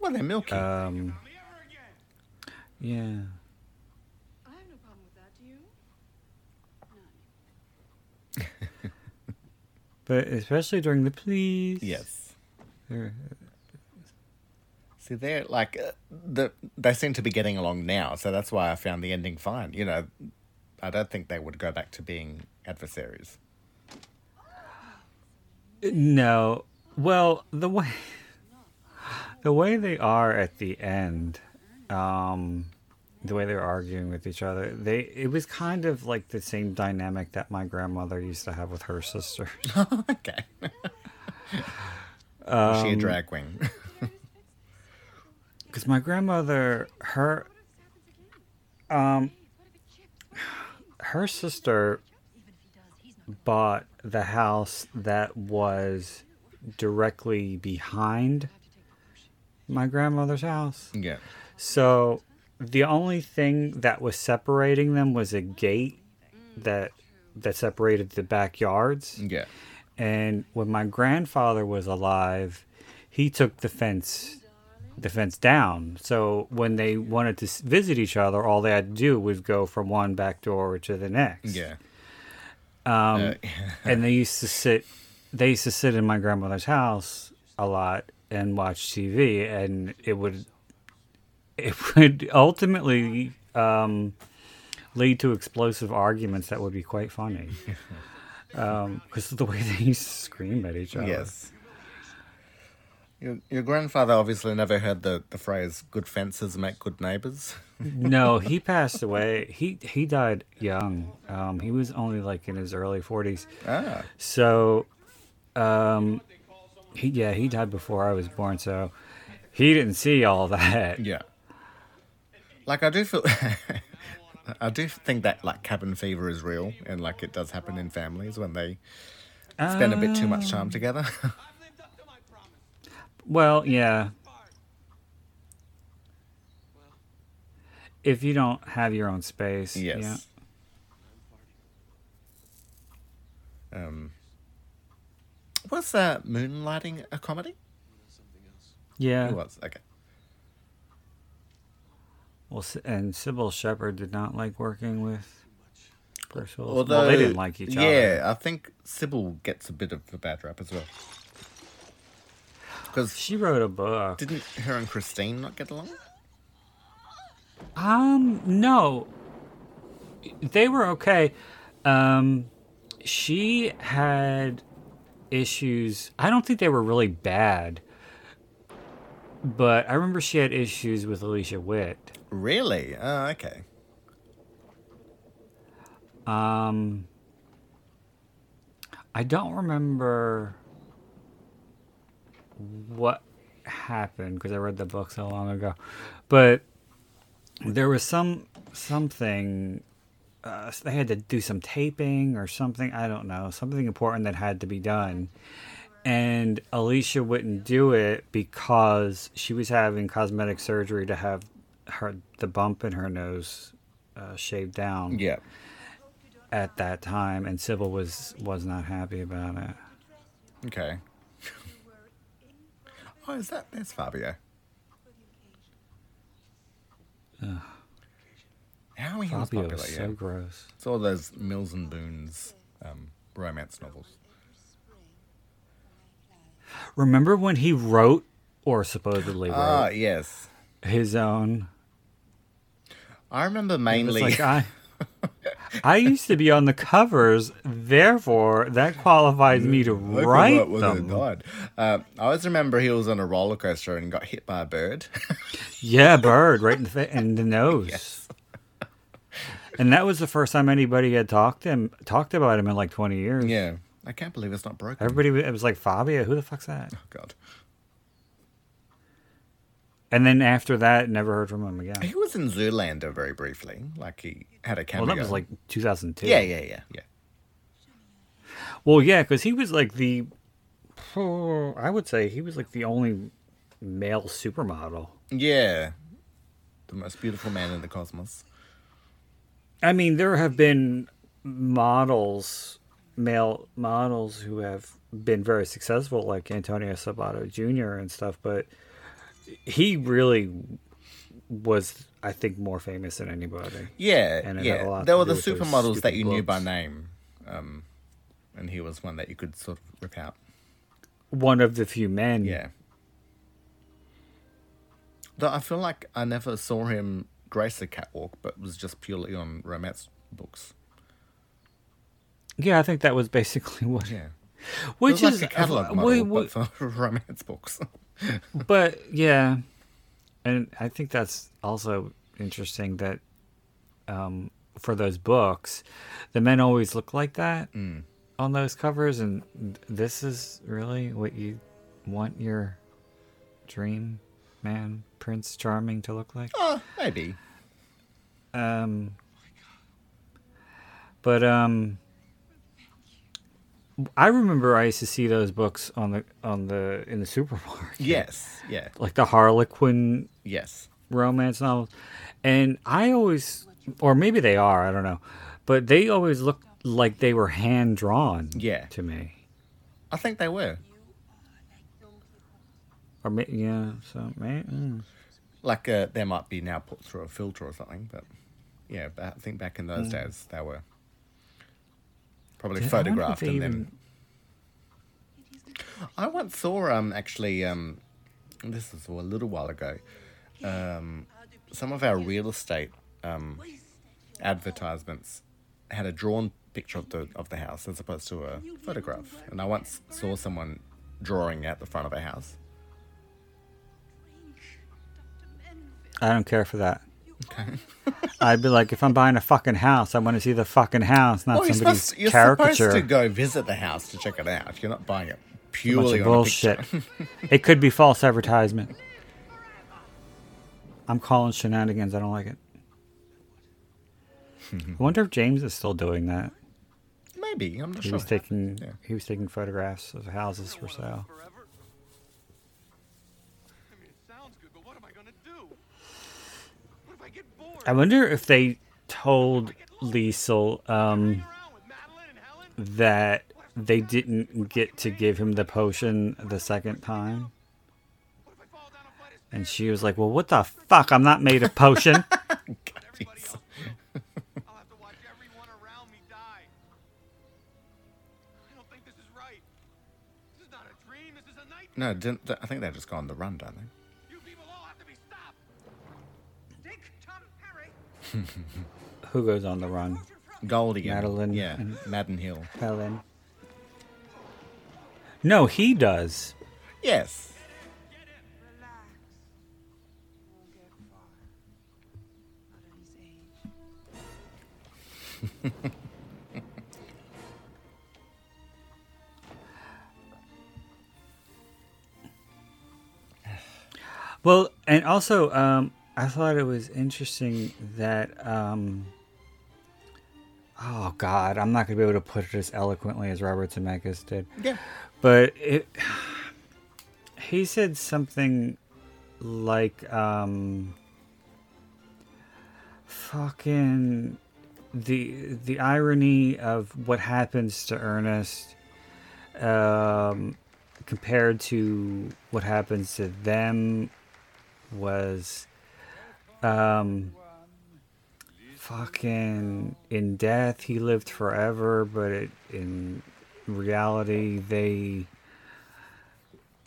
D: Well, they're milky.
C: Um,
B: Me ever again.
C: yeah.
F: I have no problem with that, do you? None. [LAUGHS]
C: But especially during the please.
D: yes.
C: They're-
D: See, they're like uh, the they seem to be getting along now, so that's why I found the ending fine. You know, I don't think they would go back to being adversaries.
C: No. Well, the way the way they are at the end, um, the way they're arguing with each other, they it was kind of like the same dynamic that my grandmother used to have with her sister. [LAUGHS]
D: okay. [LAUGHS] Was she a drag queen? [LAUGHS]
C: Because my grandmother, her, um, her sister bought the house that was directly behind my grandmother's house.
D: yeah.
C: So the only thing that was separating them was a gate that that separated the backyards.
D: Yeah.
C: And when my grandfather was alive, he took the fence the fence down. So when they wanted to visit each other, all they had to do was go from one back door to the next.
D: Yeah.
C: Um,
D: Uh, [LAUGHS]
C: and they used to sit they used to sit in my grandmother's house a lot and watch TV and it would it would ultimately um, lead to explosive arguments that would be quite funny [LAUGHS] because of the way they used to scream at each other.
D: Yes. Your, your grandfather obviously never heard the, the phrase "good fences make good neighbors." [LAUGHS]
C: no, he passed away. He he died young. Um, he was only like in his early forties.
D: Ah,
C: So, um, he yeah he died before I was born. So he didn't see all [LAUGHS] that.
D: yeah. Like I do feel, [LAUGHS] I do think that like cabin fever is real, and like it does happen in families when they spend a bit too much time together.
B: I've lived up to my promise.
C: Well, yeah. If you don't have your own space,
D: yes.
C: yeah.
D: Um. Was uh, moonlighting a comedy?
C: Yeah.
D: It was okay.
C: Well, and Cybill Shepherd did not like working with Bruce Willis.
D: Although
C: well, they didn't like each other. yeah.
D: I think Sybil gets a bit of a bad rap as well. Because
C: She wrote a book.
D: didn't her and Christine not get along?
C: Um, no. They were okay. Um, she had issues. I don't think they were really bad. But I remember she had issues with Alicia Witt.
D: Really? Oh, okay.
C: Um, I don't remember what happened because I read the book so long ago, but there was some something. Uh, they had to do some taping or something. I don't know something important that had to be done, and Alicia wouldn't do it because she was having cosmetic surgery to have her the bump in her nose uh, shaved down
D: Yeah.
C: at that time, and Cybill was was not happy about it.
D: Okay. oh, is that? that's Fabio. How he was
C: Fabio
D: popular,
C: was
D: yeah.
C: so gross.
D: It's all those Mills and Boons um, romance novels.
C: Remember when he wrote or supposedly wrote
D: Ah, yes.
C: his own?
D: I remember mainly.
C: like [LAUGHS] I, I used to be on the covers, therefore that qualifies me to
D: I
C: write
D: write when they
C: them.
D: died. Uh, I always remember he was on a roller coaster and got hit by a bird. [LAUGHS]
C: Yeah, bird right in the in the [LAUGHS] nose.
D: Yes. [LAUGHS]
C: And that was the first time anybody had talked to him talked about him in like twenty years.
D: yeah. I can't believe it's not broken.
C: Everybody it was like Fabio, who the fuck's that?
D: Oh, God.
C: And then after that, never heard from him again.
D: He was in Zoolander very briefly. Like he had a cameo.
C: Well, that was like 2002.
D: Yeah, yeah, yeah, yeah.
C: Well, yeah, because he was like the. oh, I would say he was like the only male supermodel.
D: Yeah. The most beautiful man in the cosmos.
C: I mean, there have been models, male models, who have been very successful, like Antonio Sabato Jr. and stuff, but he really was, I think, more famous than anybody.
D: Yeah,
C: And it had a
D: yeah. There were the supermodels that you knew by name. Um, and he was one that you could sort of rip out.
C: One of the few men.
D: Yeah. Though I feel like I never saw him grace the catwalk, but was just purely on romance books.
C: Yeah, I think that was basically [LAUGHS] what.
D: Yeah.
C: Which is
D: like a catalog
C: uh,
D: model,
C: wait, wait,
D: but for [LAUGHS] romance books. [LAUGHS]
C: but yeah, and I think that's also interesting that um, for those books, the men always look like that
D: Mm.
C: on those covers, and this is really what you want your dream man, Prince Charming, to look like.
D: oh, maybe.
C: Um, but um, I remember I used to see those books on the on the in the supermarket.
D: Yes. Yeah.
C: like the Harlequin
D: Yes.
C: romance novels, and I always, or maybe they are, I don't know, but they always looked like they were hand drawn.
D: Yeah.
C: to me,
D: I think they were.
C: Or ma- yeah, so maybe. Mm.
D: Like uh, they might be now put through a filter or something, but yeah, but I think back in those days they were probably
C: Yeah, I wonder if
D: photographed and
C: even-
D: then. I once saw um actually um this was a little while ago um some of our real estate um advertisements had a drawn picture of the of the house as opposed to a photograph and I once saw someone drawing out the front of a house
C: I don't care for that. Okay. [LAUGHS] I'd be like, if I'm buying a fucking house, I want to see the fucking house, not
D: Well, you're,
C: somebody's
D: supposed, you're
C: caricature.
D: supposed to go visit the house to check it out. If you're not buying it purely on
C: bullshit.
D: a picture. [LAUGHS]
C: it could be false advertisement. I'm calling shenanigans. I don't like it. I wonder if James is still doing that.
D: Maybe I'm not
C: He
D: sure.
C: was taking
D: Yeah.
C: he was taking photographs of houses for sale.
B: Forever? I mean, it sounds good, but what am I gonna do? What if I get bored?
C: I wonder if they told Lisle um,
B: Hang around with Madeline and Helen?
C: that they didn't get to give him the potion the second time.
B: What if I fall down a flight of
C: And she was like, "Well, what the fuck? I'm not made of potion."
B: everybody else? I'll have to watch everyone around me die. I don't think this [LAUGHS] is right. This is not a dream. This is a nightmare.
D: No, didn't, I think they just go on the run, don't they?
C: Who goes on the run?
D: Goldie,
C: Madeline
D: yeah,
C: and-
D: Madden Hill.
C: Helen. No, he does.
D: Yes,
G: Relax. Won't get far. Not at his age.
C: Well, and also, um, I thought it was interesting that. Um, oh God, I'm not gonna be able to put it as eloquently as Robert Zemeckis did.
D: yeah,
C: but it he said something like um fucking the the irony of what happens to Ernest um compared to what happens to them was um fucking in death he lived forever but it, in reality they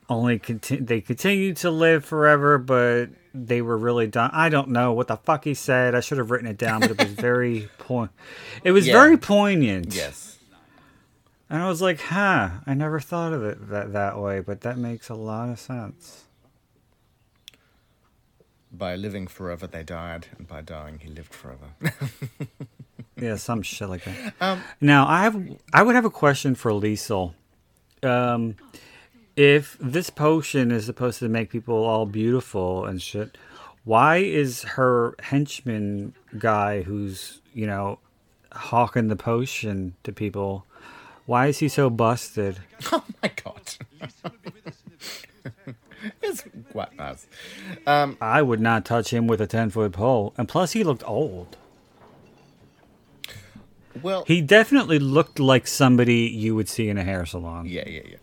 C: only conti- they continued to live forever but they were really done i don't know what the fuck he said i should have written it down but it was very [LAUGHS] point it was
D: Yeah.
C: very poignant
D: yes.
C: and i was like huh i never thought of it that, that way but that makes a lot of sense
D: By living forever, they died, and by dying, he lived forever. [LAUGHS]
C: Yeah, some shit like that.
D: Um,
C: now I have I would have a question for Lisle. Um, if this potion is supposed to make people all beautiful and shit, why is her henchman guy who's you know hawking the potion to people? Why is he so busted? [LAUGHS]
D: Oh my god. [LAUGHS] [LAUGHS] it's quite nice. Um,
C: I would not touch him with a 10 foot pole. And plus, he looked old.
D: well,
C: He definitely looked like somebody you would see in a hair salon.
D: yeah, yeah, yeah.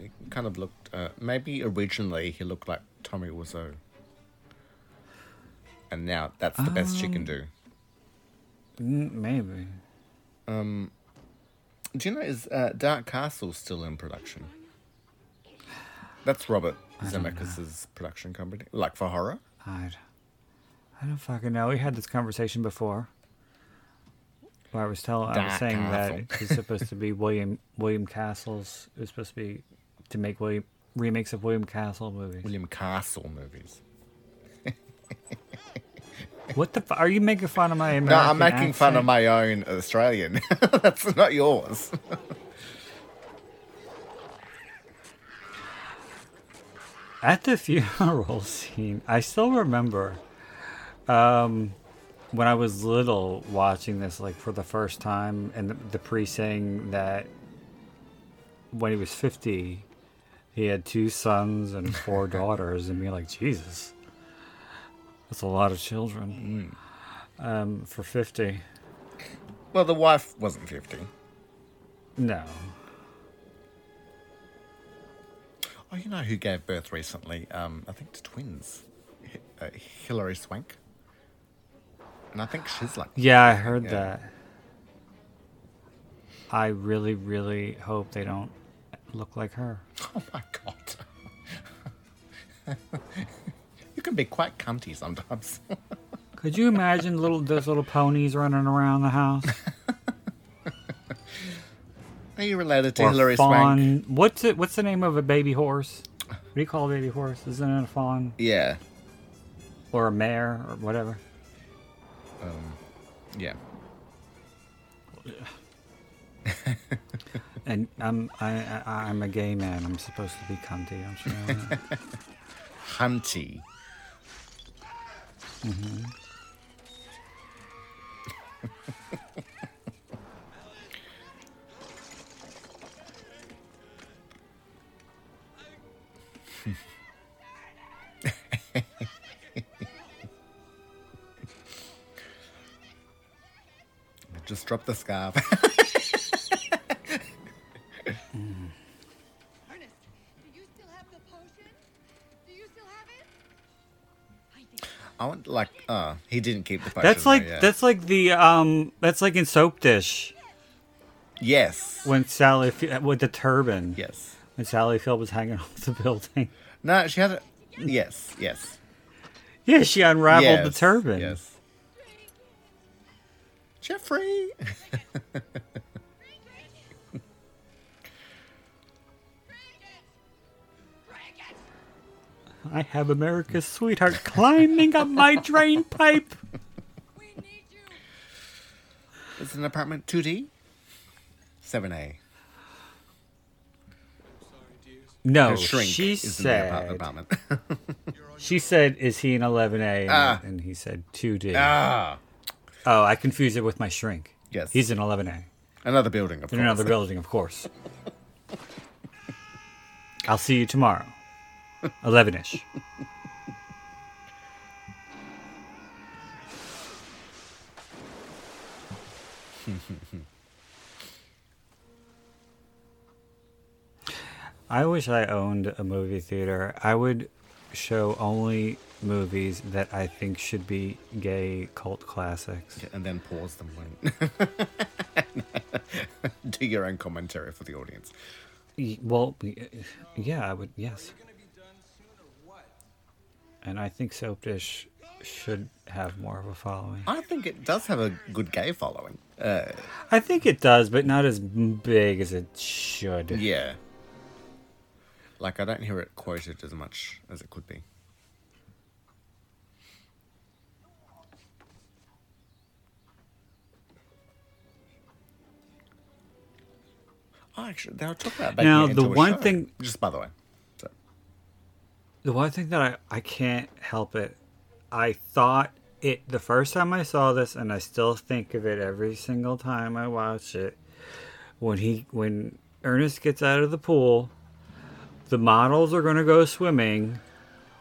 D: He kind of looked. Uh, maybe originally he looked like Tommy Wiseau, and now that's the best she can do.
C: Mm, Maybe.
D: Do you know is uh, Dark Castle still in production? That's Robert Zemeckis' production company, like for horror.
C: I, I don't fucking know. We had this conversation before. Where I was telling, I was saying
D: Castle.
C: that it's supposed to be [LAUGHS] William William Castle's. It was supposed to be to make William remakes of William Castle movies.
D: William Castle movies. [LAUGHS]
C: What the? Fu- are you making fun of my American
D: No, I'm making fun of my own Australian. [LAUGHS] That's not yours.
C: At the [LAUGHS] funeral scene, I still remember um, when I was little watching this, like for the first time, and the, the priest saying that when he was 50, he had two sons and four [LAUGHS] daughters, and being like, Jesus, that's a lot of children um, for 50.
D: well, the wife wasn't 50.
C: No.
D: Oh, you know who gave birth recently? Um, I think to twins. H- uh, Hilary Swank. And I think she's like.
C: Yeah, I heard
D: Yeah.
C: that. I really, really hope they don't look like her. [LAUGHS]
D: Oh my god. [LAUGHS] you can be quite cunty sometimes. [LAUGHS]
C: Could you imagine little those little ponies running around the house?
D: Are you related to
C: or
D: Hilary
C: fawn?
D: Swank?
C: What's it? What's the name of a baby horse? What do you call a baby horse? Isn't it a fawn
D: Yeah.
C: or a mare or whatever?
D: Um, yeah. [LAUGHS]
C: And I'm I, I I'm a gay man. I'm supposed to be cunty. I'm sure. of that. [LAUGHS]
D: Just drop the scarf. [LAUGHS]
F: Ernest, do you still have the potion? Do you still have it? I.
D: I want like uh he didn't keep the potion.
C: that's
D: though,
C: like
D: yeah.
C: that's like the um that's like in Soapdish
D: Yes.
C: when Sally with the turban.
D: Yes.
C: When Sally Field was hanging [LAUGHS] off the building.
D: No, she had it. Yes, yes.
C: Yeah, she unraveled the turban.
D: Yes. Jeffrey. [LAUGHS]
C: I have America's sweetheart climbing up my drain pipe.
F: We need you.
D: It's an apartment 2D? 7A.
C: No,
D: shrink
C: she
D: is in the apart-
C: said.
D: apartment. [LAUGHS]
C: She said, "Is he an 11A?" And,
D: Ah.
C: and he said, "2D."
D: ah.
C: Oh, I confused it with my shrink.
D: Yes.
C: He's an 11A
D: Another building, of
C: in
D: course.
C: another building, of course. I'll see you tomorrow, 11ish. [LAUGHS] I wish I owned a movie theater. I would show only movies that I think should be gay cult classics.
D: And then pause them when. [LAUGHS] Do your own commentary for the audience.
C: Well, yeah, I would. Yes. And I think Soapdish should have more of a following.
D: I think it does have a good gay following. Uh,
C: I think it does, but not as big as it should.
D: yeah. Like, I don't hear it quoted as much as it could be. Oh, actually, they were talking about making
C: Now, the one
D: show,
C: thing-
D: just by the way. So,
C: The one thing that I, I can't help it, I thought it the first time I saw this, and I still think of it every single time I watch it, when he when Ernest gets out of the pool, the models are going to go swimming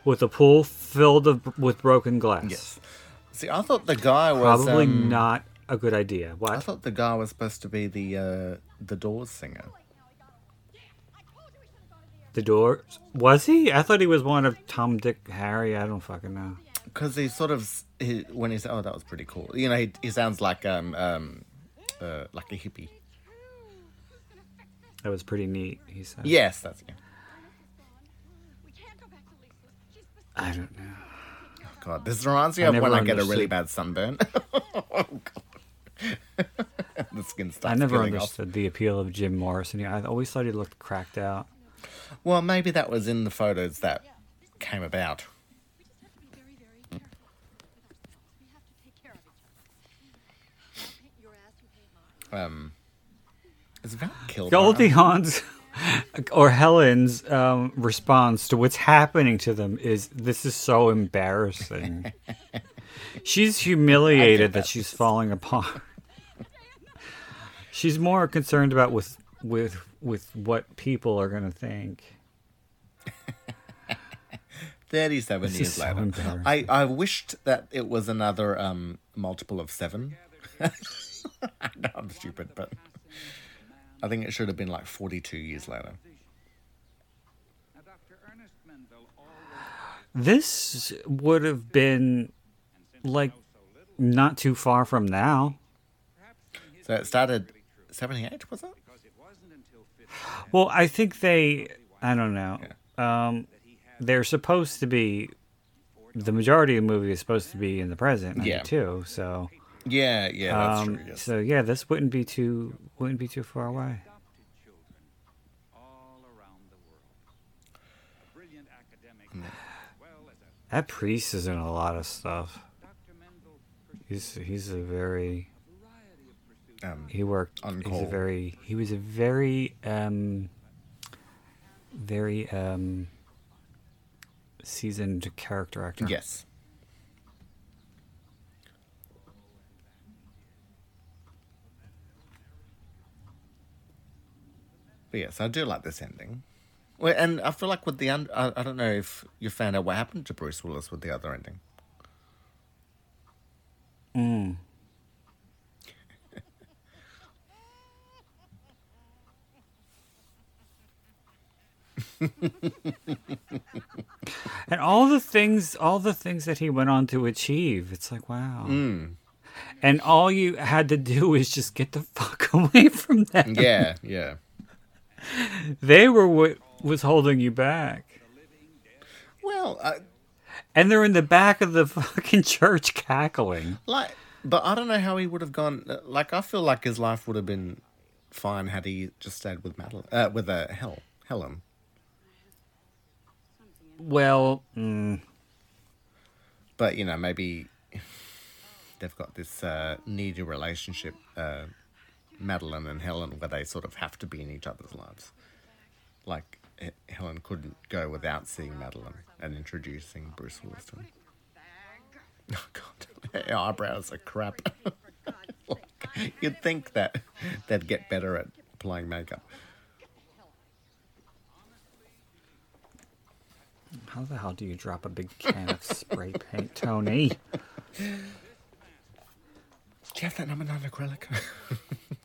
C: with a pool filled of, with broken glass.
D: Yes. See, I thought the guy was
C: Probably
D: um,
C: not a good idea. What?
D: I thought the guy was supposed to be the uh, the Doors singer.
C: The Doors was he? I thought he was one of Tom, Dick, Harry. I don't fucking know.
D: Because he sort of he, when he said, "Oh, that was pretty cool," you know, he, he sounds like um um uh, like a hippie.
C: That was pretty neat. He said.
D: Yes, that's yeah.
F: We can't go back to Lisle's. She's beside
C: I don't know.
D: God, this reminds me
C: I
D: of
C: never
D: when I get a really bad sunburn. [LAUGHS] oh God, [LAUGHS] the skin starts
C: I never
D: peeling off.
C: understood the appeal of Jim Morrison. I always thought he looked cracked out.
D: Well, maybe that was in the photos that came about.
F: We just have to be very, very careful with ourselves. We have to take care of each other. I'll paint your ass, you paint mine.
D: Um, is Val killed?
C: Goldie Hawn's or Helen's um, response to what's happening to them is this is so embarrassing. [LAUGHS] she's humiliated that she's falling apart. [LAUGHS] she's more concerned about with with with what people are going to think. [LAUGHS]
D: Thirty-seven
C: This
D: years
C: so
D: later. I I wished that it was another um multiple of seven. I know I'm stupid, but I think it should have been like forty-two years later.
H: Now, Dr. Ernest Menville always
C: This would have been like not too far from now.
D: So it started seventy-eight, was it?
C: Well, I think they. I don't know. Um, they're supposed to be. The majority of the movie is supposed to be in the present,
D: Yeah.
C: too. So,
D: Yeah, yeah, that's
C: um,
D: true. Yes.
C: so yeah, this wouldn't be too wouldn't be too far away.
H: adopted children all around the world. A brilliant academic, as [SIGHS] well as a
C: That priest is in a lot of stuff. He's he's a very.
D: Um,
C: he worked. He's a very he was a very um very um seasoned character actor.
D: yes. But yes, I do like this ending. Well, and I feel like with the un- I, I don't know if you found out what happened to Bruce Willis with the other ending.
C: Mm. [LAUGHS] and all the things, all the things that he went on to achieve, it's like wow.
D: Mm.
C: And all you had to do is just get the fuck [LAUGHS] away from them.
D: Yeah, yeah. [LAUGHS]
C: They were what was holding you back.
D: Well, I,
C: And they're in the back of the [LAUGHS] fucking church cackling.
D: like, but I don't know how he would have gone. uh, Like, I feel like his life would have been fine had he just stayed with Madeline, uh, with uh, Hel, Helen.
C: Well, mm,
D: But you know, maybe they've got this uh, needy relationship, uh, Madeline and Helen, where they sort of have to be in each other's lives. Like H- Helen couldn't go without seeing Madeline and introducing Bruce Willis to him. [LAUGHS] Oh God, her eyebrows are crap. [LAUGHS] Like, you'd think that they'd get better at applying makeup.
C: how the hell do you drop a big can of spray paint, Tony?
D: Do you have that number nine acrylic? [LAUGHS]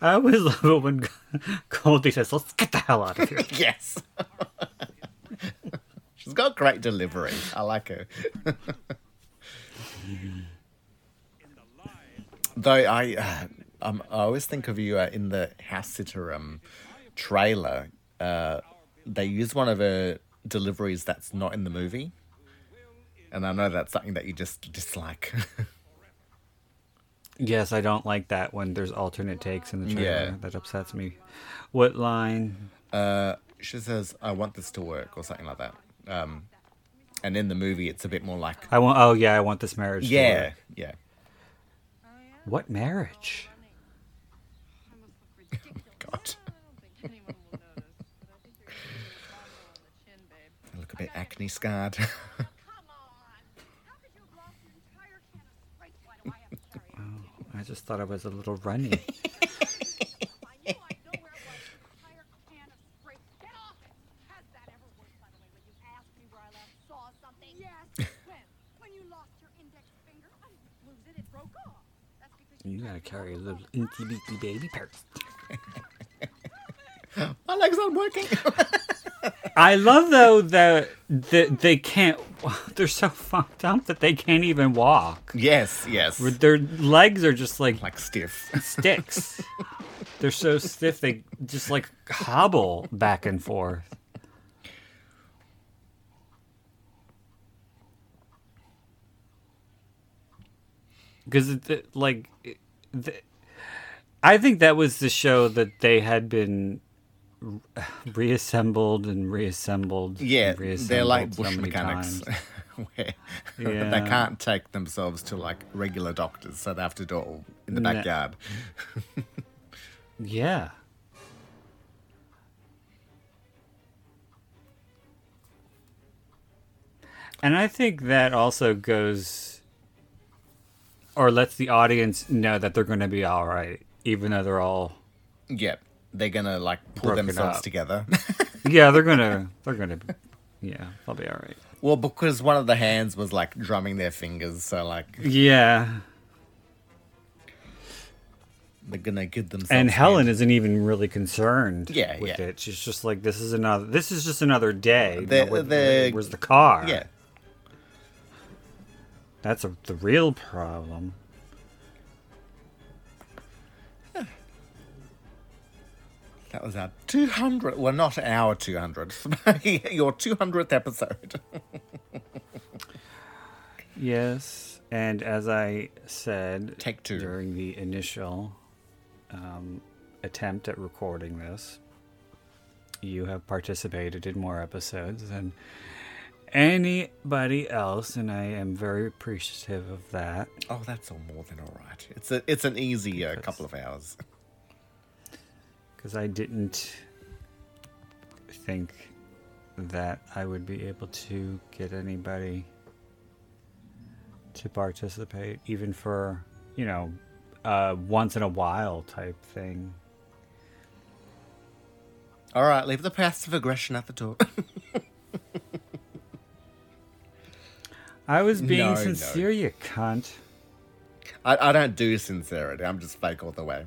C: I always love it when Goldie says, "Let's get the hell out of here." [LAUGHS]
D: yes. She's got great delivery. I like her. Though I, uh, um, I always think of you uh, in the House Sitter um, trailer. Uh, they use one of her deliveries that's not in the movie, and I know that's something that you just dislike. [LAUGHS]
C: yes, I don't like that when there's alternate takes in the trailer.
D: Yeah.
C: That upsets me. What line?
D: uh, she says, "I want this to work" or something like that. Um, and in the movie, it's a bit more like,
C: I want. Oh yeah, I want this marriage. to
D: yeah,
C: work.
D: yeah.
C: What marriage?
F: I [LAUGHS] must.
D: God.
F: I don't think anyone will notice, but I think you're gonna do a combo on the chin, babe.
D: I look a bit acne scarred. [LAUGHS]
F: Come on! How could you have lost your
C: just thought I was a little runny.
F: I knew I know where it was. Entire can of spray. Get off it! Has that ever worked, by the way, when you asked me where I last saw something? Yes. when? When you lost your index finger? I didn't lose it. It broke off. That's because
C: you gotta carry a little inky beaky baby purse. [LAUGHS]
D: My legs aren't working. [LAUGHS]
C: I love though that that they can't. [LAUGHS] They're so fucked up that they can't even walk.
D: yes, yes.
C: Their legs are just like
D: Like stiff. [LAUGHS]
C: sticks. They're so stiff they just like hobble back and forth. Because like, it- the, I think that was the show that they had been [SIGHS] reassembled and reassembled. and
D: Yeah, they're like
C: reassembled so
D: bush mechanics. [LAUGHS] where [LAUGHS]
C: Yeah.
D: they can't take themselves to like regular doctors, so they have to do it all in the backyard.
C: Yeah. And I think that also goes or lets the audience know that they're going to be all right, even though they're all
D: Yeah, they're gonna like pull
C: Broken
D: themselves
C: up.
D: together. [LAUGHS]
C: yeah, they're gonna they're gonna yeah, they'll be all right.
D: well, because one of the hands was like drumming their fingers, so like
C: Yeah,
D: they're gonna give themselves.
C: and Helen
D: hand.
C: isn't even really concerned
D: Yeah,
C: with
D: yeah.
C: it. She's just like, this is another this is just another day. You know,
D: the-
C: where's the car?
D: Yeah,
C: That's a, the real problem.
D: That was our two hundred. Well, not our two hundredth, [LAUGHS] your two hundredth episode. [LAUGHS]
C: Yes, and as I said
D: Take two.
C: during the initial um, attempt at recording this, you have participated in more episodes than anybody else, and I am very appreciative of that.
D: oh, that's all more than all right. It's a it's an easy uh, couple of hours.
C: Because I didn't think that I would be able to get anybody to participate, even for you know, uh, once in a while type thing.
D: All right, leave the passive aggression at the door. [LAUGHS]
C: I was being
D: No, no.
C: sincere, you cunt.
D: I, I don't do sincerity. I'm just fake all the way.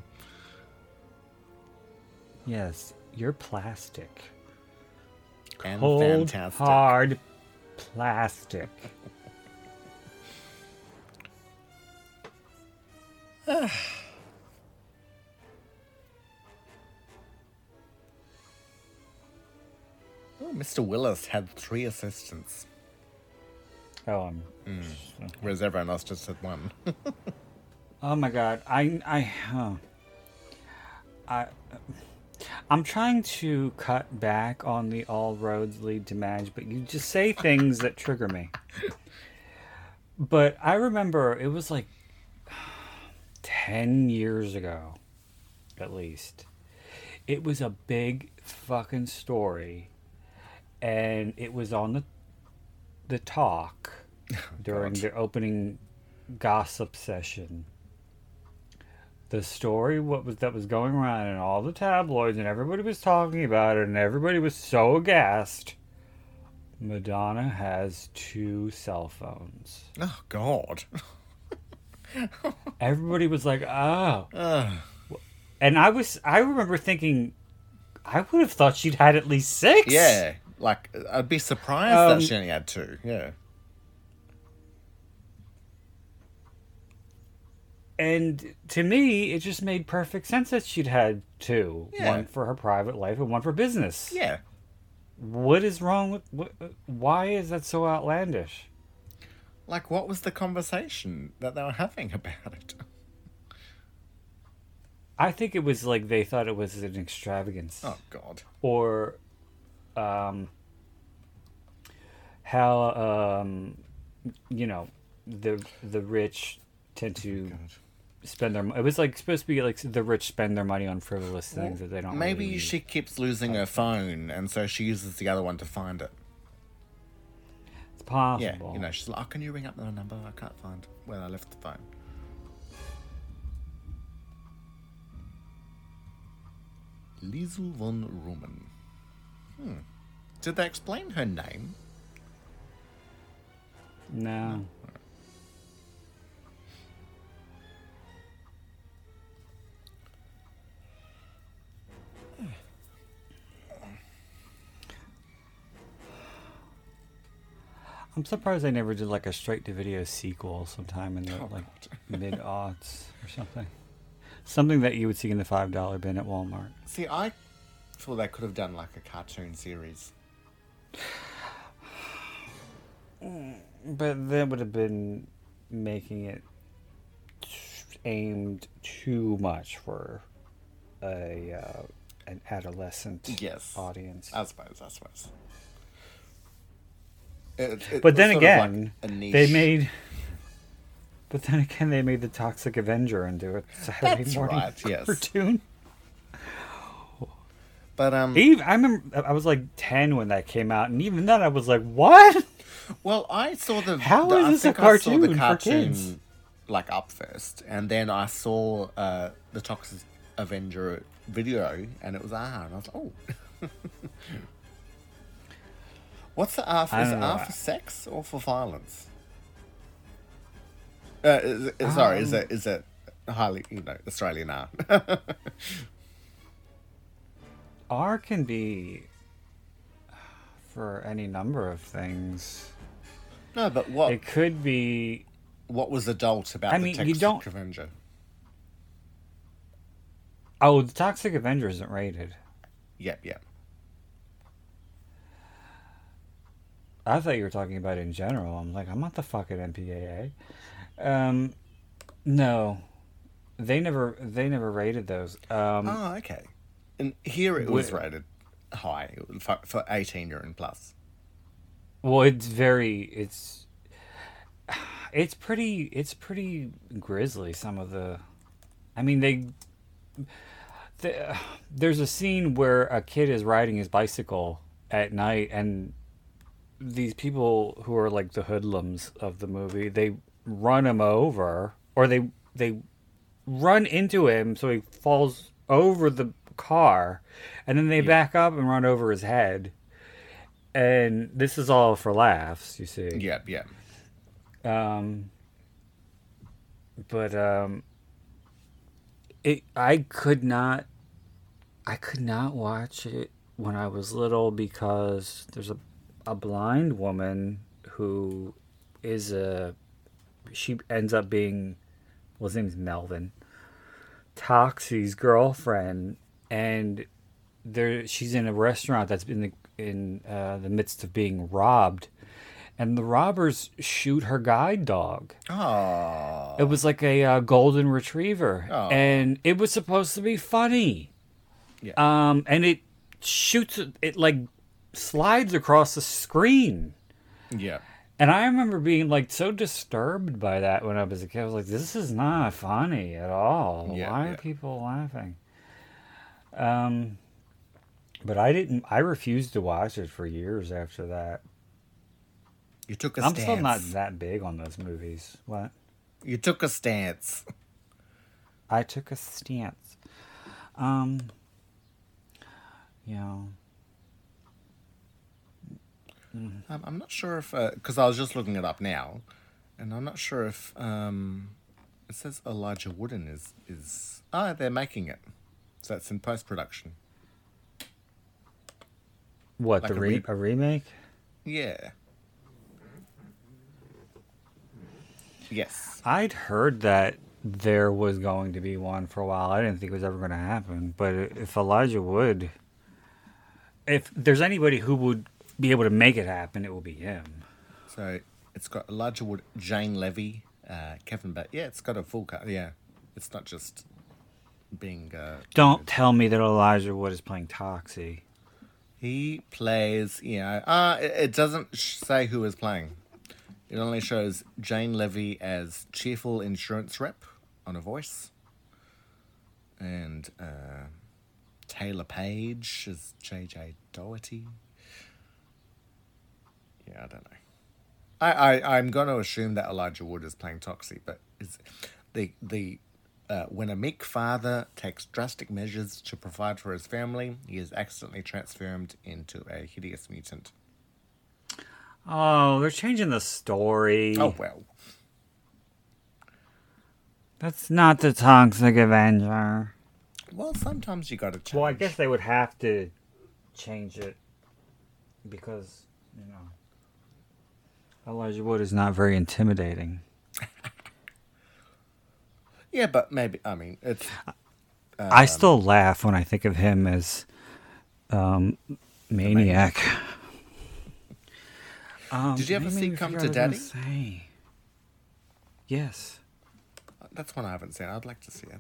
C: Yes, you're plastic.
D: And
C: Cold,
D: fantastic.
C: hard plastic. [SIGHS]
D: Oh, Mr. Willis had three assistants,
C: Oh, I'm hmm.
D: whereas everyone else just had one. [LAUGHS]
C: Oh my god, I I huh. I I'm trying to cut back on the all roads lead to Madge, but you just say things that trigger me. But I remember it was like 10 years ago at least. It was a big fucking story and it was on the the talk [LAUGHS] oh, during
D: God.
C: the opening gossip session the story what was that was going around in all the tabloids and everybody was talking about it and everybody was so aghast madonna has two cell phones
D: oh, God.
C: everybody was like oh and i was i remember thinking i would have thought she'd had at least six
D: yeah, like, I'd be surprised
C: Um,
D: that she only had two. Yeah.
C: And to me it just made perfect sense that she'd had two
D: Yeah.
C: one for her private life and one for business
D: Yeah.
C: what is wrong with what, why is that so outlandish
D: Like, what was the conversation that they were having [LAUGHS] about it?
C: I think it was like they thought it was an extravagance,
D: Oh, God.
C: or um, how um, you know the the rich tend to spend their. It was like supposed to be like the rich spend their money on frivolous things well, that they don't.
D: Maybe
C: really
D: she keeps losing her phone, and so she uses the other one to find it.
C: It's possible.
D: Yeah, you know, she's like, "Oh, can you ring up the number? I can't find where I left the phone." Lisle von Rhoman. Hmm. Did they explain her name?
C: No. no. I'm surprised they never did like a straight to video sequel sometime in the
D: Oh,
C: like [LAUGHS] mid aughts or something. Something that you would see in the five dollar bin at Walmart.
D: See, I thought they could have done like a cartoon series. [SIGHS]
C: But that would have been making it aimed too much for a uh, an adolescent
D: Yes.
C: audience.
D: I suppose, I suppose. It- it
C: but then
D: sort of like
C: again, they made. But then again, they made the Toxic Avenger into a Saturday
D: That's
C: morning
D: right, [LAUGHS] yes.
C: cartoon.
D: But um,
C: Even I remember I was like ten when that came out, and even then I was like, "What?"
D: well, I saw the.
C: How
D: the,
C: is
D: I
C: this a
D: think I saw the
C: cartoon for kids?
D: Like up first, and then I saw uh, the Toxic Avenger video, and it was R, and I was like, oh. [LAUGHS] What's the R for? Is it. R for sex or for violence? Uh, is it, sorry, is
C: Um,
D: it is it highly you know Australian R? [LAUGHS]
C: R can be for any number of things.
D: no, but what
C: It could be
D: what was adult about
C: I
D: the
C: mean, you
D: Toxic
C: don't-
D: Avenger?
C: oh, the Toxic Avenger isn't rated.
D: Yep, yep.
C: I thought you were talking about in general. I'm like, I'm not the fucking MPAA. Um, no, they never they never rated those. Um,
D: Oh, okay. And here it was rated high for, for 18 year and plus.
C: Well, it's very it's it's pretty it's pretty grisly. Some of the, I mean they. The, there's a scene where a kid is riding his bicycle at night, and these people who are like the hoodlums of the movie, they run him over, or they they run into him so he falls over the car, and then they back up and run over his head. And this is all for laughs, you see.
D: Yep, yep.
C: Um, but um, it I could not, I could not watch it when I was little because there's a a blind woman who is a she ends up being well his name's Melvin Toxie's girlfriend and there she's in a restaurant that's in the in uh, the midst of being robbed and the robbers shoot her guide dog
D: Oh.
C: it was like a uh, golden retriever,
D: Oh.
C: and it was supposed to be funny.
D: Yeah.
C: Um, and it shoots it like slides across the screen,
D: Yeah.
C: and I remember being like so disturbed by that when I was a kid. I was like, "This is not funny at all.
D: Yeah,
C: Why
D: yeah.
C: are people laughing?" Um, but I didn't. I refused to watch it for years after that.
D: You took a
C: I'm
D: stance.
C: still not that big on those movies. What?
D: You took a stance.
C: I took a stance. Um, you know,
D: Um, I'm not sure if because I was just looking it up now, and I'm not sure if um, it says Elijah Wooden is is ah they're making it, so it's in post production.
C: what
D: Like
C: the
D: a
C: re-
D: re-
C: a remake?
D: Yeah. Yes.
C: I'd heard that there was going to be one for a while. I didn't think it was ever going to happen. But if Elijah Wood, if there's anybody who would be able to make it happen, it will be him.
D: So it's got Elijah Wood, Jane Levy, uh, Kevin Bat. Yeah, it's got a full cut. Yeah, it's not just being. Uh,
C: Don't tell me that Elijah Wood is playing Toxie.
D: He plays, you know, uh, it, it doesn't say who is playing. It only shows Jane Levy as cheerful insurance rep on a voice, and uh, Taylor Paige as JJ Doherty. Yeah, I don't know. I, I I'm going to assume that Elijah Wood is playing Toxie, but is the the uh, when a meek father takes drastic measures to provide for his family, he is accidentally transformed into a hideous mutant.
C: Oh, they're changing the story.
D: Oh well.
C: That's not the Toxic Avenger.
D: Well, sometimes you gotta change.
C: Well, I guess they would have to change it because, you know, Elijah Wood is not very intimidating. [LAUGHS]
D: Yeah, but maybe I mean it's
C: I still laugh when I think of him as um, Maniac. Um,
D: Did you ever see Come to
C: what I was
D: Daddy?
C: say. Yes.
D: that's one I haven't seen. I'd like to see it.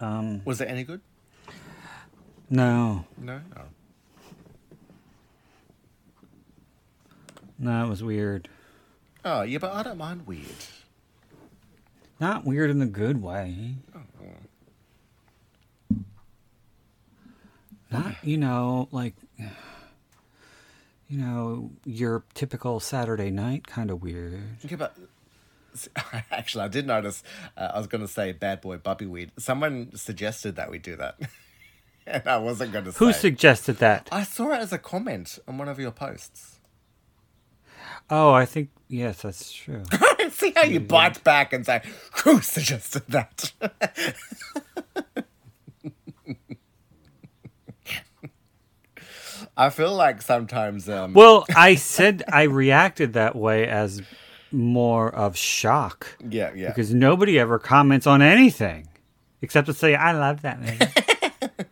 C: Um,
D: Was it any good?
C: no,
D: No. Oh.
C: No, it was weird.
D: Oh yeah, but I don't mind weird.
C: Not weird in a good way. Not, you know, like, you know, your typical Saturday night kind of weird.
D: Yeah, but [LAUGHS] actually, I did notice. Uh, I was going to say bad boy Bubby weed. Someone suggested that we do that, [LAUGHS] and I wasn't going to say.
C: Who suggested that?
D: I saw it as a comment on one of your posts.
C: Oh, I think, yes, that's true. [LAUGHS]
D: See how you bite back and say, "Who suggested that?" [LAUGHS] I feel like sometimes. Um,
C: Well, I said I reacted that way as more of shock.
D: yeah, yeah.
C: Because nobody ever comments on anything except to say, I love that movie. [LAUGHS]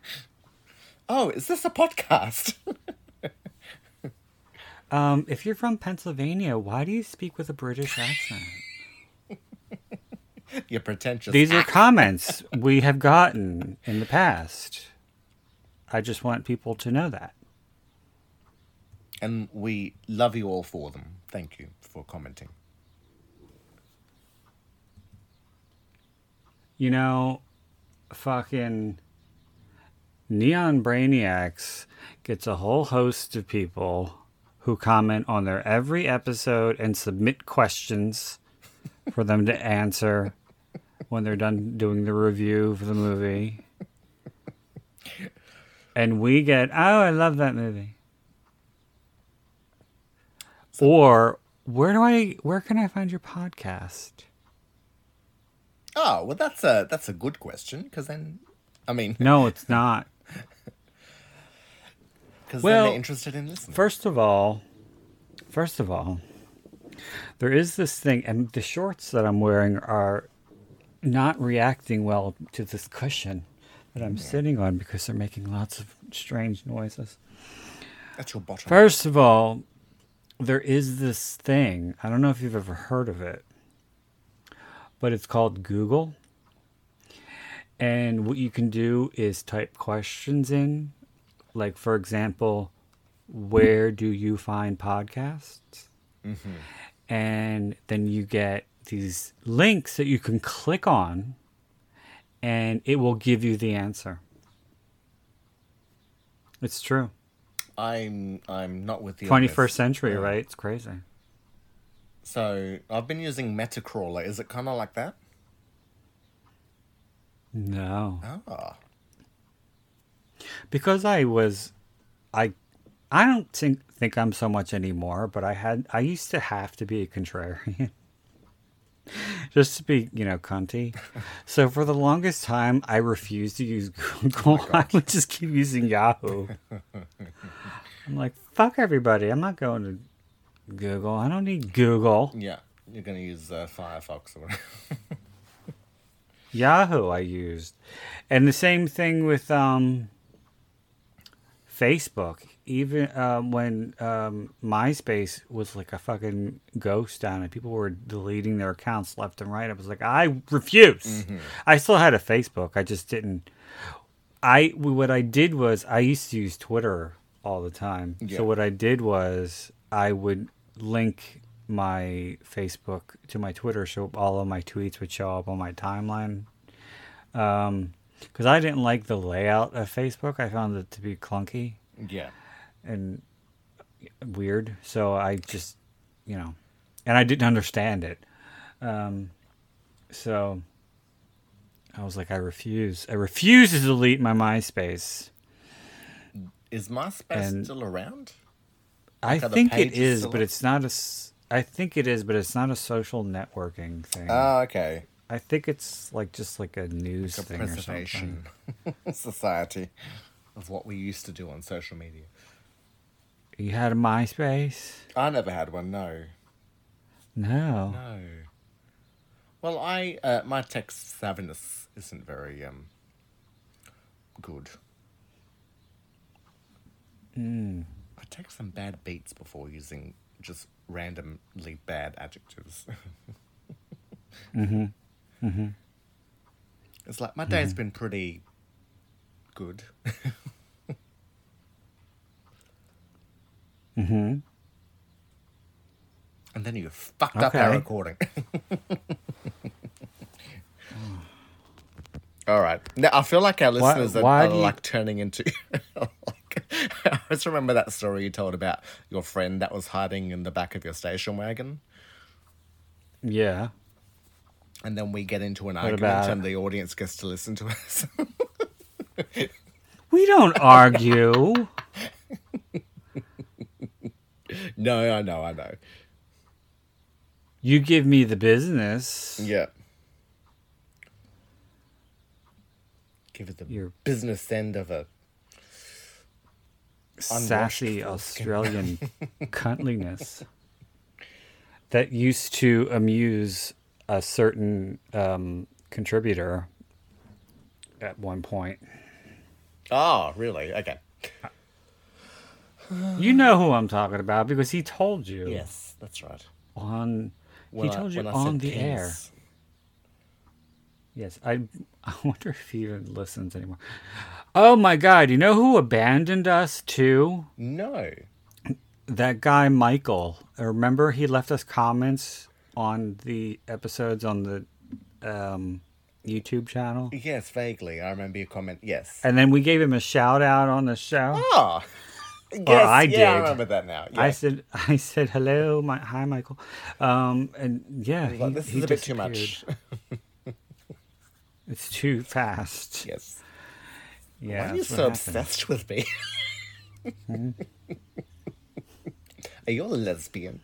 D: oh, is this a podcast?
C: Um, if you're from Pennsylvania, why do you speak with a British accent? [LAUGHS]
D: You're pretentious.
C: These are comments we have gotten in the past. I just want people to know that.
D: and we love you all for them. Thank you for commenting.
C: You know, fucking Neon Brainiacs gets a whole host of people who comment on their every episode and submit questions for them to answer when they're done doing the review for the movie. And we get, oh, I love that movie. Or where do I where can I find your podcast?
D: Oh well, that's a that's a good question because then, I mean,
C: No, it's not.
D: Because
C: Well,
D: they're interested in listening.
C: First of all, first of all, there is this thing, and the shorts that I'm wearing are not reacting well to this cushion that I'm sitting on because they're making lots of strange noises.
D: That's your bottom.
C: First of all, there is this thing. I don't know if you've ever heard of it, but it's called Google. And what you can do is type questions in, like, for example, where do you find podcasts? And then you get these links that you can click on, and it will give you the answer. It's true.
D: I'm I'm not with on
C: Twenty century,
D: Yeah.
C: right? It's crazy.
D: So I've been using Metacrawler. Is it kind of like that?
C: No,
D: Ah,
C: because I was, I, I don't think think I'm so much anymore. But I had, I used to have to be a contrarian, [LAUGHS] just to be, you know, cunty. so for the longest time, I refused to use [LAUGHS] Google. I would just keep using Yahoo. [LAUGHS] I'm like, fuck everybody. I'm not going to Google. I don't need Google.
D: yeah. You're gonna use uh, Firefox or whatever.
C: Yahoo I used. And the same thing with um Facebook. Even um, when um, MySpace was like a fucking ghost down and people were deleting their accounts left and right, I was like, I refuse. I still had a Facebook. I just didn't. I what I did was I used to use Twitter all the time.
D: Yeah.
C: So what I did was I would link my Facebook to my Twitter, so all of my tweets would show up on my timeline. Um, because I didn't like the layout of Facebook. I found it to be clunky
D: yeah.
C: and weird. So I just, you know, and I didn't understand it. Um, so I was like, I refuse. I refuse to delete my MySpace.
D: Is MySpace
C: And-
D: still around?
C: I think it is, but it's not a. I think it is, but it's not a social networking thing.
D: Oh, okay.
C: I think it's like just like a news
D: A
C: thing or something. [LAUGHS]
D: society of what we used to do on social media.
C: You had a MySpace?
D: I never had one. No,
C: No.
D: no. Well, I uh, my tech savviness isn't very um good.
C: Mm.
D: I take some bad beats before using just randomly bad adjectives. [LAUGHS]
C: Mm-hmm. Mm-hmm.
D: It's like my day's been pretty good. [LAUGHS]
C: Mm-hmm.
D: And then you fucked up our
C: Okay.
D: recording. [LAUGHS] All right. Now I feel like our listeners are,
C: why
D: are
C: do you-
D: like turning into. [LAUGHS] like, I just remember that story you told about your friend that was hiding in the back of your station wagon,
C: Yeah.
D: And then we get into an
C: What
D: argument, and the audience gets to listen to us. [LAUGHS]
C: We don't argue. [LAUGHS]
D: no, I know, I know.
C: You give me the business.
D: Yeah. Give it the
C: Your
D: business end of a
C: sassy. Australian [LAUGHS] cuntliness that used to amuse a certain um, contributor at one point.
D: Oh, really? Okay.
C: You know who I'm talking about because he told you
D: Yes, that's right.
C: on.
D: When
C: he
D: I-
C: told you on the air. Yes, I. [LAUGHS] I wonder if he even listens anymore. Oh my God! You know who abandoned us too?
D: No.
C: That guy Michael. Remember, he left us comments on the episodes on the um, YouTube channel,
D: Yes, vaguely. I remember your comment. Yes.
C: and then we gave him a shout out on the show.
D: Oh. Yes,
C: I
D: yeah, I
C: did.
D: remember that now. Yeah.
C: I said, [LAUGHS] I said hello, my hi Michael, um, and yeah,
D: I
C: he-
D: this is a bit too much.
C: It's too fast.
D: yes.
C: Yeah,
D: Why are you so
C: happened.
D: obsessed with me? [LAUGHS] are you a lesbian?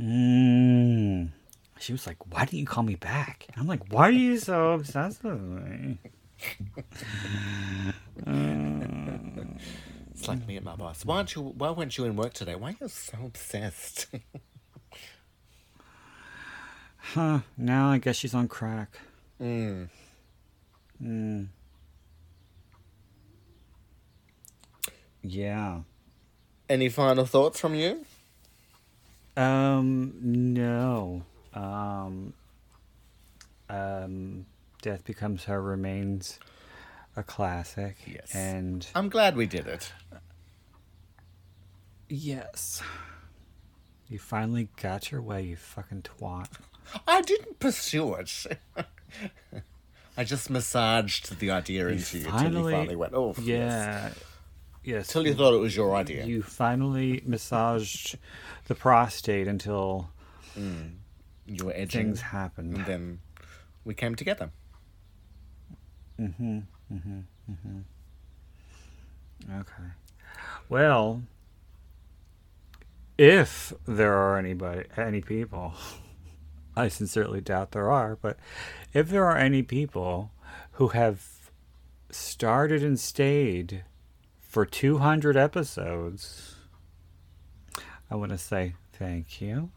C: Mm. She was like, "Why didn't you call me back?" And I'm like, "Why are you so obsessed with me?" [LAUGHS]
D: It's like me and my boss. Why aren't you? Why weren't you in work today? Why are you so obsessed? [LAUGHS]
C: Huh? Now I guess she's on crack.
D: mm.
C: Mm. Yeah.
D: Any final thoughts from you?
C: Um. No. Um. Um. Death becomes her remains a classic.
D: Yes.
C: And
D: I'm glad we did it.
C: yes. You finally got your way, you fucking twat.
D: I didn't pursue it. [LAUGHS] I just massaged the idea into you until you finally went, oh,
C: yeah. Yes.
D: Till you thought it was your idea.
C: You finally massaged the prostate until
D: You were edging,
C: things happened.
D: and then we came together.
C: Mm-hmm. Mm-hmm. Mm-hmm. Okay. Well, if there are anybody, any people, [LAUGHS] I sincerely doubt there are, but if there are any people who have started and stayed for 200 episodes, I want to say thank you.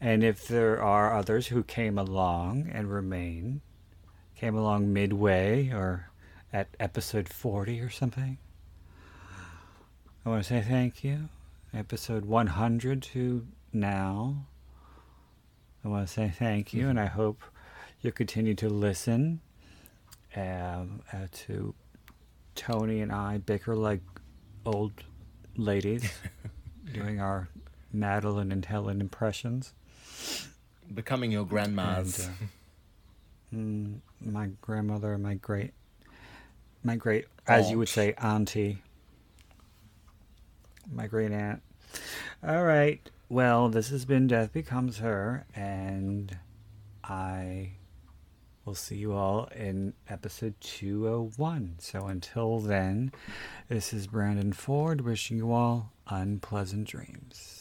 C: And if there are others who came along and remain, came along midway or at episode 40 or something, I want to say thank you. Episode 100 to now, I want to say thank you, and I hope you'll continue to listen um, uh, to Tony and I bicker like old ladies [LAUGHS] doing our Madeline and Helen impressions.
D: Becoming your grandma's.
C: And, uh, mm, my grandmother, my great, my great, as you would say, auntie, my great aunt. All right. Well, this has been Death Becomes Her, and I will see you all in episode 201. So until then, this is Brandon Ford wishing you all unpleasant dreams.